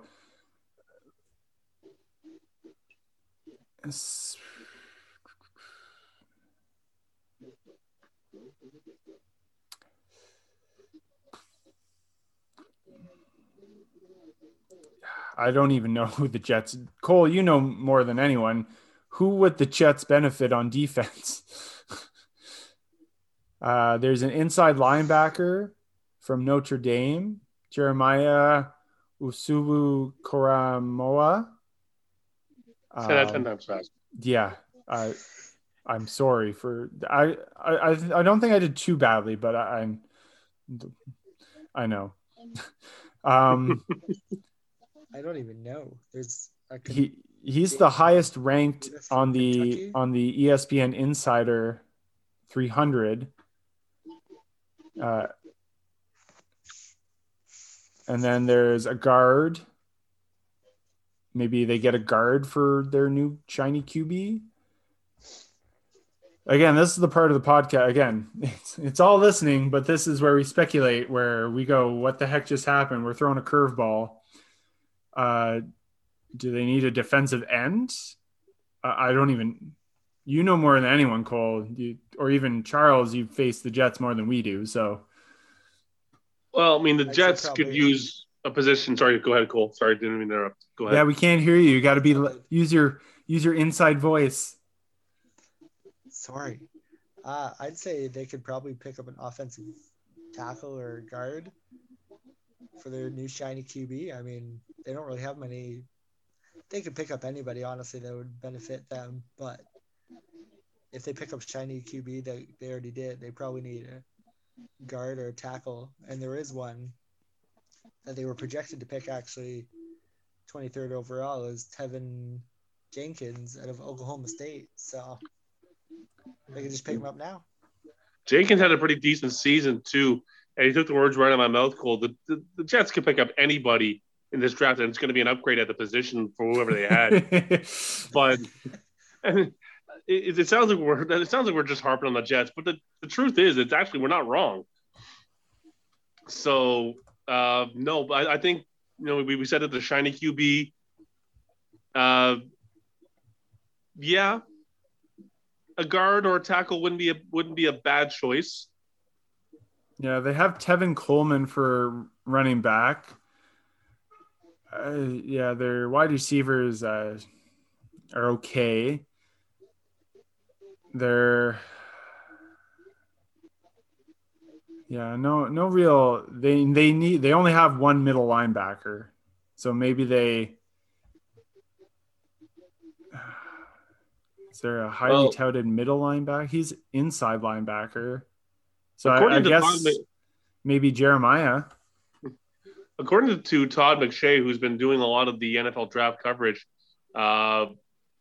I don't even know who the Jets. Cole, you know more than anyone. Who would the Jets benefit on defense? uh, there's an inside linebacker from Notre Dame, Jeremiah Usubu Koramoa. Say that Um, ten times fast. yeah, I, I'm sorry for I, I I I don't think I did too badly, but I, I'm I know. um, I don't even know. There's a con- he he's the highest ranked on the Kentucky? on the ESPN Insider 300. Uh, and then there's a guard. Maybe they get a guard for their new shiny QB. Again, this is the part of the podcast. Again, it's, it's all listening, but this is where we speculate, where we go, what the heck just happened? We're throwing a curveball. Uh, do they need a defensive end? I I don't even. You know more than anyone, Cole, you, or even Charles. You've faced the Jets more than we do. So Well, I mean, the I'd Jets could use a position. Sorry, go ahead, Cole. Sorry, didn't mean to interrupt. Go ahead. yeah, we can't hear you. You got to be use your use your inside voice. Sorry. Uh, I'd say they could probably pick up an offensive tackle or guard for their new shiny QB. I mean, they don't really have many. They could pick up anybody, honestly, that would benefit them. But if they pick up shiny QB, they, they already did. They probably need a guard or a tackle. And there is one that they were projected to pick actually 23rd overall is Teven Jenkins out of Oklahoma State. So they can just pick him up now. Jenkins had a pretty decent season too, and he took the words right out of my mouth. Cole, the, the, the Jets could pick up anybody in this draft, and it's going to be an upgrade at the position for whoever they had. but it, it, sounds like we're it sounds like we're just harping on the Jets, but the, the truth is, it's actually we're not wrong. So uh, no, but I, I, think you know we, we said that the shiny QB. Uh, yeah, a guard or a tackle wouldn't be a wouldn't be a bad choice. Yeah, they have Tevin Coleman for running back. Uh, yeah, their wide receivers uh, are okay. They're yeah, no, no real. They they need they only have one middle linebacker, so maybe they. Is there a highly well, touted middle linebacker? He's inside linebacker. So I, I guess maybe Jeremiah according to Todd McShay, who's been doing a lot of the NFL draft coverage, uh,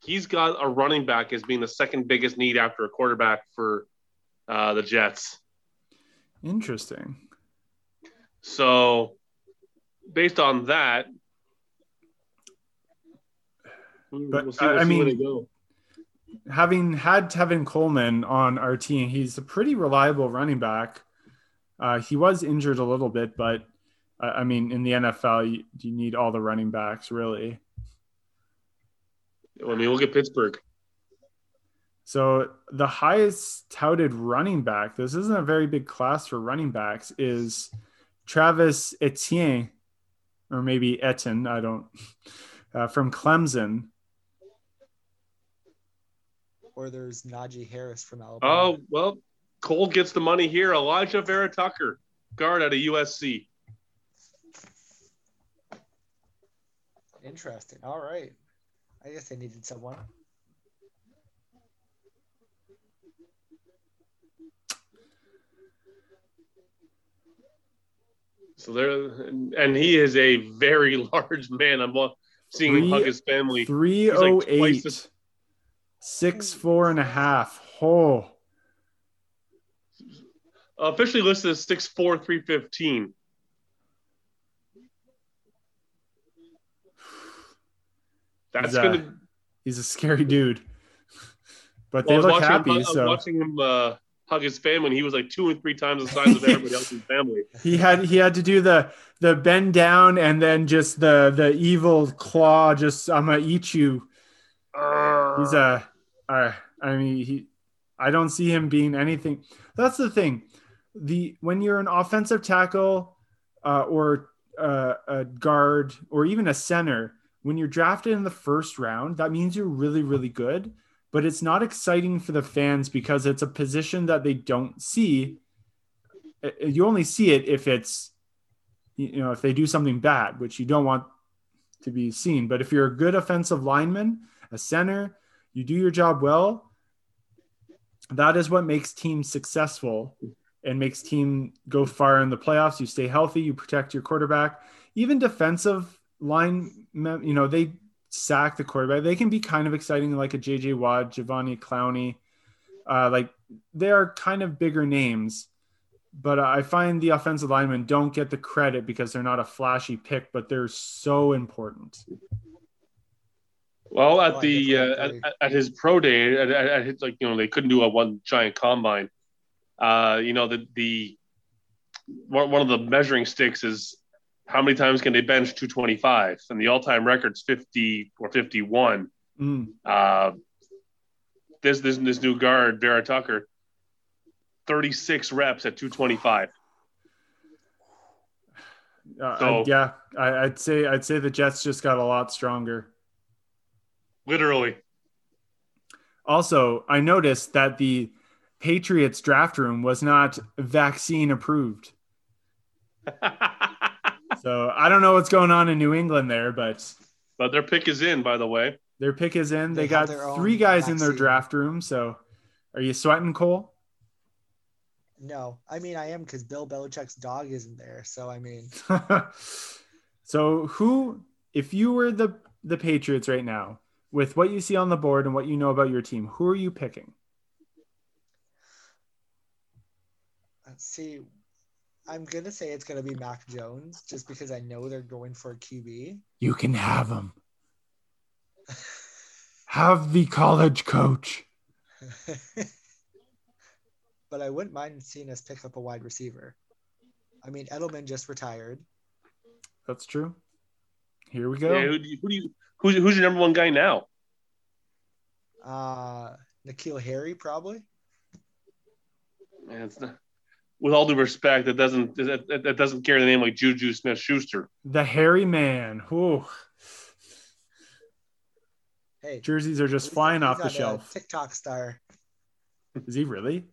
he's got a running back as being the second biggest need after a quarterback for uh, the Jets. Interesting. So, based on that, but we'll I mean, having had Tevin Coleman on our team, he's a pretty reliable running back. Uh, he was injured a little bit, but I mean, in the NFL, you, you need all the running backs, really. I mean, look at Pittsburgh. So the highest touted running back, this isn't a very big class for running backs, is Travis Etienne, or maybe Etienne, I don't, uh, from Clemson. Or there's Najee Harris from Alabama. Oh, well, Cole gets the money here. Alijah Vera-Tucker, guard out of USC. Interesting. All right. I guess they needed someone. So there, and he is a very large man. I'm seeing Three, him hug his family. 308, like six, four and a half. Oh. Officially listed as six four three fifteen. That's he's a, gonna. He's a scary dude. But well, they look happy. Him, so watching him uh, hug his family, and he was like two and three times the size of everybody else's family. He had he had to do the the bend down and then just the the evil claw. Just I'm gonna eat you. Uh, he's a. Uh, I mean he. I don't see him being anything. That's the thing. The when you're an offensive tackle uh, or uh, a guard or even a center, when you're drafted in the first round, that means you're really, really good. But it's not exciting for the fans because it's a position that they don't see. Uh, uh, you only see it if it's, you know, if they do something bad, which you don't want to be seen. But if you're a good offensive lineman, a center, you do your job well, that is what makes teams successful and makes team go far in the playoffs. You stay healthy, you protect your quarterback. Even defensive line, you know, they sack the quarterback. They can be kind of exciting, like a JJ Watt, Jadeveon Clowney. Uh, like they are kind of bigger names, but I find the offensive linemen don't get the credit because they're not a flashy pick, but they're so important. Well, at oh, the uh, at, at, his pro day, at, at, his, like you know, they couldn't do a one giant combine. Uh, you know, the the one of the measuring sticks is how many times can they bench 225? And the all-time record's 50 or 51. Mm. Uh, this this this new guard, Vera-Tucker, 36 reps at 225. Uh, so, yeah, I, would say I'd say the Jets just got a lot stronger. Literally. Also, I noticed that the Patriots draft room was not vaccine approved. so I don't know what's going on in New England there, but but their pick is in, by the way. Their pick is in. They, they got three guys vaccine. in their draft room. So are you sweating, Cole? No, I mean I am because Bill Belichick's dog isn't there. So I mean, so who, if you were the the Patriots right now, with what you see on the board and what you know about your team, who are you picking? Let's see. I'm gonna say it's gonna be Mac Jones just because I know they're going for a QB. You can have him. Have the college coach. but I wouldn't mind seeing us pick up a wide receiver. I mean, Edelman just retired. That's true. Here we go. Yeah, who do you, who do you who's, who's your number one guy now? Uh, N'Keal Harry, probably. Man, it's not, with all due respect, that doesn't that, that doesn't carry the name like Juju Smith Schuster. The hairy man. Whew. Hey, Jerseys are just flying off the not shelf. TikTok star. Is he really?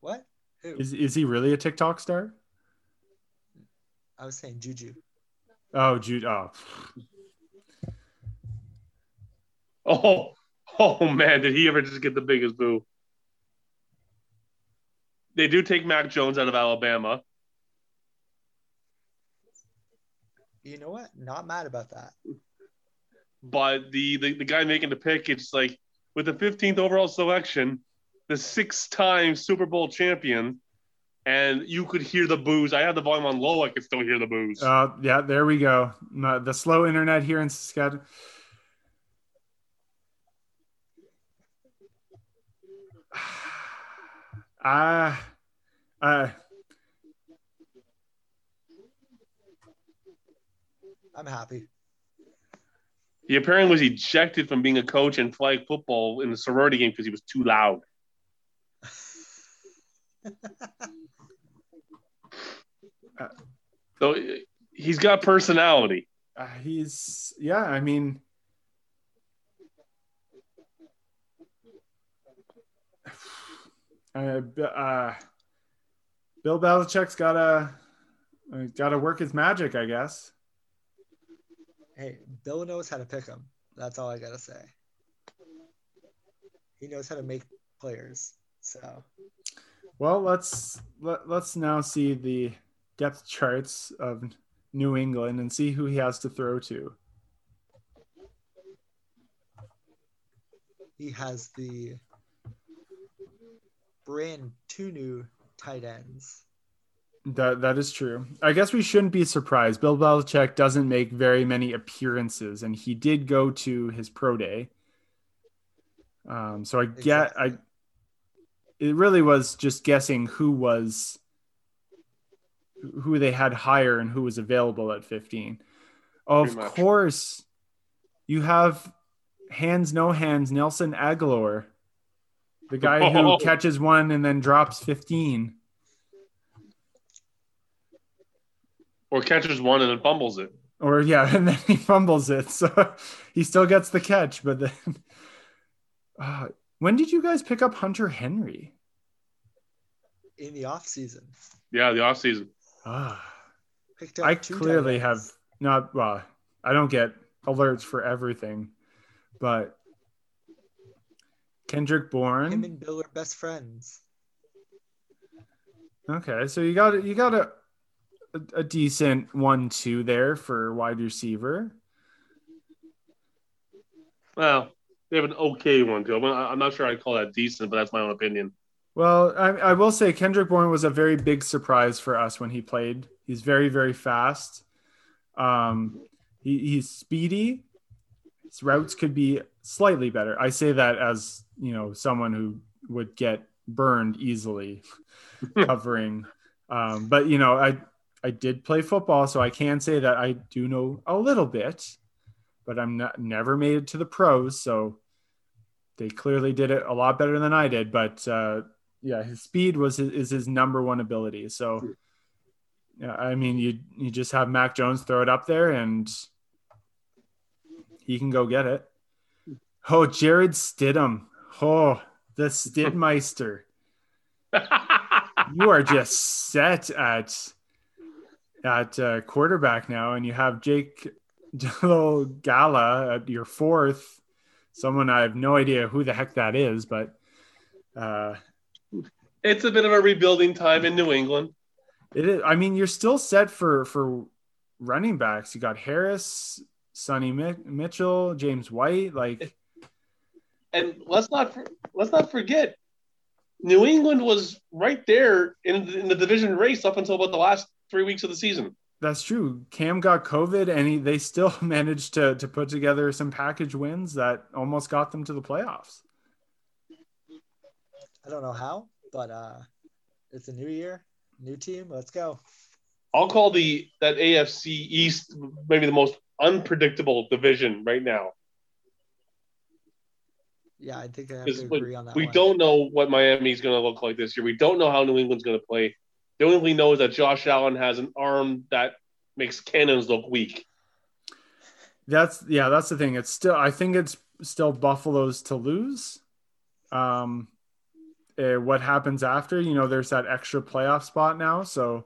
What? Who? Is is he really a TikTok star? I was saying Juju. Oh, Juju. Oh, Oh, oh man, did he ever just get the biggest boo? They do take Mac Jones out of Alabama. You know what? Not mad about that. but the, the the guy making the pick, it's like with the 15th overall selection, the six-time Super Bowl champion, and you could hear the booze. I had the volume on low; I could still hear the booze. uh, yeah. There we go. Uh, the slow internet here in Saskatchewan. Ah, uh, I'm happy. he apparently was ejected from being a coach in flag football in the sorority game because he was too loud. So he's got personality. uh, he's yeah. I mean, uh, uh, Bill Belichick's gotta uh, gotta work his magic, I guess. Hey, Bill knows how to pick them. That's all I gotta say. He knows how to make players. So Well, let's let, let's now see the depth charts of New England and see who he has to throw to. he has the brand two new tight ends. That that is true. I guess we shouldn't be surprised. Bill Belichick doesn't make very many appearances, and he did go to his pro day. Um, so I get I. It really was just guessing who was who they had higher and who was available at 15. Of course, you have hands no hands Nelson Agholor, the guy who Oh. catches one and then drops 15. Or catches one and then fumbles it. or yeah, and then he fumbles it, so he still gets the catch. But then, uh, when did you guys pick up Hunter Henry? in the off season. Yeah, the offseason. Ah, Picked up I two tight clearly have not. Well, I don't get alerts for everything, but Kendrick Bourne. him and Bill are best friends. Okay, so you got you got a a, a decent one-two there for wide receiver. Well, they have an okay one too. I'm I'm not sure I'd call that decent, but that's my own opinion. Well, I, I will say Kendrick Bourne was a very big surprise for us when he played. He's very, very fast. Um, he, he's speedy. His routes could be slightly better. I say that as you know someone who would get burned easily covering. Um, but you know, I I did play football, so I can say that I do know a little bit. But I'm not never made it to the pros, so they clearly did it a lot better than I did. But uh, yeah, his speed was his, is his number one ability. So, yeah, I mean, you you just have Mac Jones throw it up there, and he can go get it. Oh, Jarrett Stidham. Oh, the Stidmeister. you are just set at at uh, quarterback now, and you have Jake Gala at your fourth. Someone I have no idea who the heck that is, but uh, it's a bit of a rebuilding time in New England. it is. I mean, you're still set for for running backs. You got Harris, Sony Michel, James White. Like, And let's not let's not forget New England was right there in, in the division race up until about the last three weeks of the season. That's true. Cam got COVID, and he, they still managed to to put together some package wins that almost got them to the playoffs. I don't know how, but uh, it's a new year, new team. Let's go. I'll call the that AFC East maybe the most unpredictable division right now. Yeah, I think I have to agree on that. We one. don't know what Miami's going to look like this year. We don't know how New England's going to play. The only thing we know is that Josh Allen has an arm that makes cannons look weak. That's yeah, that's the thing. It's still I think it's still Buffalo's to lose. Um, eh, what happens after? You know, there's that extra playoff spot now, so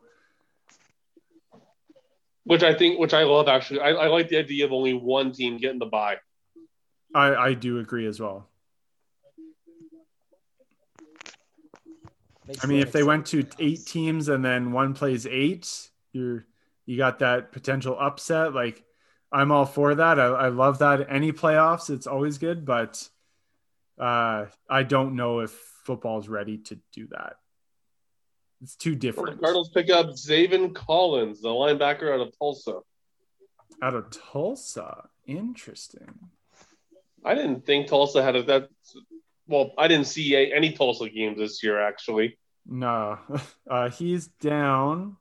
Which I think, which I love actually. I, I like the idea of only one team getting the bye. I I do agree as well. I mean, if they went to eight teams and then one plays eight, you're you got that potential upset. Like, I'm all for that. I, I love that. Any playoffs, it's always good, but uh, I don't know if football's ready to do that. It's too The different. Cardinals pick up Zaven Collins, the linebacker out of Tulsa. Out of Tulsa, interesting. I didn't think Tulsa had a that. Well, I didn't see a, any Tulsa games this year actually. No, uh, he's down.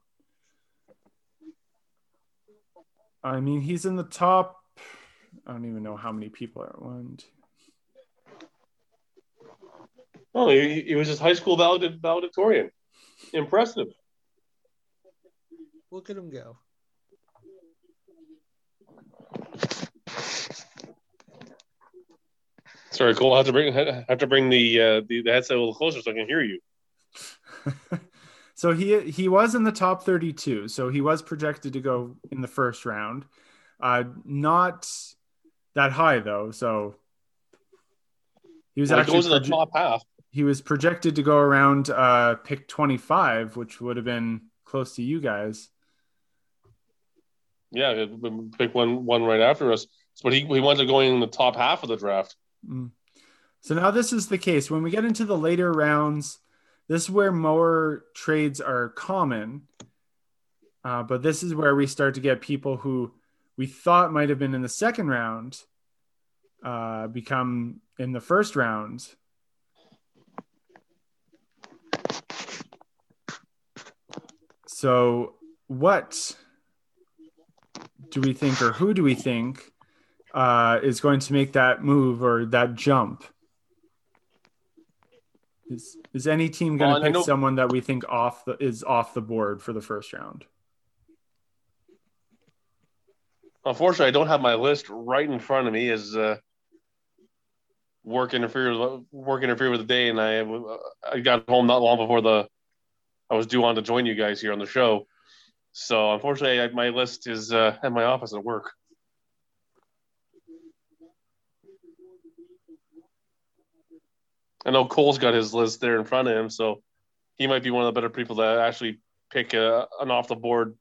I mean, he's in the top. I don't even know how many people are one. two, Oh, he, he was his high school valed- valedictorian. Impressive. Look at him go. Sorry, Cole. I have to bring I have to bring the uh, the, the headset a little closer so I can hear you. so he he was in the top 32 so he was projected to go in the first round uh not that high though so he was Well, actually goes in the top half. he was projected to go around uh pick 25 which would have been close to you guys Yeah, pick one one right after us. But he he wanted going in the top half of the draft. Mm. So now this is the case. When we get into the later rounds, this is where more trades are common. Uh, but this is where we start to get people who we thought might have been in the second round uh, become in the first round. So, what do we think, or who do we think uh, is going to make that move or that jump? Is, is any team going to I pick someone that we think off the, is off the board for the first round? Unfortunately, I don't have my list right in front of me as uh, work interfered work interfered with the day, and I I got home not long before the I was due on to join you guys here on the show. So unfortunately, I, my list is uh, at my office at work. I know Cole's got his list there in front of him, so he might be one of the better people to actually pick a, an off the board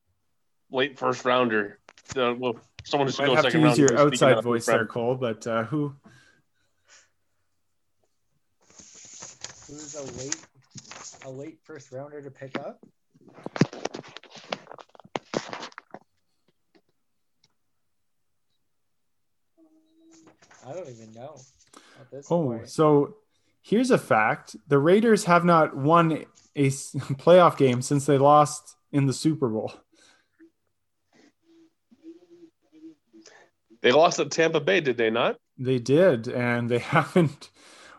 late first rounder. Uh, well, someone who should Might go have to second use round. your outside voice there, Cole. But uh, who? Who's a late a late first rounder to pick up? I don't even know at this Oh, point. so here's a fact: the Raiders have not won a playoff game since they lost in the Super Bowl. They lost at Tampa Bay, did they not? They did, and they haven't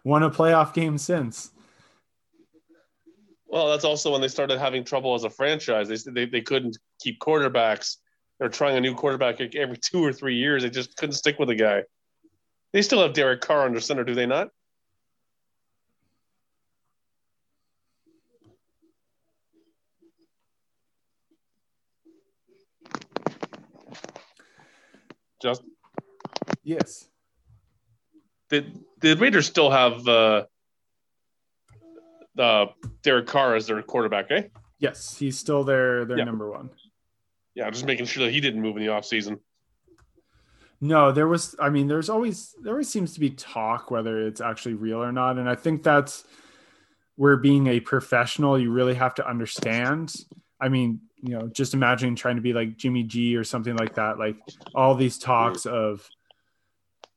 won a playoff game since. Well, that's also when they started having trouble as a franchise. They they, they couldn't keep quarterbacks. They're trying a new quarterback every two or three years. They just couldn't stick with a guy. They still have Derek Carr under center, do they not? Just Yes. the the Raiders still have uh, uh, Derek Carr as their quarterback, eh? Yes, he's still their their Yeah. number one. Yeah, just making sure that he didn't move in the offseason. No, there was. I mean, there's always there always seems to be talk whether it's actually real or not, and I think that's where being a professional, you really have to understand. I mean, you know, just imagine trying to be like Jimmy G or something like that. Like all these talks of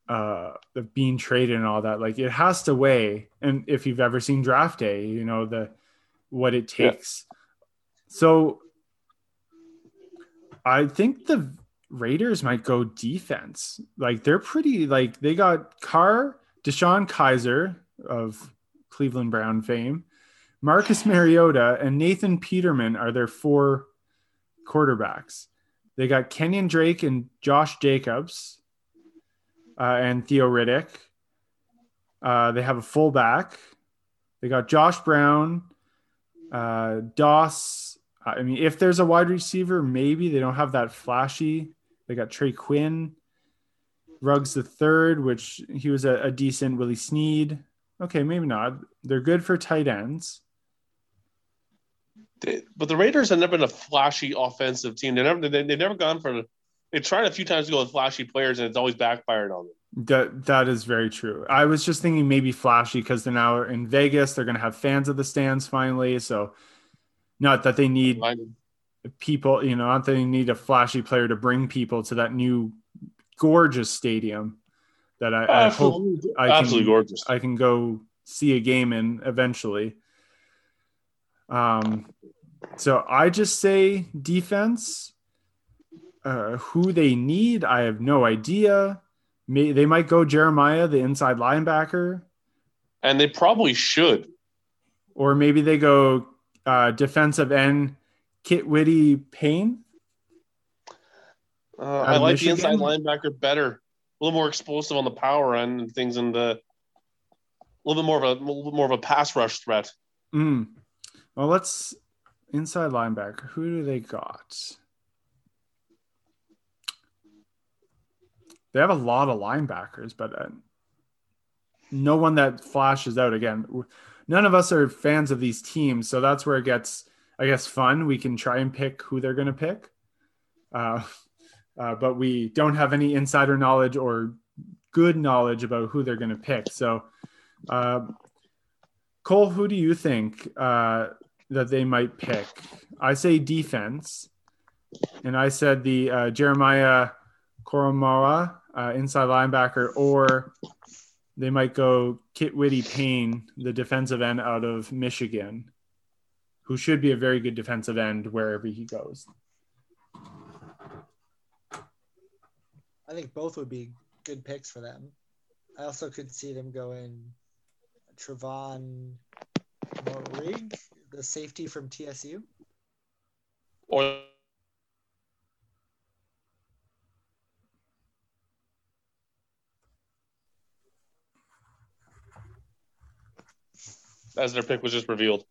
uh of being traded and all that, like it has to weigh. And if you've ever seen draft day, you know, the what it takes. Yeah. So I think the Raiders might go defense. Like they're pretty like they got Carr, DeShone Kizer of Cleveland Brown fame, Marcus Mariota, and Nathan Peterman are their four quarterbacks. They got Kenyon Drake and Josh Jacobs uh, and Theo Riddick. Uh, they have a fullback. They got Josh Brown, uh, Doss. I mean, if there's a wide receiver, maybe they don't have that flashy. They got Trey Quinn, Ruggs the third, which he was a, a decent Willie Snead. Okay, maybe not. They're good for tight ends. They, but the Raiders have never been a flashy offensive team. They never they, they've never gone for. They tried a few times to go with flashy players, and it's always backfired on them. That that is very true. I was just thinking maybe flashy because they're now in Vegas. They're going to have fans of the stands finally. So, not that they need people. You know, not that they need a flashy player to bring people to that new gorgeous stadium that I, I hope I absolutely gorgeous. I can go see a game in eventually. Um, so I just say defense. Uh, who they need, I have no idea. May, they might go Jeremiah, the inside linebacker, and they probably should. Or maybe they go uh, defensive end, Kit Whitty Payne. Uh, I like Michigan. the inside linebacker better, a little more explosive on the power end and things, and the a little bit more of a, a little bit more of a pass rush threat. Mm. Well, let's inside linebacker. Who do they got? They have a lot of linebackers, but uh, no one that flashes out. Again, none of us are fans of these teams, so that's where it gets, I guess, fun. We can try and pick who they're going to pick, uh, uh, but we don't have any insider knowledge or good knowledge about who they're going to pick. So, uh, Cole, who do you think uh, that they might pick. I say defense, and I said the uh, Jeremiah Koramoah, uh, inside linebacker, or they might go Kit Whitty Payne, the defensive end out of Michigan, who should be a very good defensive end wherever he goes. I think both would be good picks for them. I also could see them going Trevon Moehrig the safety from TSU? Or as their pick was just revealed.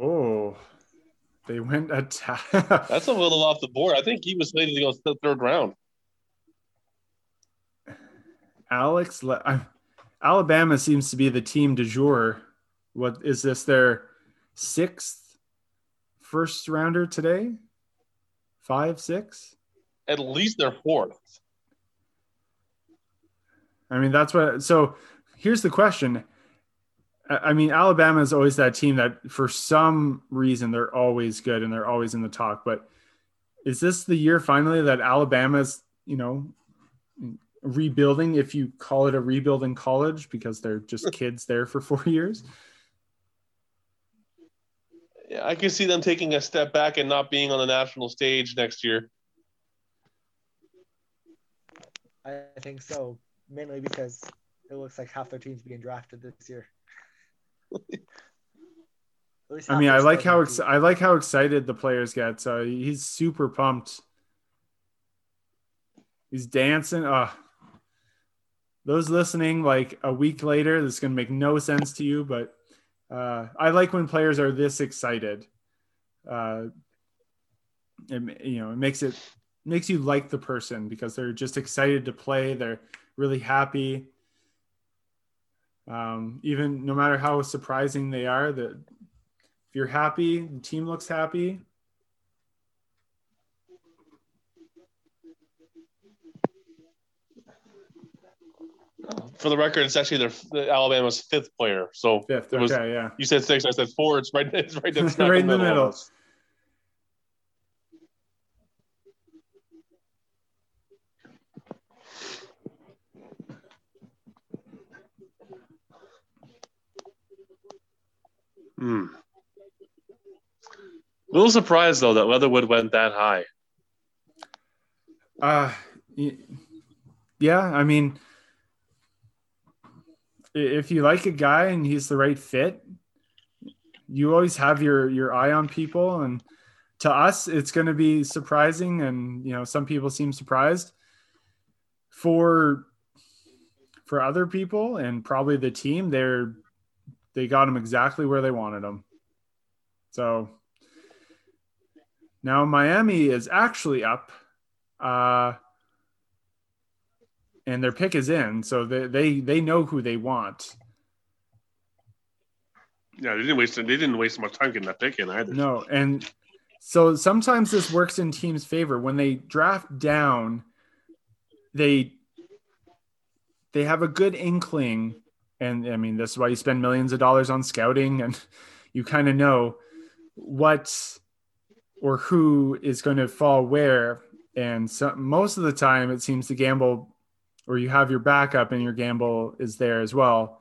Oh, they went attack. That's a little off the board. I think he was slated to go third round. Alex, Le- Alabama seems to be the team du jour. What is this? Their sixth first rounder today? Five, six? At least their fourth. I mean, that's what. So here's the question. I mean, Alabama is always that team that, for some reason, they're always good and they're always in the talk. But is this the year finally that Alabama's, you know, rebuilding if you call it a rebuilding college because they're just kids there for four years yeah i can see them taking a step back and not being on the national stage next year i think so mainly because it looks like half their teams being drafted this year I mean, I like how ex- I like how excited the players get. So he's super pumped. He's dancing. Oh, those listening like a week later, this is going to make no sense to you, but uh, I like when players are this excited. Uh, it, you know, it makes it makes you like the person because they're just excited to play. They're really happy. Um, even no matter how surprising they are, that if you're happy, the team looks happy. For the record, it's actually their Alabama's fifth player. So Fifth. was- Okay, yeah. you said six, I said four. It's right. It's right, it's smack Right in the middle. of us. Hmm. A little surprised though that Leatherwood went that high. Uh, yeah, I mean, i- if you like a guy and he's the right fit, you always have your your eye on people, and to us, it's going to be surprising, and you know, some people seem surprised. For for other people and probably the team, they're they got him exactly where they wanted him. So now Miami is actually up uh, and their pick is in, so they they they know who they want. Yeah, they didn't waste. They didn't waste much time getting that pick in either. No, and so sometimes this works in teams' favor when they draft down. They they have a good inkling, and I mean this is why you spend millions of dollars on scouting, and you kind of know what or who is going to fall where. And so, most of the time, it seems to gamble, or you have your backup, and your gamble is there as well.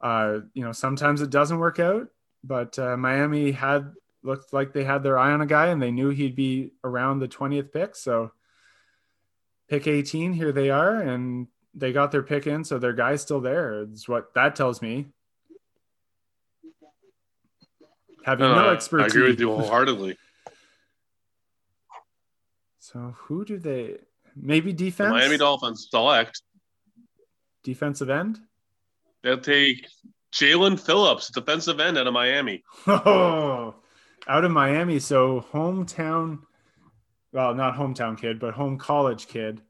Uh, you know, sometimes it doesn't work out, but uh, Miami had looked like they had their eye on a guy, and they knew he'd be around the twentieth pick. So, pick eighteen, here they are, and they got their pick in, so their guy's still there. It's what that tells me. Having no Uh, I agree with you wholeheartedly. So who do they? Maybe The defense. Miami Dolphins select. defensive end. They'll take Jaelan Phillips, defensive end out of Miami. Oh, out of Miami. So hometown. Well, not hometown kid, but home college kid.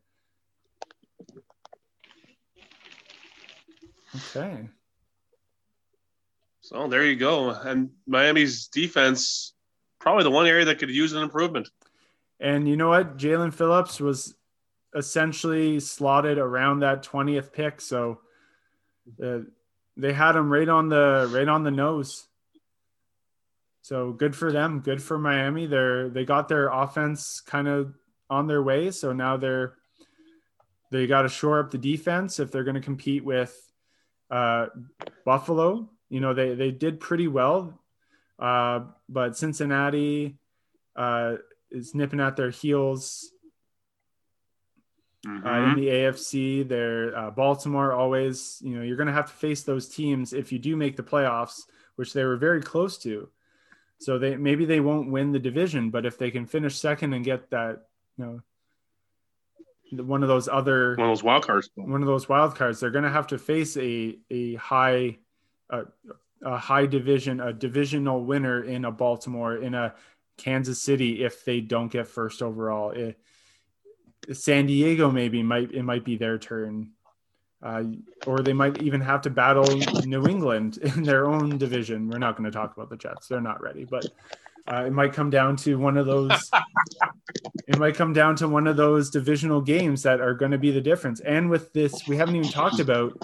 Okay. So there you go. And Miami's defense, probably the one area that could use an improvement. And you know what? Jaelan Phillips was essentially slotted around that 20th pick. So uh, they had him right on the right on the nose. So good for them. Good for Miami. They're they got their offense kind of on their way. So now they're they got to shore up the defense if they're going to compete with uh, Buffalo. You know they they did pretty well, uh, but Cincinnati uh, is nipping at their heels uh, Mhm. in the AFC. They're uh, Baltimore always, you know, you're going to have to face those teams if you do make the playoffs, which they were very close to. So they maybe they won't win the division, but if they can finish second and get that, you know, one of those other One of those wild cards. one of those wild cards, they're going to have to face a a high a, a high division a divisional winner in a Baltimore in a Kansas City if they don't get first overall. It, San Diego maybe might it might be their turn. Uh, or they might even have to battle New England in their own division. We're not going to talk about the Jets; they're not ready. But uh, it might come down to one of those. it might come down to one of those divisional games that are going to be the difference. And with this, we haven't even talked about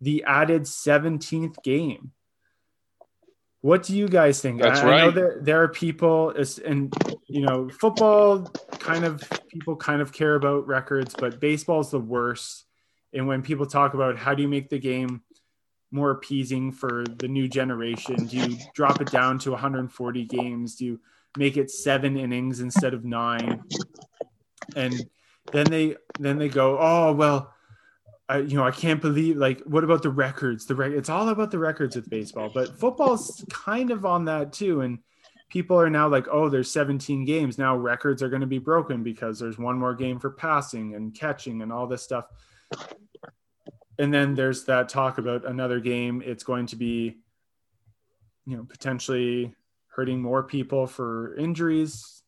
the added 17th game. What do you guys think? That's I, I know right. there, there are people, and you know, football kind of people kind of care about records, but baseball is the worst. And when people talk about how do you make the game more appeasing for the new generation, do you drop it down to 140 games? Do you make it seven innings instead of nine? And then they then they go, oh well, I, you know, I can't believe like what about the records? The rec- it's all about the records with baseball, but football's kind of on that too. And people are now like, oh, there's 17 games now. Records are going to be broken because there's one more game for passing and catching and all this stuff. And then there's that talk about another game. It's going to be, you know, potentially hurting more people for injuries.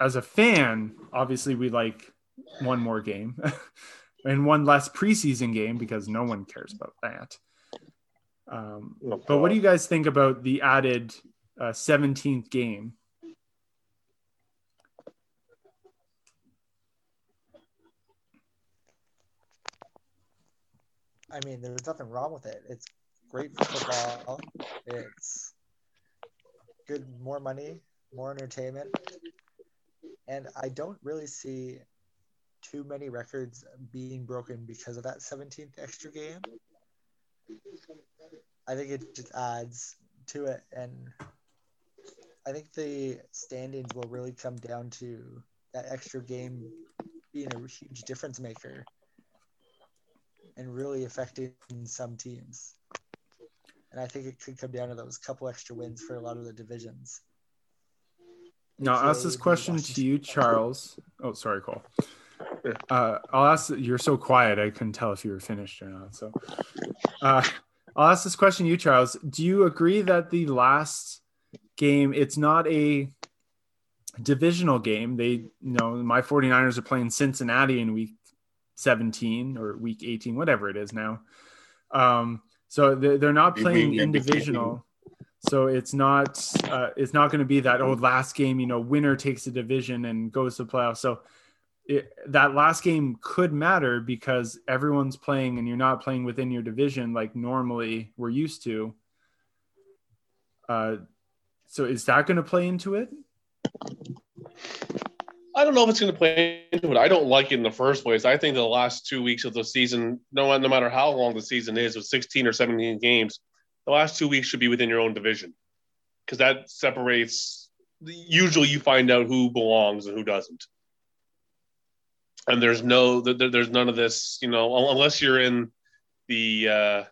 As a fan, obviously we like one more game and one less preseason game because no one cares about that. Um, but what do you guys think about the added uh, 17th game? I mean, there's nothing wrong with it. It's great for football. It's good, more money, more entertainment, and I don't really see too many records being broken because of that 17th extra game. I think it just adds to it, and I think the standings will really come down to that extra game being a huge difference maker and really affecting some teams. And I think it could come down to those couple extra wins for a lot of the divisions. Now, I'll ask this question to you, Charles. Oh, sorry, Cole. Uh, I'll ask. You're so quiet. I couldn't tell if you were finished or not. So, uh, I'll ask this question to you, Charles. Do you agree that the last game, it's not a divisional game? They, you know, my 49ers are playing Cincinnati in week 17 or week 18, whatever it is now. Um, so they're not playing in divisional. So it's not uh, it's not going to be that old last game you know winner takes a division and goes to playoffs. So it, that last game could matter because everyone's playing and you're not playing within your division like normally we're used to. Uh, so is that going to play into it? I don't know if it's going to play into it. I don't like it in the first place. I think the last two weeks of the season, no, no matter how long the season is, with 16 or 17 games, the last two weeks should be within your own division because that separates. Usually, you find out who belongs and who doesn't and there's no there's none of this you know unless you're in the uh,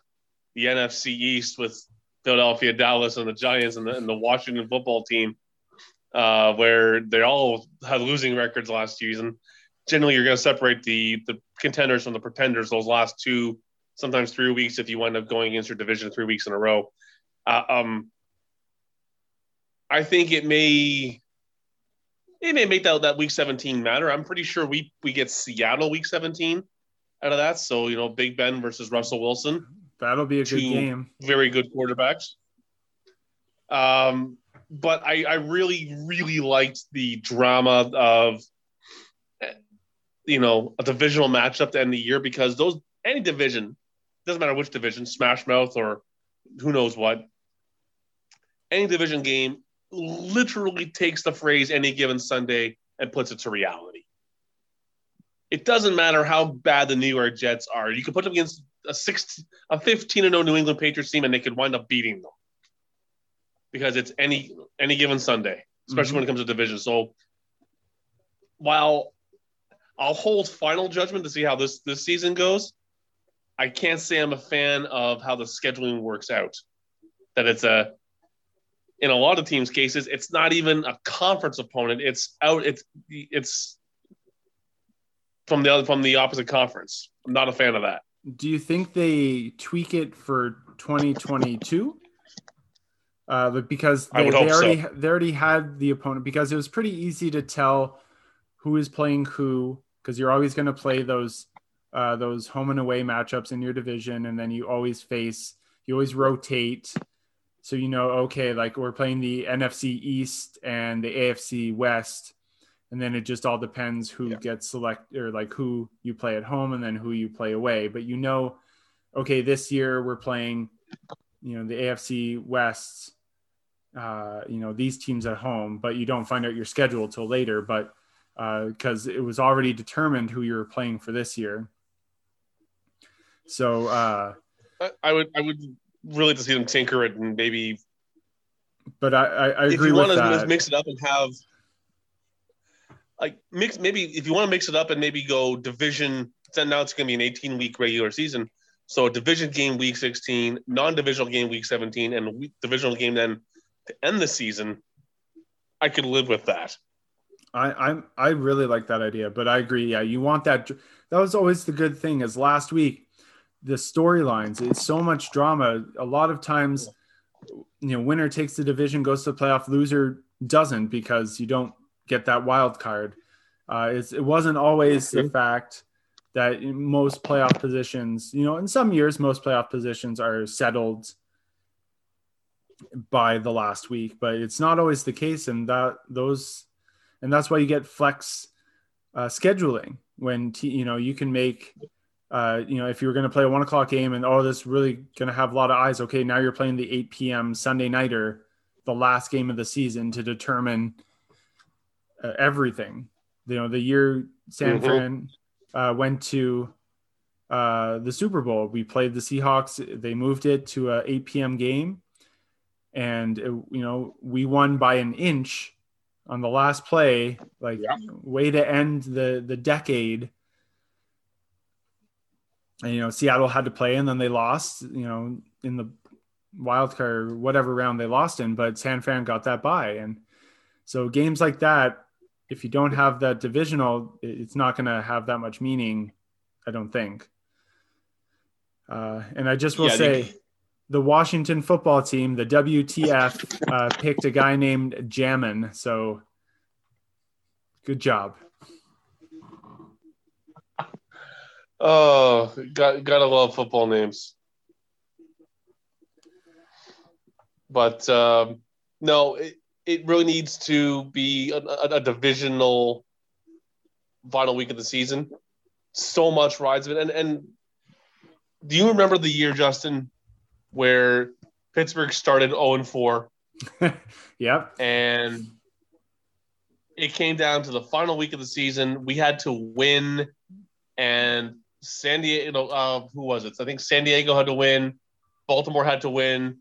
the NFC East with Philadelphia, Dallas, and the Giants and the, and the Washington football team, uh, where they all had losing records last season. Generally, you're going to separate the the contenders from the pretenders those last two, sometimes three weeks if you wind up going against your division three weeks in a row. Uh, um, I think it may it may make that, that week 17 matter. I'm pretty sure we we get Seattle week 17 out of that. So, you know, Big Ben versus Russell Wilson. That'll be a good game. Very good quarterbacks. Um, but I, I really, really liked the drama of, you know, a divisional matchup to end the year because those, any division, doesn't matter which division, Smash Mouth or who knows what, any division game literally takes the phrase any given Sunday and puts it to reality. It doesn't matter how bad the New York Jets are. You can put them against a 16, a 15 and 0 New England Patriots team and they could wind up beating them. Because it's any any given Sunday, especially mm-hmm. when it comes to division. So while I'll hold final judgment to see how this this season goes, I can't say I'm a fan of how the scheduling works out. That it's a in a lot of teams' cases, it's not even a conference opponent. It's out. It's it's from the other from the opposite conference. I'm not a fan of that. Do you think they tweak it for 2022? Uh, because they, they already so. they already had the opponent because it was pretty easy to tell who is playing who because you're always going to play those uh, those home and away matchups in your division, and then you always face you always rotate so you know okay like we're playing the nfc east and the afc west and then it just all depends who yeah. gets selected or like who you play at home and then who you play away. But you know okay this year we're playing you know the afc west uh, you know these teams at home but you don't find out your schedule till later. But because uh, it was already determined who you're playing for this year. So uh, I would I would really to see them tinker it and maybe. But I, I, I agree if you want to mix it up and have like mix maybe if you want to mix it up and maybe go division. Then now it's going to be an 18 week regular season. So division game week 16, non-divisional game week 17, and divisional game then to end the season. I could live with that. I I'm I really like that idea, but I agree. Yeah, you want that. That was always the good thing. Is last week the storylines. It's so much drama. A lot of times, you know, winner takes the division, goes to the playoff, loser doesn't because you don't get that wild card. Uh, it wasn't always the fact that most playoff positions, you know, in some years, most playoff positions are settled by the last week, but it's not always the case. And that those, and that's why you get flex uh, scheduling when, t- you know, you can make uh, you know, if you were going to play a one o'clock game and oh, this really going to have a lot of eyes. Okay, now you're playing the 8 p.m. Sunday nighter, the last game of the season to determine uh, everything. You know, the year San Mhm. Fran uh, went to uh, the Super Bowl, we played the Seahawks. They moved it to a 8 p.m. game, and it, you know we won by an inch on the last play. Like Yeah. way to end the the decade. And you know Seattle had to play, and then they lost. You know in the wild card, whatever round they lost in, but San Fran got that bye, and so games like that, if you don't have that divisional, it's not going to have that much meaning, I don't think. Uh, and I just will Yeah, say, the Washington football team, the WTF, uh, picked a guy named Jamin. So, good job. Oh, got gotta love football names. But um, no, it, it really needs to be a, a, a divisional final week of the season. So much rides of it, and and do you remember the year, Justin, where Pittsburgh started zero and four, Yep. and it came down to the final week of the season. We had to win, and San Diego, uh, who was it? I think San Diego had to win, Baltimore had to win,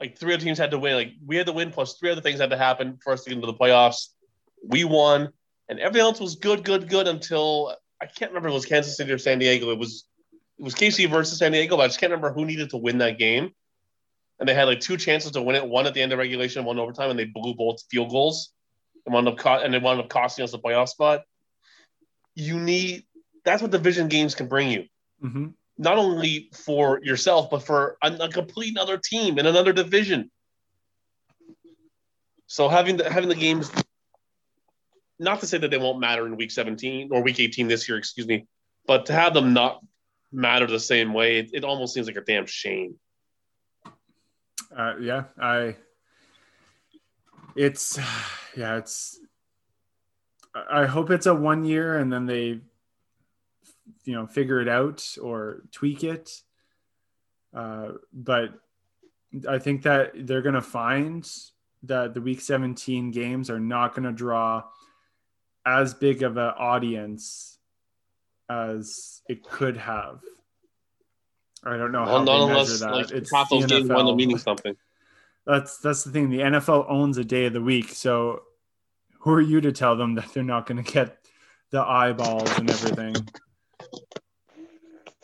like three other teams had to win. Like we had to win, plus three other things had to happen for us to get into the playoffs. We won, and everything else was good, good, good until I can't remember it was Kansas City or San Diego. It was it was KC versus San Diego, but I just can't remember who needed to win that game. And they had like two chances to win it, one at the end of regulation, one overtime, and they blew both field goals and wound up co- and it wound up costing us a playoff spot. You need that's what division games can bring you, hmm not only for yourself but for a, a complete other team in another division. So having the having the games, not to say that they won't matter in week 17 or week 18 this year, excuse me, but to have them not matter the same way, it, it almost seems like a damn shame. Uh, yeah, I. It's, yeah, it's. I hope it's a one year and then they, you know, figure it out or tweak it. Uh, but I think that they're going to find that the week 17 games are not going to draw as big of an audience as it could have. I don't know how Well, not they measure unless that. like it's half those games wind up meaning something. That's that's the thing. The NFL owns a day of the week, so who are you to tell them that they're not going to get the eyeballs and everything?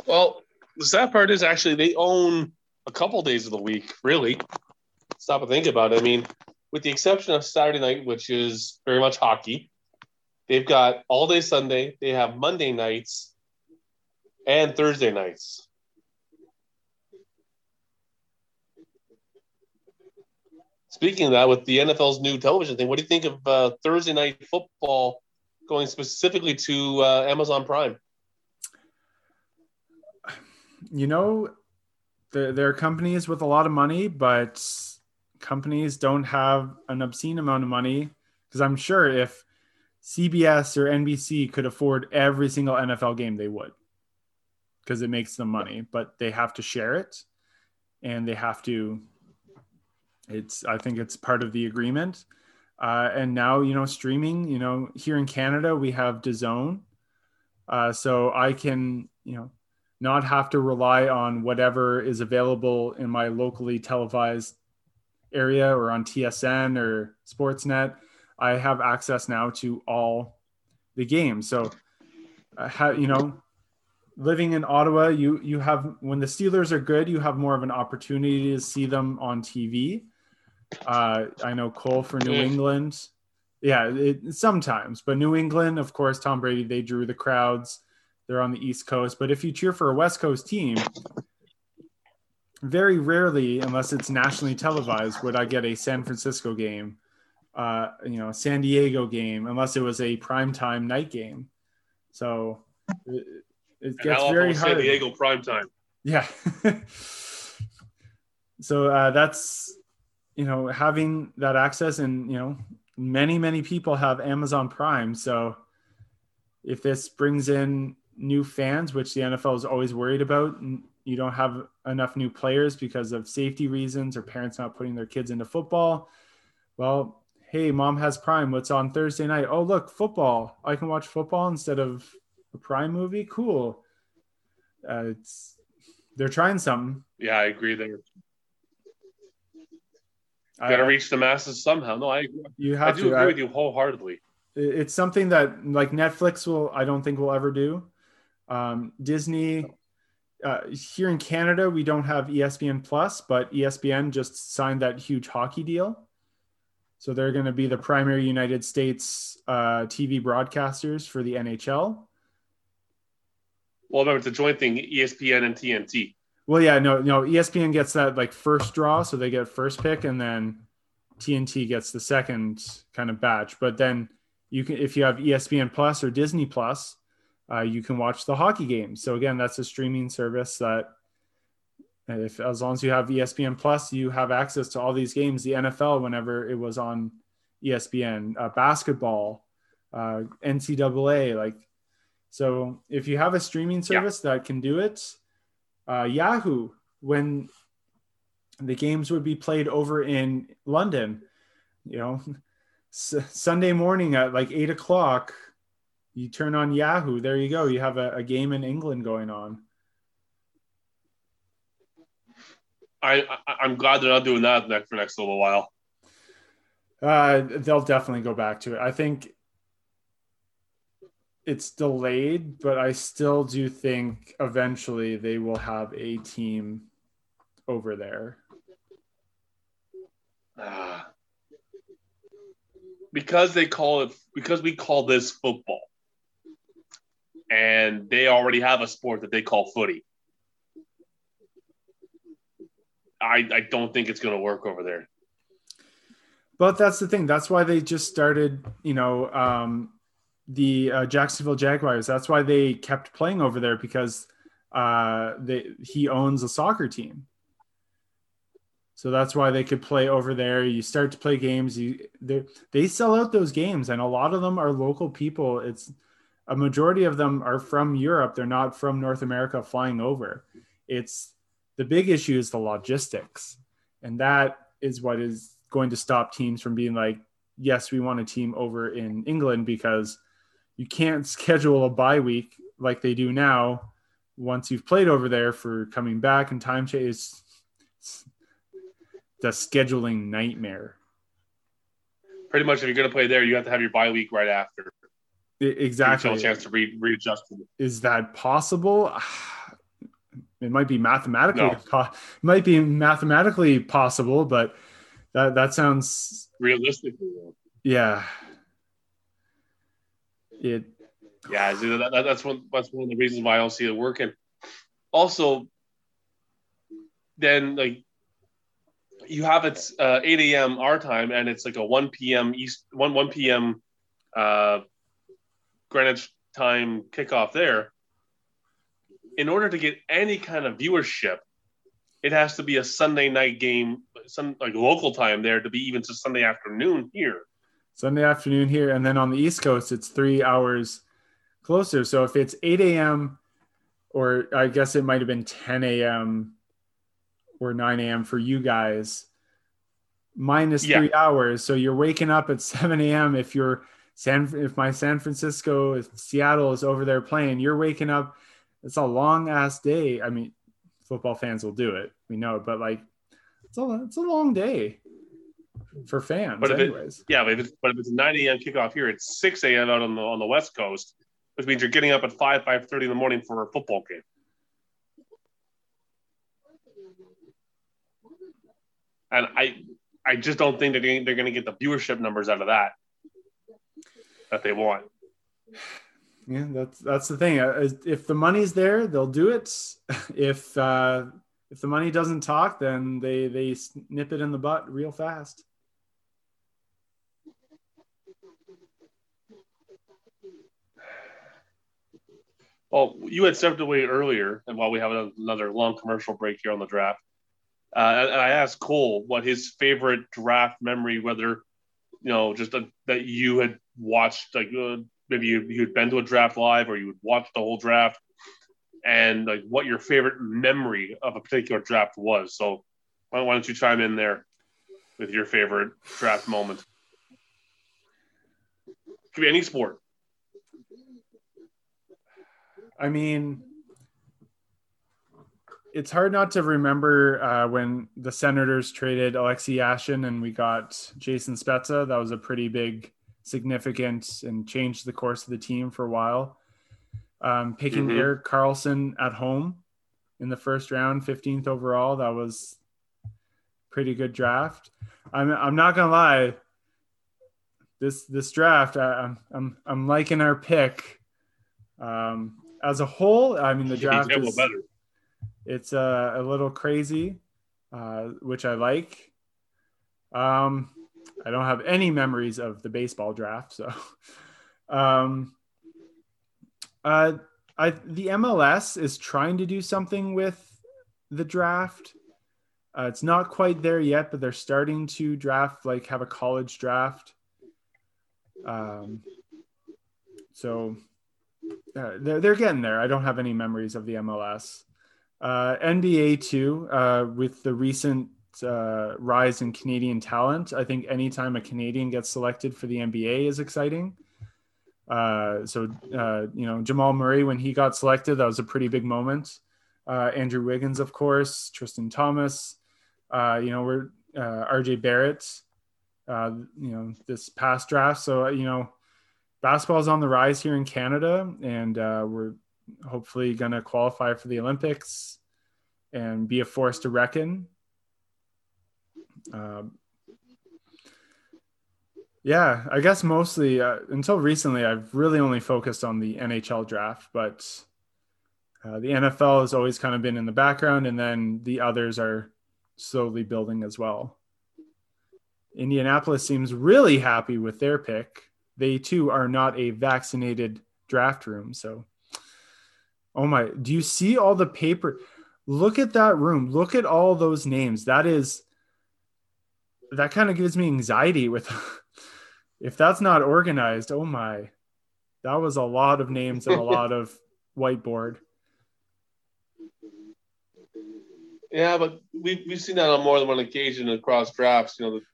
Well, the sad part is actually they own a couple days of the week, really. Stop and think about it. I mean, with the exception of Saturday night, which is very much hockey, they've got all day Sunday, they have Monday nights and Thursday nights. Speaking of that, with the NFL's new television thing, what do you think of uh, Thursday night football going specifically to uh, Amazon Prime? You know, there, there are companies with a lot of money, but companies don't have an obscene amount of money. Because I'm sure if CBS or NBC could afford every single NFL game, they would, because it makes them money. But they have to share it, and they have to. It's I think it's part of the agreement. Uh, and now you know streaming. You know here in Canada we have DAZN, uh, so I can you know not have to rely on whatever is available in my locally televised area or on TSN or Sportsnet. I have access now to all the games. So, uh, ha, you know, living in Ottawa, you you have when the Steelers are good, you have more of an opportunity to see them on TV. Uh, I know Cole for New. England. Yeah, it, sometimes, but New England, of course, Tom Brady, they drew the crowds. They're on the East Coast. But if you cheer for a West Coast team, very rarely, unless it's nationally televised, would I get a San Francisco game, uh, you know, San Diego game, unless it was a primetime night game. So it, it gets very was San. Diego prime time? Yeah. so uh, that's you know having that access, and you know many many people have Amazon Prime. So if this brings in new fans, which the NFL is always worried about. You don't have enough new players because of safety reasons or parents not putting their kids into football. Well, hey, mom has Prime. What's on Thursday night? Oh, look, football. I can watch football instead of a Prime movie. Cool. Uh, it's they're trying something. Yeah, I agree there. Got to reach the masses somehow. No, I you have I do to. agree I, with you wholeheartedly. It's something that like Netflix will. I don't think will ever do. Um, Disney. Uh, here in Canada, we don't have ESPN Plus, but ESPN just signed that huge hockey deal. So they're going to be the primary United States uh, TV broadcasters for the NHL. Well, remember it's a joint thing, ESPN and TNT. Well, yeah, no, no. ESPN gets that like first draw, so they get first pick, and then TNT gets the second kind of batch. But then you can, if you have ESPN Plus or Disney Plus, uh, you can watch the hockey games. So again, that's a streaming service that if as long as you have ESPN Plus, you have access to all these games. The NFL, whenever it was on ESPN, uh, basketball, uh, NCAA, like so. If you have a streaming service yeah. that can do it, uh, Yahoo, when the games would be played over in London, you know, S- Sunday morning at like eight o'clock, you turn on Yahoo. There you go. You have a, a game in England going on. I, I am glad they're not doing that next for next little while. Uh, they'll definitely go back to it. I think it's delayed, but I still do think eventually they will have a team over there. Uh, because they call it because we call this football, and they already have a sport that they call footy. I, I don't think it's going to work over there. But that's the thing. That's why they just started, you know, um, the uh, Jacksonville Jaguars. That's why they kept playing over there because uh, they, he owns a soccer team. So that's why they could play over there. You start to play games. You they they sell out those games, and a lot of them are local people. It's a majority of them are from Europe. They're not from North America flying over. It's the big issue is the logistics. And that is what is going to stop teams from being like, yes, we want a team over in England because you can't schedule a bye week like they do now once you've played over there for coming back and time chase the scheduling nightmare. Pretty much, if you're going to play there, you have to have your bye week right after. Exactly. a chance to re- readjust. Is that possible? it might be mathematically no. po- might be mathematically possible, but that that sounds realistically. Yeah. It. Yeah, that, that, that's one. That's one of the reasons why I don't see it working. Also, then like you have it's uh, 8 a.m. our time, and it's like a 1 p.m. East 1 1 p.m. Uh, Greenwich time kickoff there in order to get any kind of viewership, it has to be a Sunday night game, some like local time there to be even to Sunday afternoon here. Sunday afternoon here, and then on the East Coast, it's three hours closer. So if it's 8 a.m. or I guess it might have been 10 a.m. or 9 a.m. for you guys, minus yeah. three hours. So you're waking up at 7 a.m. If you're San, if my San Francisco, if Seattle is over there playing, you're waking up it's a long ass day. I mean, football fans will do it. We know, but like, it's a it's a long day for fans. But anyways, it, yeah, but if it's but if it's 9 a.m. kickoff here, it's 6 a.m. out on the on the West Coast, which means you're getting up at 5 5:30 in the morning for a football game. And I I just don't think they're going, they're going to get the viewership numbers out of that that they want yeah, that's that's the thing. Uh, if the money's there, they'll do it. If uh, if the money doesn't talk, then they they nip it in the butt real fast. Well, you had stepped away earlier, and while we have another long commercial break here on the draft, uh, and I asked Cole what his favorite draft memory, whether you know, just a, that you had watched like uh, maybe you you'd been to a draft live or you would watch the whole draft, and like what your favorite memory of a particular draft was. So why, why don't you chime in there with your favorite draft moment? Could be any sport. I mean, it's hard not to remember uh, when the Senators traded Alexei Yashin and we got Jason Spezza. That was a pretty big, significant, and changed the course of the team for a while. Um, picking Mhm. Erik Karlsson at home in the first round, 15th overall, that was pretty good draft. I'm I'm not gonna lie. This this draft, I, I'm I'm I'm liking our pick. Um, as a whole, I mean the draft is better. it's uh, a little crazy, uh, which I like. Um, I don't have any memories of the baseball draft, so um, uh, I the MLS is trying to do something with the draft. Uh, it's not quite there yet, but they're starting to draft, like have a college draft. Um, so uh, they're they're getting there. I don't have any memories of the MLS. Uh, NBA too, uh, with the recent uh, rise in Canadian talent. I think anytime a Canadian gets selected for the NBA is exciting. Uh, so uh, you know Jamal Murray when he got selected, that was a pretty big moment. Uh, Andrew Wiggins, of course, Tristan Thompson. Uh, you know we're uh, RJ Barrett. You know this past draft, so you know basketball is on the rise here in Canada, and we're hopefully going to qualify for the Olympics and be a force to reckon. Um, yeah, I guess mostly uh, until recently, I've really only focused on the NHL draft, but uh, the NFL has always kind of been in the background, and then the others are slowly building as well. Indianapolis seems really happy with their pick. They too are not a vaccinated draft room, so Oh my, do you see all the paper? Look at that room. Look at all those names. That is that kind of gives me anxiety with if that's not organized. Oh my. That was a lot of names and a lot of whiteboard. Yeah, but we've we've seen that on more than one occasion across drafts. You know, the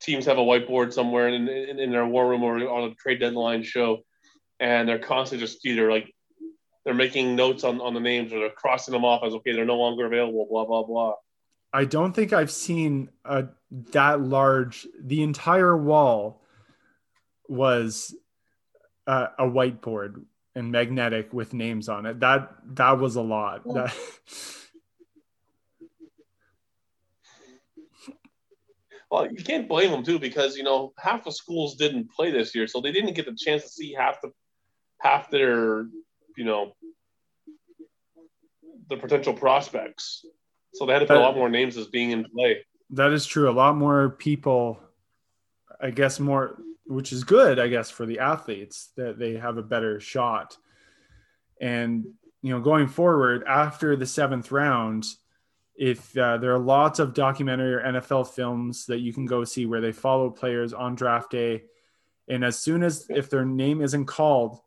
teams have a whiteboard somewhere in, in, in their war room or on a trade deadline show, and they're constantly just either like they're making notes on, on the names or they're crossing them off as okay, they're no longer available. Blah blah blah. I don't think I've seen a that large. The entire wall was uh, a whiteboard and magnetic with names on it. That that was a lot. That, Well, you can't blame them too because you know half the schools didn't play this year, so they didn't get the chance to see half the half their you know the potential prospects. So they had to put a lot more names as being in play. that is true. A lot more people, I guess, more, which is good, I guess, for the athletes that they have a better shot. And you know, going forward after the seventh round, if uh, there are lots of documentary or NFL films that you can go see where they follow players on draft day, and as soon as if their name isn't called,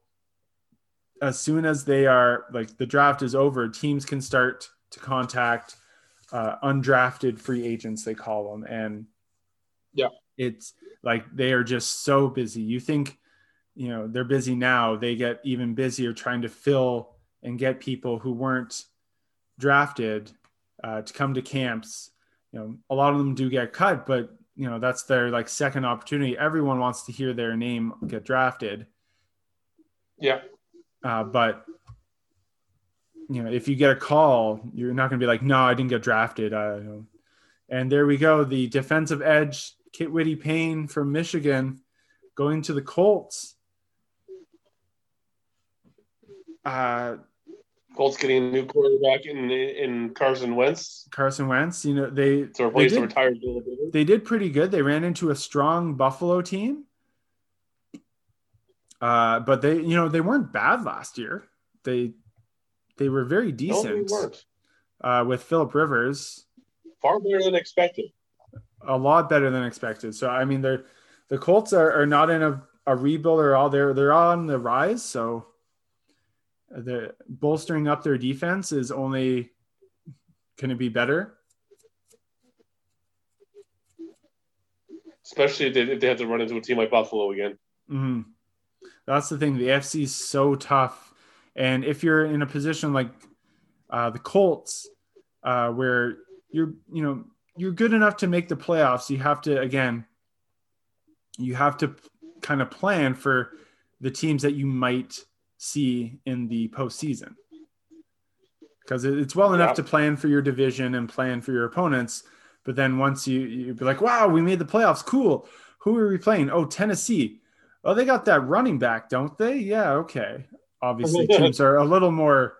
as soon as they are like the draft is over, teams can start to contact uh, undrafted free agents, they call them, and Yeah. it's like they are just so busy. You think, you know, they're busy now. They get even busier trying to fill and get people who weren't drafted uh, to come to camps. You know, a lot of them do get cut, but you know that's their like second opportunity. Everyone wants to hear their name get drafted. Yeah. Uh, but you know, if you get a call, you're not going to be like, "No, I didn't get drafted." And there we go. The defensive edge, Kwity Paye from Michigan, going to the Colts. Uh, Colts getting a new quarterback in in Carson Wentz Carson Wentz. You know, they to they replace the did, retired Phil Rivers. they did pretty good. They ran into a strong Buffalo team. Uh, but they, you know, they weren't bad last year. They they were very decent uh, with Philip Rivers. Far better than expected. a lot better than expected. So I mean, they're the Colts are, are not in a a rebuild are all there. They're on the rise. So the bolstering up their defense is only going to be better. Especially if they, if they have to run into a team like Buffalo again. Mm-hmm. That's the thing. The AFC is so tough. And if you're in a position like uh, the Colts, uh, where you're, you know, you're good enough to make the playoffs, you have to, again, you have to kind of plan for the teams that you might see in the postseason. Because it's well enough yeah. to plan for your division and plan for your opponents. But then once you, you be like, wow, we made the playoffs. Cool. Who are we playing? Oh, Tennessee. Oh, they got that running back, don't they? Yeah, okay. Obviously, teams are a little more,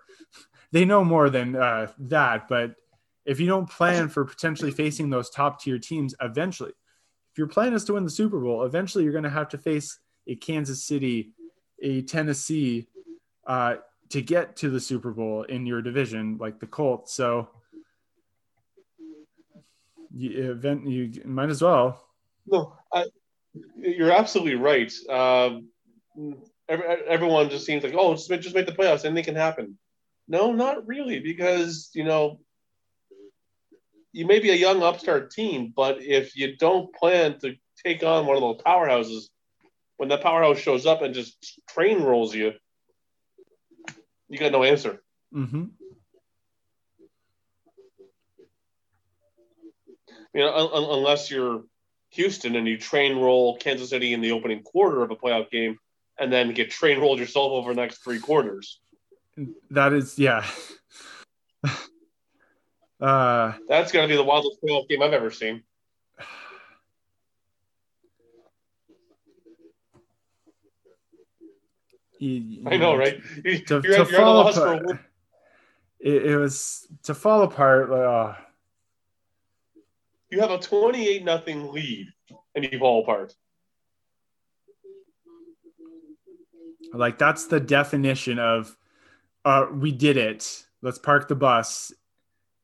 they know more than uh, that. But if you don't plan for potentially facing those top tier teams eventually, if your plan is to win the Super Bowl, eventually you're going to have to face a Kansas City, a Tennessee uh, to get to the Super Bowl in your division, like the Colts. So you, event, you might as well. No, I, you're absolutely right. Um, every, everyone just seems like, oh, just make, just make the playoffs, anything can happen. No, not really, because you know you may be a young upstart team, but if you don't plan to take on one of those powerhouses, when that powerhouse shows up and just train rolls you, you got no answer. Mm-hmm. You know, un- unless you're Houston and you train roll Kansas City in the opening quarter of a playoff game, and then get train rolled yourself over the next three quarters. That is, yeah. Uh, That's going to be the wildest playoff game I've ever seen. You, I know, right? You, to, to fall apart, it, it, was to fall apart. Like, Uh, you have a twenty-eight nothing lead, and you fall apart. Like that's the definition of, uh, we did it. Let's park the bus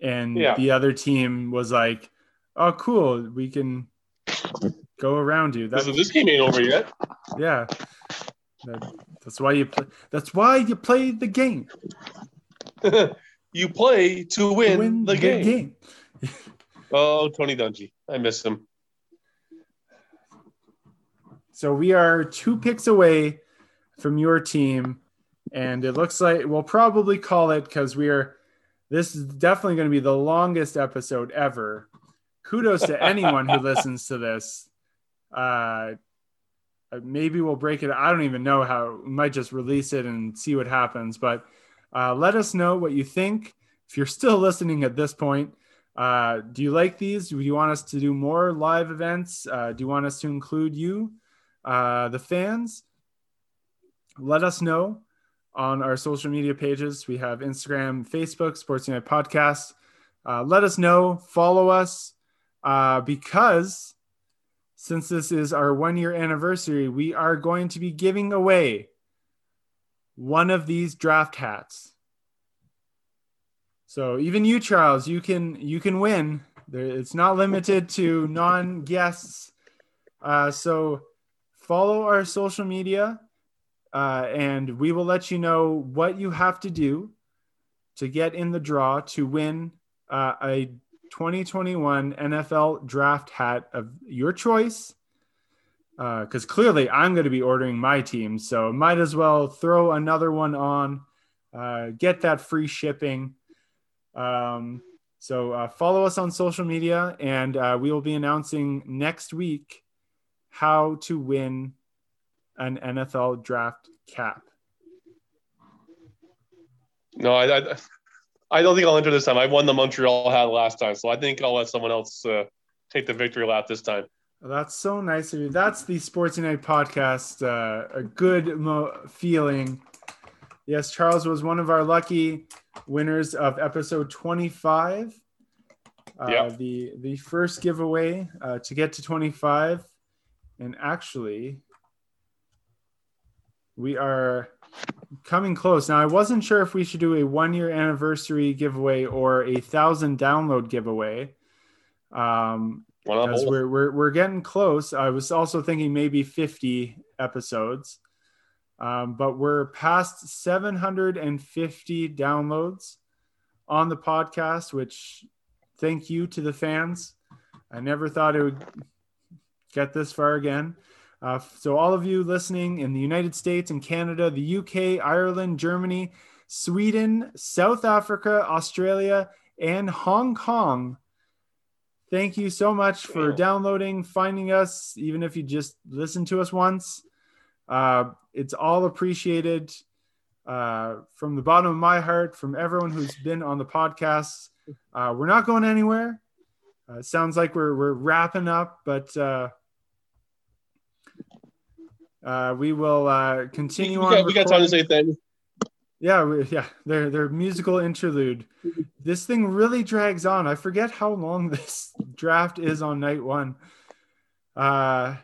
and yeah. the other team was like, "Oh, cool, we can go around you." That's, this game ain't over yet. Yeah, that, that's why you play. That's why you play the game. you play to win, to win the, the, game. game. oh, Tony Dungy, I miss him. So we are two picks away from your team, and it looks like we'll probably call it because we are this is definitely going to be the longest episode ever. Kudos to anyone who listens to this. Uh, maybe we'll break it. I don't even know how. We might just release it and see what happens. But uh, let us know what you think. If you're still listening at this point, uh, do you like these? Do you want us to do more live events? Uh, do you want us to include you, uh, the fans? Let us know on our social media pages. We have Instagram, Facebook, Sports United Podcast. Uh, let us know, follow us, uh, because since this is our one year anniversary, we are going to be giving away one of these draft hats. So even you, Charles, you can you can win. It's not limited to non guests. Uh, so follow our social media uh, and we will let you know what you have to do to get in the draw to win uh, a 2021 NFL draft hat of your choice. Because uh, clearly I'm going to be ordering my team, so might as well throw another one on, uh, get that free shipping. Um, so uh, follow us on social media, and uh, we will be announcing next week how to win an NFL draft cap? No, I, I, I don't think I'll enter this time. I won the Montreal hat last time, so I think I'll let someone else uh, take the victory lap this time. That's so nice of you. That's the Sports United podcast. Uh, a good mo- feeling. Yes, Charles was one of our lucky winners of episode 25. Uh, yep. The the first giveaway uh, to get to 25, and actually, we are coming close. Now, I wasn't sure if we should do a one year anniversary giveaway or a thousand download giveaway. Um, because we're, we're we're getting close. I was also thinking maybe 50 episodes, um, but we're past 750 downloads on the podcast. Which thank you to the fans. I never thought it would get this far again. Uh, so all of you listening in the United States and Canada, the UK, Ireland, Germany, Sweden, South Africa, Australia, and Hong Kong Thank you so much for downloading, finding us, even if you just listen to us once. Uh, it's all appreciated uh, from the bottom of my heart, from everyone who's been on the podcast. Uh, we're not going anywhere. Uh, sounds like we're, we're wrapping up, but uh, uh, we will continue we, on. Got, we got time to say things. Yeah, yeah, their their musical interlude. This thing really drags on. I forget how long this draft is on night one. Uh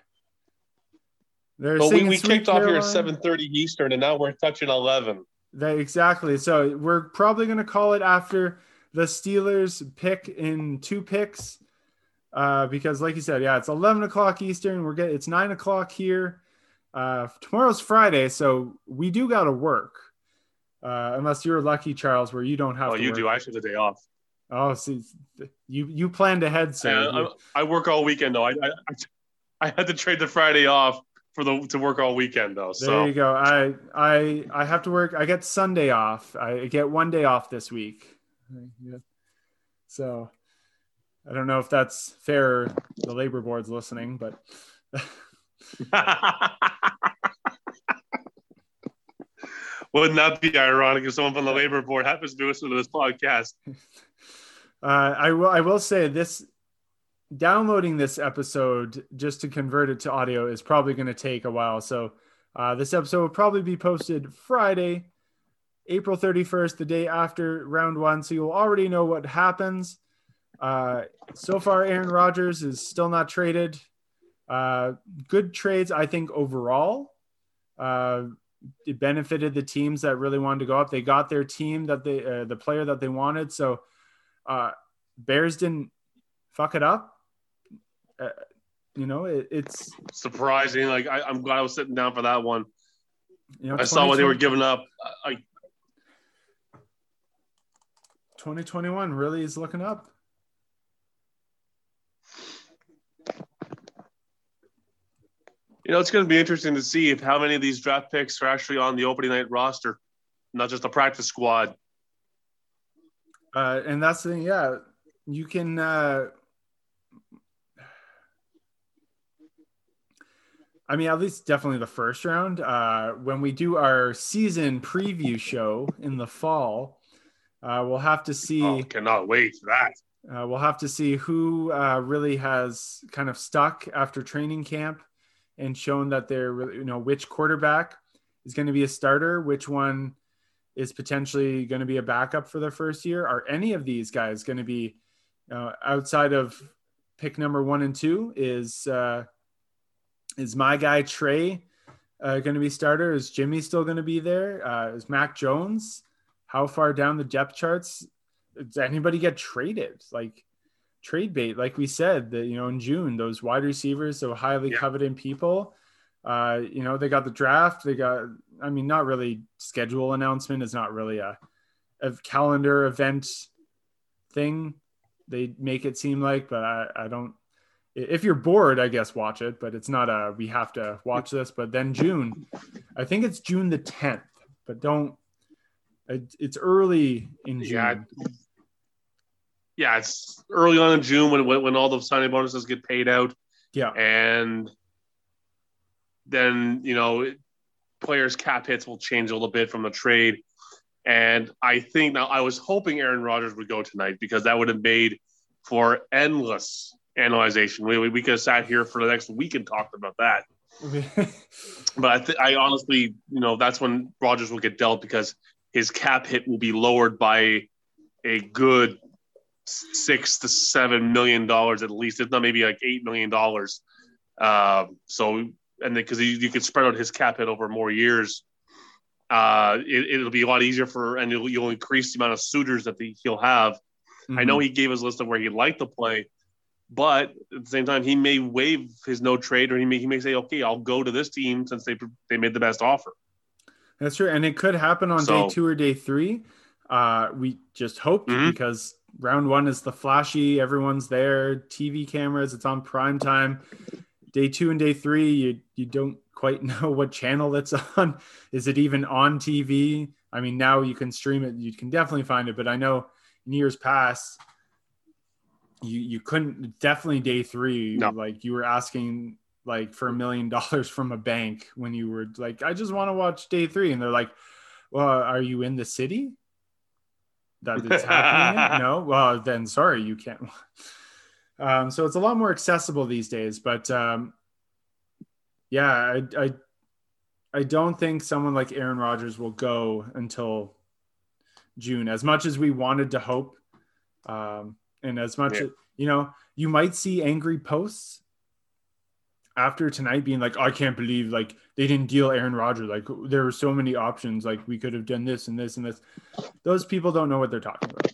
well, we, we kicked off here at seven thirty Eastern, and now we're touching eleven. That, exactly. So we're probably going to call it after the Steelers pick in two picks, uh, because, like you said, yeah, it's eleven o'clock Eastern. We're getting it's nine o'clock here. Uh, tomorrow's Friday, so we do got to work. Uh, unless you're lucky, Charles, where you don't have. To work. Oh, you work. do. I should have the day off. Oh, see, you you planned ahead, yeah, I, I, work all weekend though. I, I I had to trade the Friday off for the to work all weekend though. So there you go. I I I have to work. I get Sunday off. I get one day off this week. So I don't know if that's fair. The labor board's listening, but. Wouldn't that be ironic if someone from the labor board happens to listen to this podcast? Uh, I will. I will say this: downloading this episode just to convert it to audio is probably going to take a while. So uh, this episode will probably be posted Friday, April thirty first, the day after round one. So you'll already know what happens. Uh, so far, Aaron Rodgers is still not traded. Uh, good trades, I think, overall. Uh, it benefited the teams that really wanted to go up. They got their team that they uh, the player that they wanted. So uh, Bears didn't fuck it up. Uh, you know, it, it's surprising. Like I, am glad I was sitting down for that one. You know, I saw what they were giving up. I, 2021 really is looking up. You know, it's going to be interesting to see if how many of these draft picks are actually on the opening night roster, not just the practice squad. Uh, and that's the thing, yeah. You can. Uh, I mean, at least definitely the first round. Uh, when we do our season preview show in the fall, uh, we'll have to see. Oh, cannot wait for that. Uh, we'll have to see who uh, really has kind of stuck after training camp and shown that they're you know, which quarterback is going to be a starter, which one is potentially going to be a backup for their first year. Are any of these guys going to be uh, outside of pick number one and two? Is uh, is my guy Trey uh, going to be starter? Is Jimmy still going to be there? Uh, is Mac Jones? How far down the depth charts? Does anybody get traded? Like trade bait, like we said, that you know in June, those wide receivers, so highly yeah. coveted people. Uh, you know, they got the draft. They got, I mean, not really schedule announcement is not really a, a calendar event thing. They make it seem like, but I, I don't. If you're bored, I guess watch it, but it's not a we have to watch this. But then June, I think it's June the 10th, but don't. It's early in June. Yeah, yeah, it's early on in June when, when, when all the signing bonuses get paid out. Yeah, and then you know players' cap hits will change a little bit from the trade. And I think now I was hoping Aaron Rodgers would go tonight because that would have made for endless analyzation. We, we, we could have sat here for the next week and talked about that. but I, th- I honestly, you know, that's when Rodgers will get dealt because his cap hit will be lowered by a good six to seven million dollars at least, if not maybe like eight million dollars. Uh, so, and because you, you could spread out his cap hit over more years, uh, it, will be a lot easier for, and you'll, you'll increase the amount of suitors that the, he'll have. Mm-hmm. I know mm-hmm. he gave his list of where he'd like to play, But at the same time, he may waive his no trade, or he may he may say, "Okay, I'll go to this team since they they made the best offer." That's true, and it could happen on So- day two or day three. Uh, we just hope Mhm. because round one is the flashy, everyone's there, TV cameras, it's on prime time. Day two and day three, you you don't quite know what channel it's on. Is it even on TV? I mean, now you can stream it, you can definitely find it, but I know in years past, you you couldn't definitely day three, No. like you were asking like for a million dollars from a bank when you were like, I just want to watch day three, and they're like, Well, are you in the city? That it's happening? No, well then sorry, you can't. Um, so it's a lot more accessible these days, but um, yeah, I, I I don't think someone like Aaron Rodgers will go until June. As much as we wanted to hope, um, and as much Yeah. as you know, you might see angry posts after tonight being like, I can't believe like they didn't deal Aaron Rodgers. Like there were so many options. Like we could have done this and this and this. Those people don't know what they're talking about.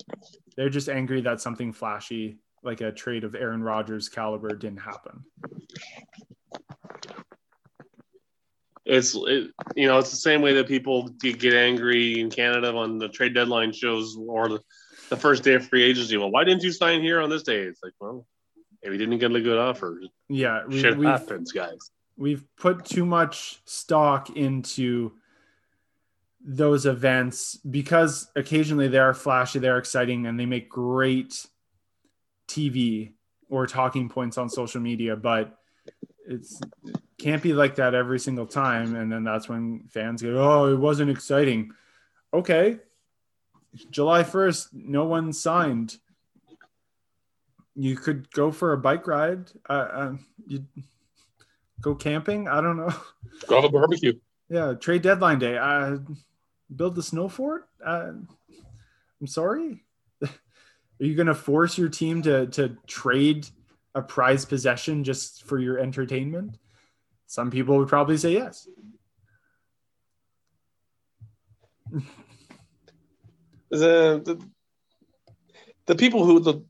They're just angry that something flashy, like a trade of Aaron Rodgers caliber, didn't happen. It's it, you know it's the same way that people get get angry in Canada on the trade deadline shows or the, the first day of free agency. Well, why didn't you sign here on this day? It's like, well, maybe didn't get a good offer. Yeah, we, Shit we've happens, guys. we've put too much stock into those events because occasionally they are flashy, they're exciting, and they make great TV or talking points on social media, but it's it can't be like that every single time. And then that's when fans go, Oh, it wasn't exciting. Okay. July 1st, no one signed. You could go for a bike ride. Uh, uh, you go camping. I don't know. Go have a barbecue. Yeah, trade deadline day. Uh, build the snow fort. Uh, I'm sorry. Are you going to force your team to to trade a prized possession just for your entertainment? Some people would probably say yes. the, the the people who the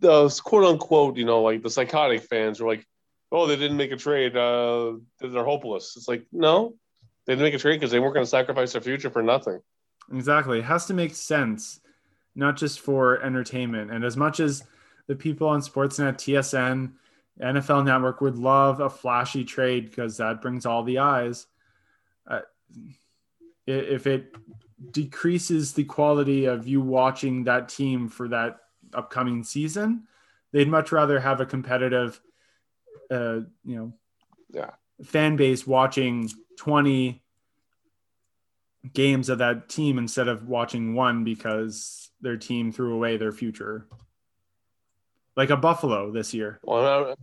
the quote unquote you know like the psychotic fans are like oh they didn't make a trade uh they're hopeless it's like no they didn't make a trade because they weren't going to sacrifice their future for nothing Exactly. It has to make sense, not just for entertainment. And as much as the people on Sportsnet, TSN, NFL Network would love a flashy trade because that brings all the eyes, uh, if it decreases the quality of you watching that team for that upcoming season, they'd much rather have a competitive, uh, you know, Yeah. fan base watching 20 games of that team instead of watching one because their team threw away their future. Like a Buffalo this year. well,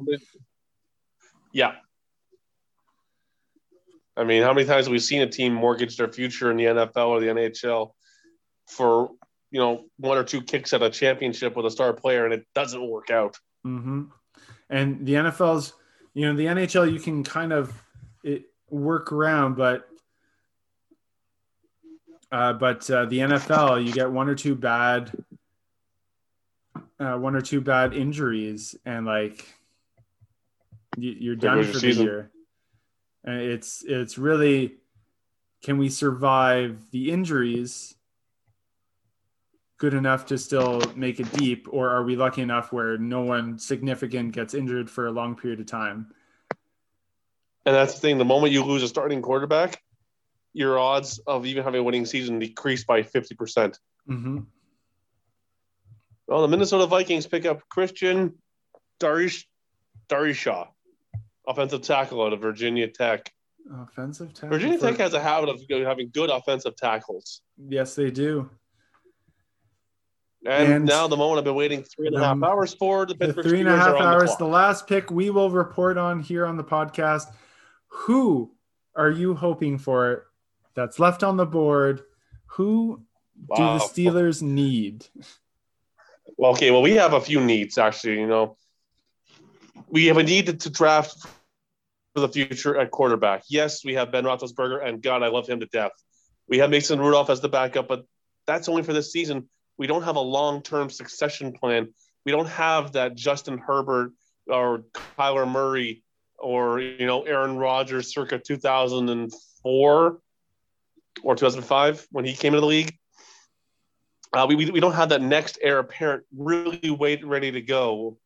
yeah i mean how many times have we seen a team mortgage their future in the nfl or the nhl for you know one or two kicks at a championship with a star player and it doesn't work out hmm And the NFL's, you know, the NHL you can kind of it, work around, but uh, but uh, the NFL you get one or two bad, uh, one or two bad injuries, and like you, you're done for the season. year. And it's it's really, can we survive the injuries? Good enough to still make it deep, or are we lucky enough where no one significant gets injured for a long period of time? And that's the thing. The moment you lose a starting quarterback, your odds of even having a winning season decrease by 50%. Mm-hmm. Well, the Minnesota Vikings pick up Christian Darish Darrisaw, offensive tackle out of Virginia Tech. Offensive tackle. Virginia Tech has a habit of having good offensive tackles. Yes, they do. And, And now the moment I've been waiting three and a half Um, hours for, the The three and a half hours, the the last pick we will report on here on the podcast. Who are you hoping for that's left on the board? Who do Wow. the Steelers need? Well, okay, well, we have a few needs actually. You know, we have a need to, to draft for the future at quarterback. Yes, we have Ben Roethlisberger, and God, I love him to death. We have Mason Rudolph as the backup, but that's only for this season. We don't have a long-term succession plan We don't have that Justin Herbert or Kyler Murray or you know Aaron Rodgers circa 2004 or 2005 when he came into the league. Uh, we, we don't have that next heir apparent really wait ready to go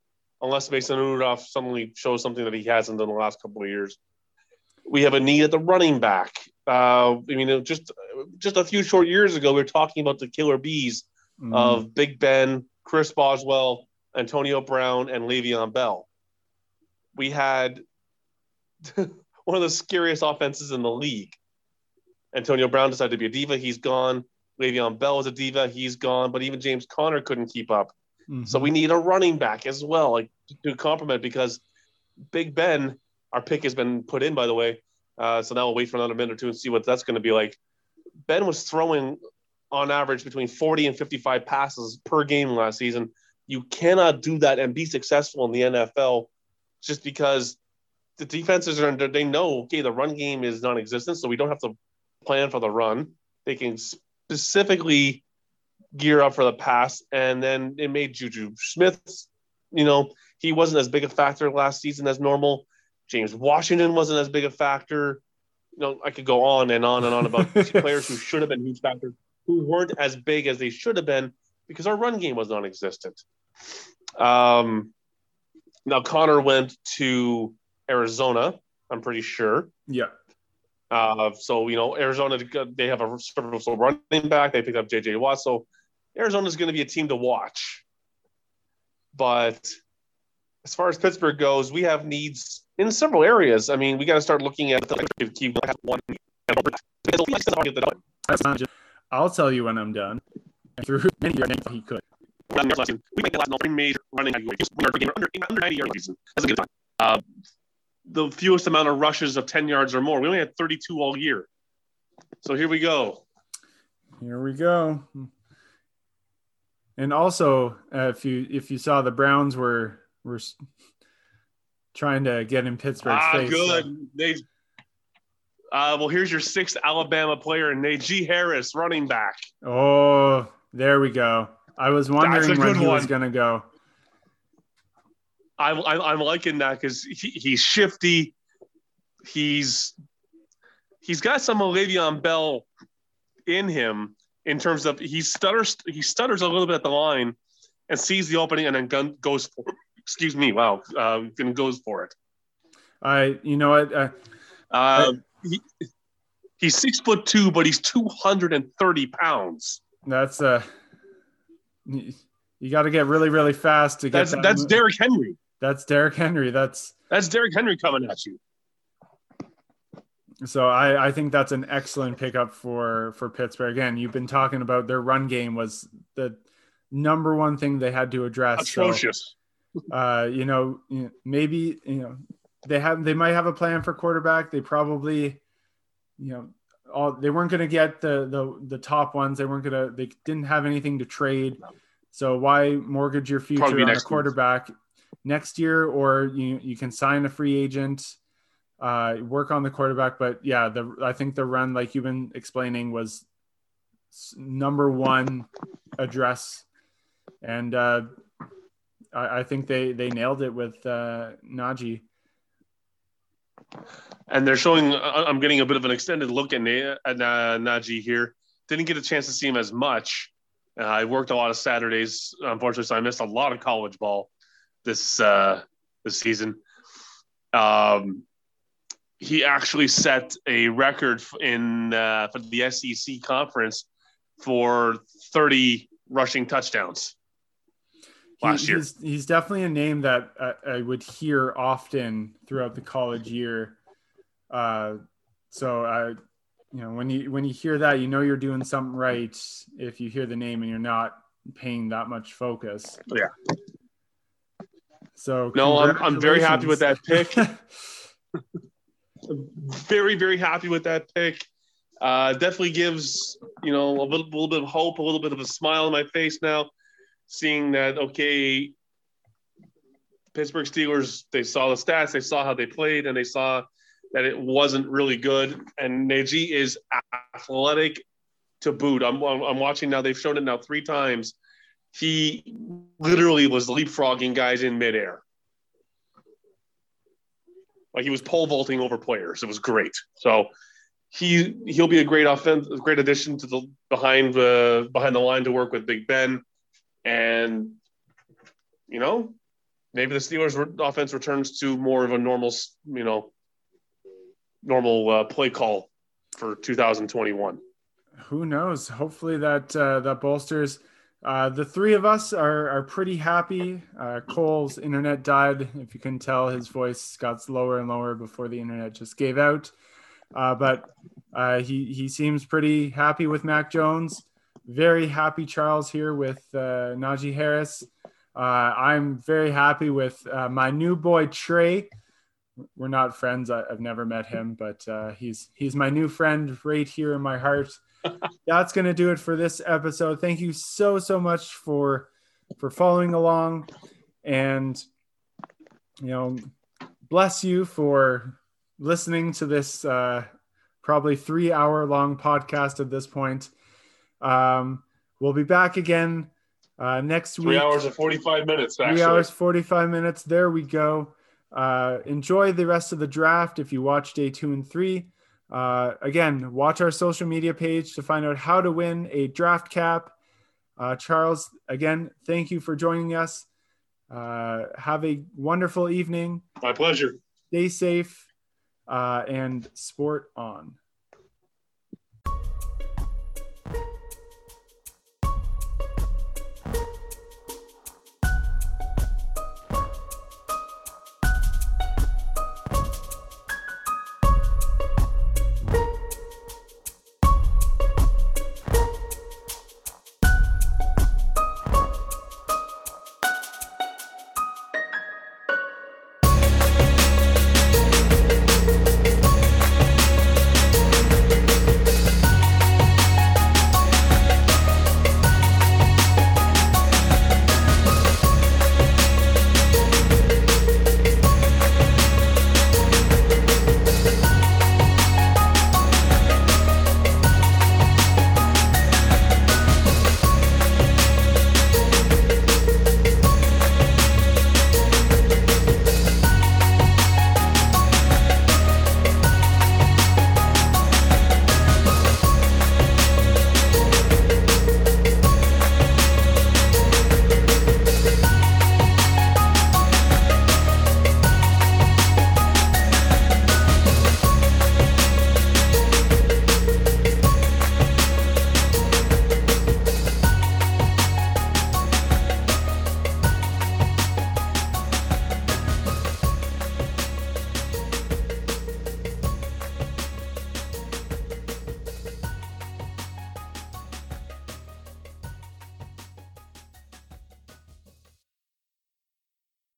unless Mason Rudolph suddenly shows something that he hasn't in the last couple of years. We have a need at the running back. Uh, I mean, just just a few short years ago, we were talking about the killer bees mm. of Big Ben, Chris Boswell, Antonio Brown, and Le'Veon Bell. We had one of the scariest offenses in the league. Antonio Brown decided to be a diva. He's gone. Le'Veon Bell was a diva. He's gone. But even James Conner couldn't keep up. Mm-hmm. So we need a running back as well, like to complement because Big Ben, our pick has been put in, by the way. Uh, so now we'll wait for another minute or two and see what that's going to be like. Ben was throwing on average between 40 and 55 passes per game last season. You cannot do that and be successful in the NFL just because the defenses are they know okay the run game is non-existent, so we don't have to plan for the run. They can specifically gear up for the pass, and then it made Juju Smith, you know, he wasn't as big a factor last season as normal. James Washington wasn't as big a factor. You know, I could go on and on and on about players who should have been huge factors who weren't as big as they should have been because our run game was non-existent. Um, now Conner went to Arizona. I'm pretty sure. Yeah. Uh, so you know, Arizona they have a serviceable running back. They picked up J.J. Watt, so Arizona is going to be a team to watch. But as far as Pittsburgh goes, we have needs in several areas. I mean, we got to start looking at the key one. I'll tell you when I'm done. Through many years, he could. We make the last major running under, under 90 yards season. That's a good time. Uh, the fewest amount of rushes of 10 yards or more. We only had 32 all year. So here we go. Here we go. And also, uh, if you if you saw the Browns were were trying to get in Pittsburgh's ah, face. good. So. They uh, well, here's your sixth Alabama player, Najee Harris, running back. Oh, there we go. I was wondering when he one. was going to go. I'm, I'm liking that because he, he's shifty. He's he's got some Le'Veon Bell in him in terms of he stutters he stutters a little bit at the line and sees the opening and then gun, goes for excuse me wow uh, and goes for it. I you know what uh, uh, he, he's six foot two but he's two hundred and thirty pounds. That's uh you got to get really really fast to get that's that that's Derrick Henry. That's Derrick Henry. That's that's Derrick Henry coming at you. So I, I think that's an excellent pickup for for Pittsburgh. Again, you've been talking about their run game was the number one thing they had to address. Atrocious. So, uh, you know, maybe you know they have they might have a plan for quarterback. They probably, you know, all they weren't going to get the the the top ones. They weren't going to. They didn't have anything to trade. So why mortgage your future on a quarterback? next year, or you you can sign a free agent, uh, work on the quarterback. But yeah, the I think the run, like you've been explaining, was number one address, and uh, I, I think they they nailed it with uh, Najee. And they're showing. Uh, I'm getting a bit of an extended look at, at uh, Najee here. Didn't get a chance to see him as much. Uh, I worked a lot of Saturdays, unfortunately, so I missed a lot of college ball this uh, this season. Um, he actually set a record in uh, for the SEC conference for 30 rushing touchdowns last he, year. He's, he's, definitely a name that I, I, would hear often throughout the college year. Uh, so I, you know, when you when you hear that, you know you're doing something right. If you hear the name and you're not paying that much focus. Yeah. So no, I'm, I'm very happy with that pick. very very happy with that pick. Uh, definitely gives you know a little, little bit of hope, a little bit of a smile on my face now, seeing that okay, Pittsburgh Steelers they saw the stats, they saw how they played, and they saw that it wasn't really good. And Najee is athletic to boot. I'm I'm watching now. They've shown it now three times he literally was leapfrogging guys in midair. Like he was pole vaulting over players. It was great. So he he'll be a great offense, great addition to the behind the behind the line to work with Big Ben, and you know maybe the Steelers offense returns to more of a normal you know normal uh, play call for 2021. Who knows? Hopefully that uh, that bolsters. Uh, the three of us are, are pretty happy. Uh, Cole's internet died. If you can tell, his voice got lower and lower before the internet just gave out. Uh, but uh, he he seems pretty happy with Mac Jones. Very happy Charles here with uh, Najee Harris. Uh, I'm very happy with uh, my new boy Trey. We're not friends. I, have never met him, but uh, he's he's my new friend right here in my heart. That's gonna do it for this episode. Thank you so so much for for following along, and you know, bless you for listening to this uh, probably three hour long podcast at this point. Um, we'll be back again uh, next three week. Three hours and 45 minutes. Actually. Three hours, 45 minutes. There we go. Uh, enjoy the rest of the draft if you watch day two and three. Uh, again, watch our social media page to find out how to win a draft cap. Uh, Charles, again, thank you for joining us. Uh, have a wonderful evening. My pleasure. Stay safe uh, and sport on.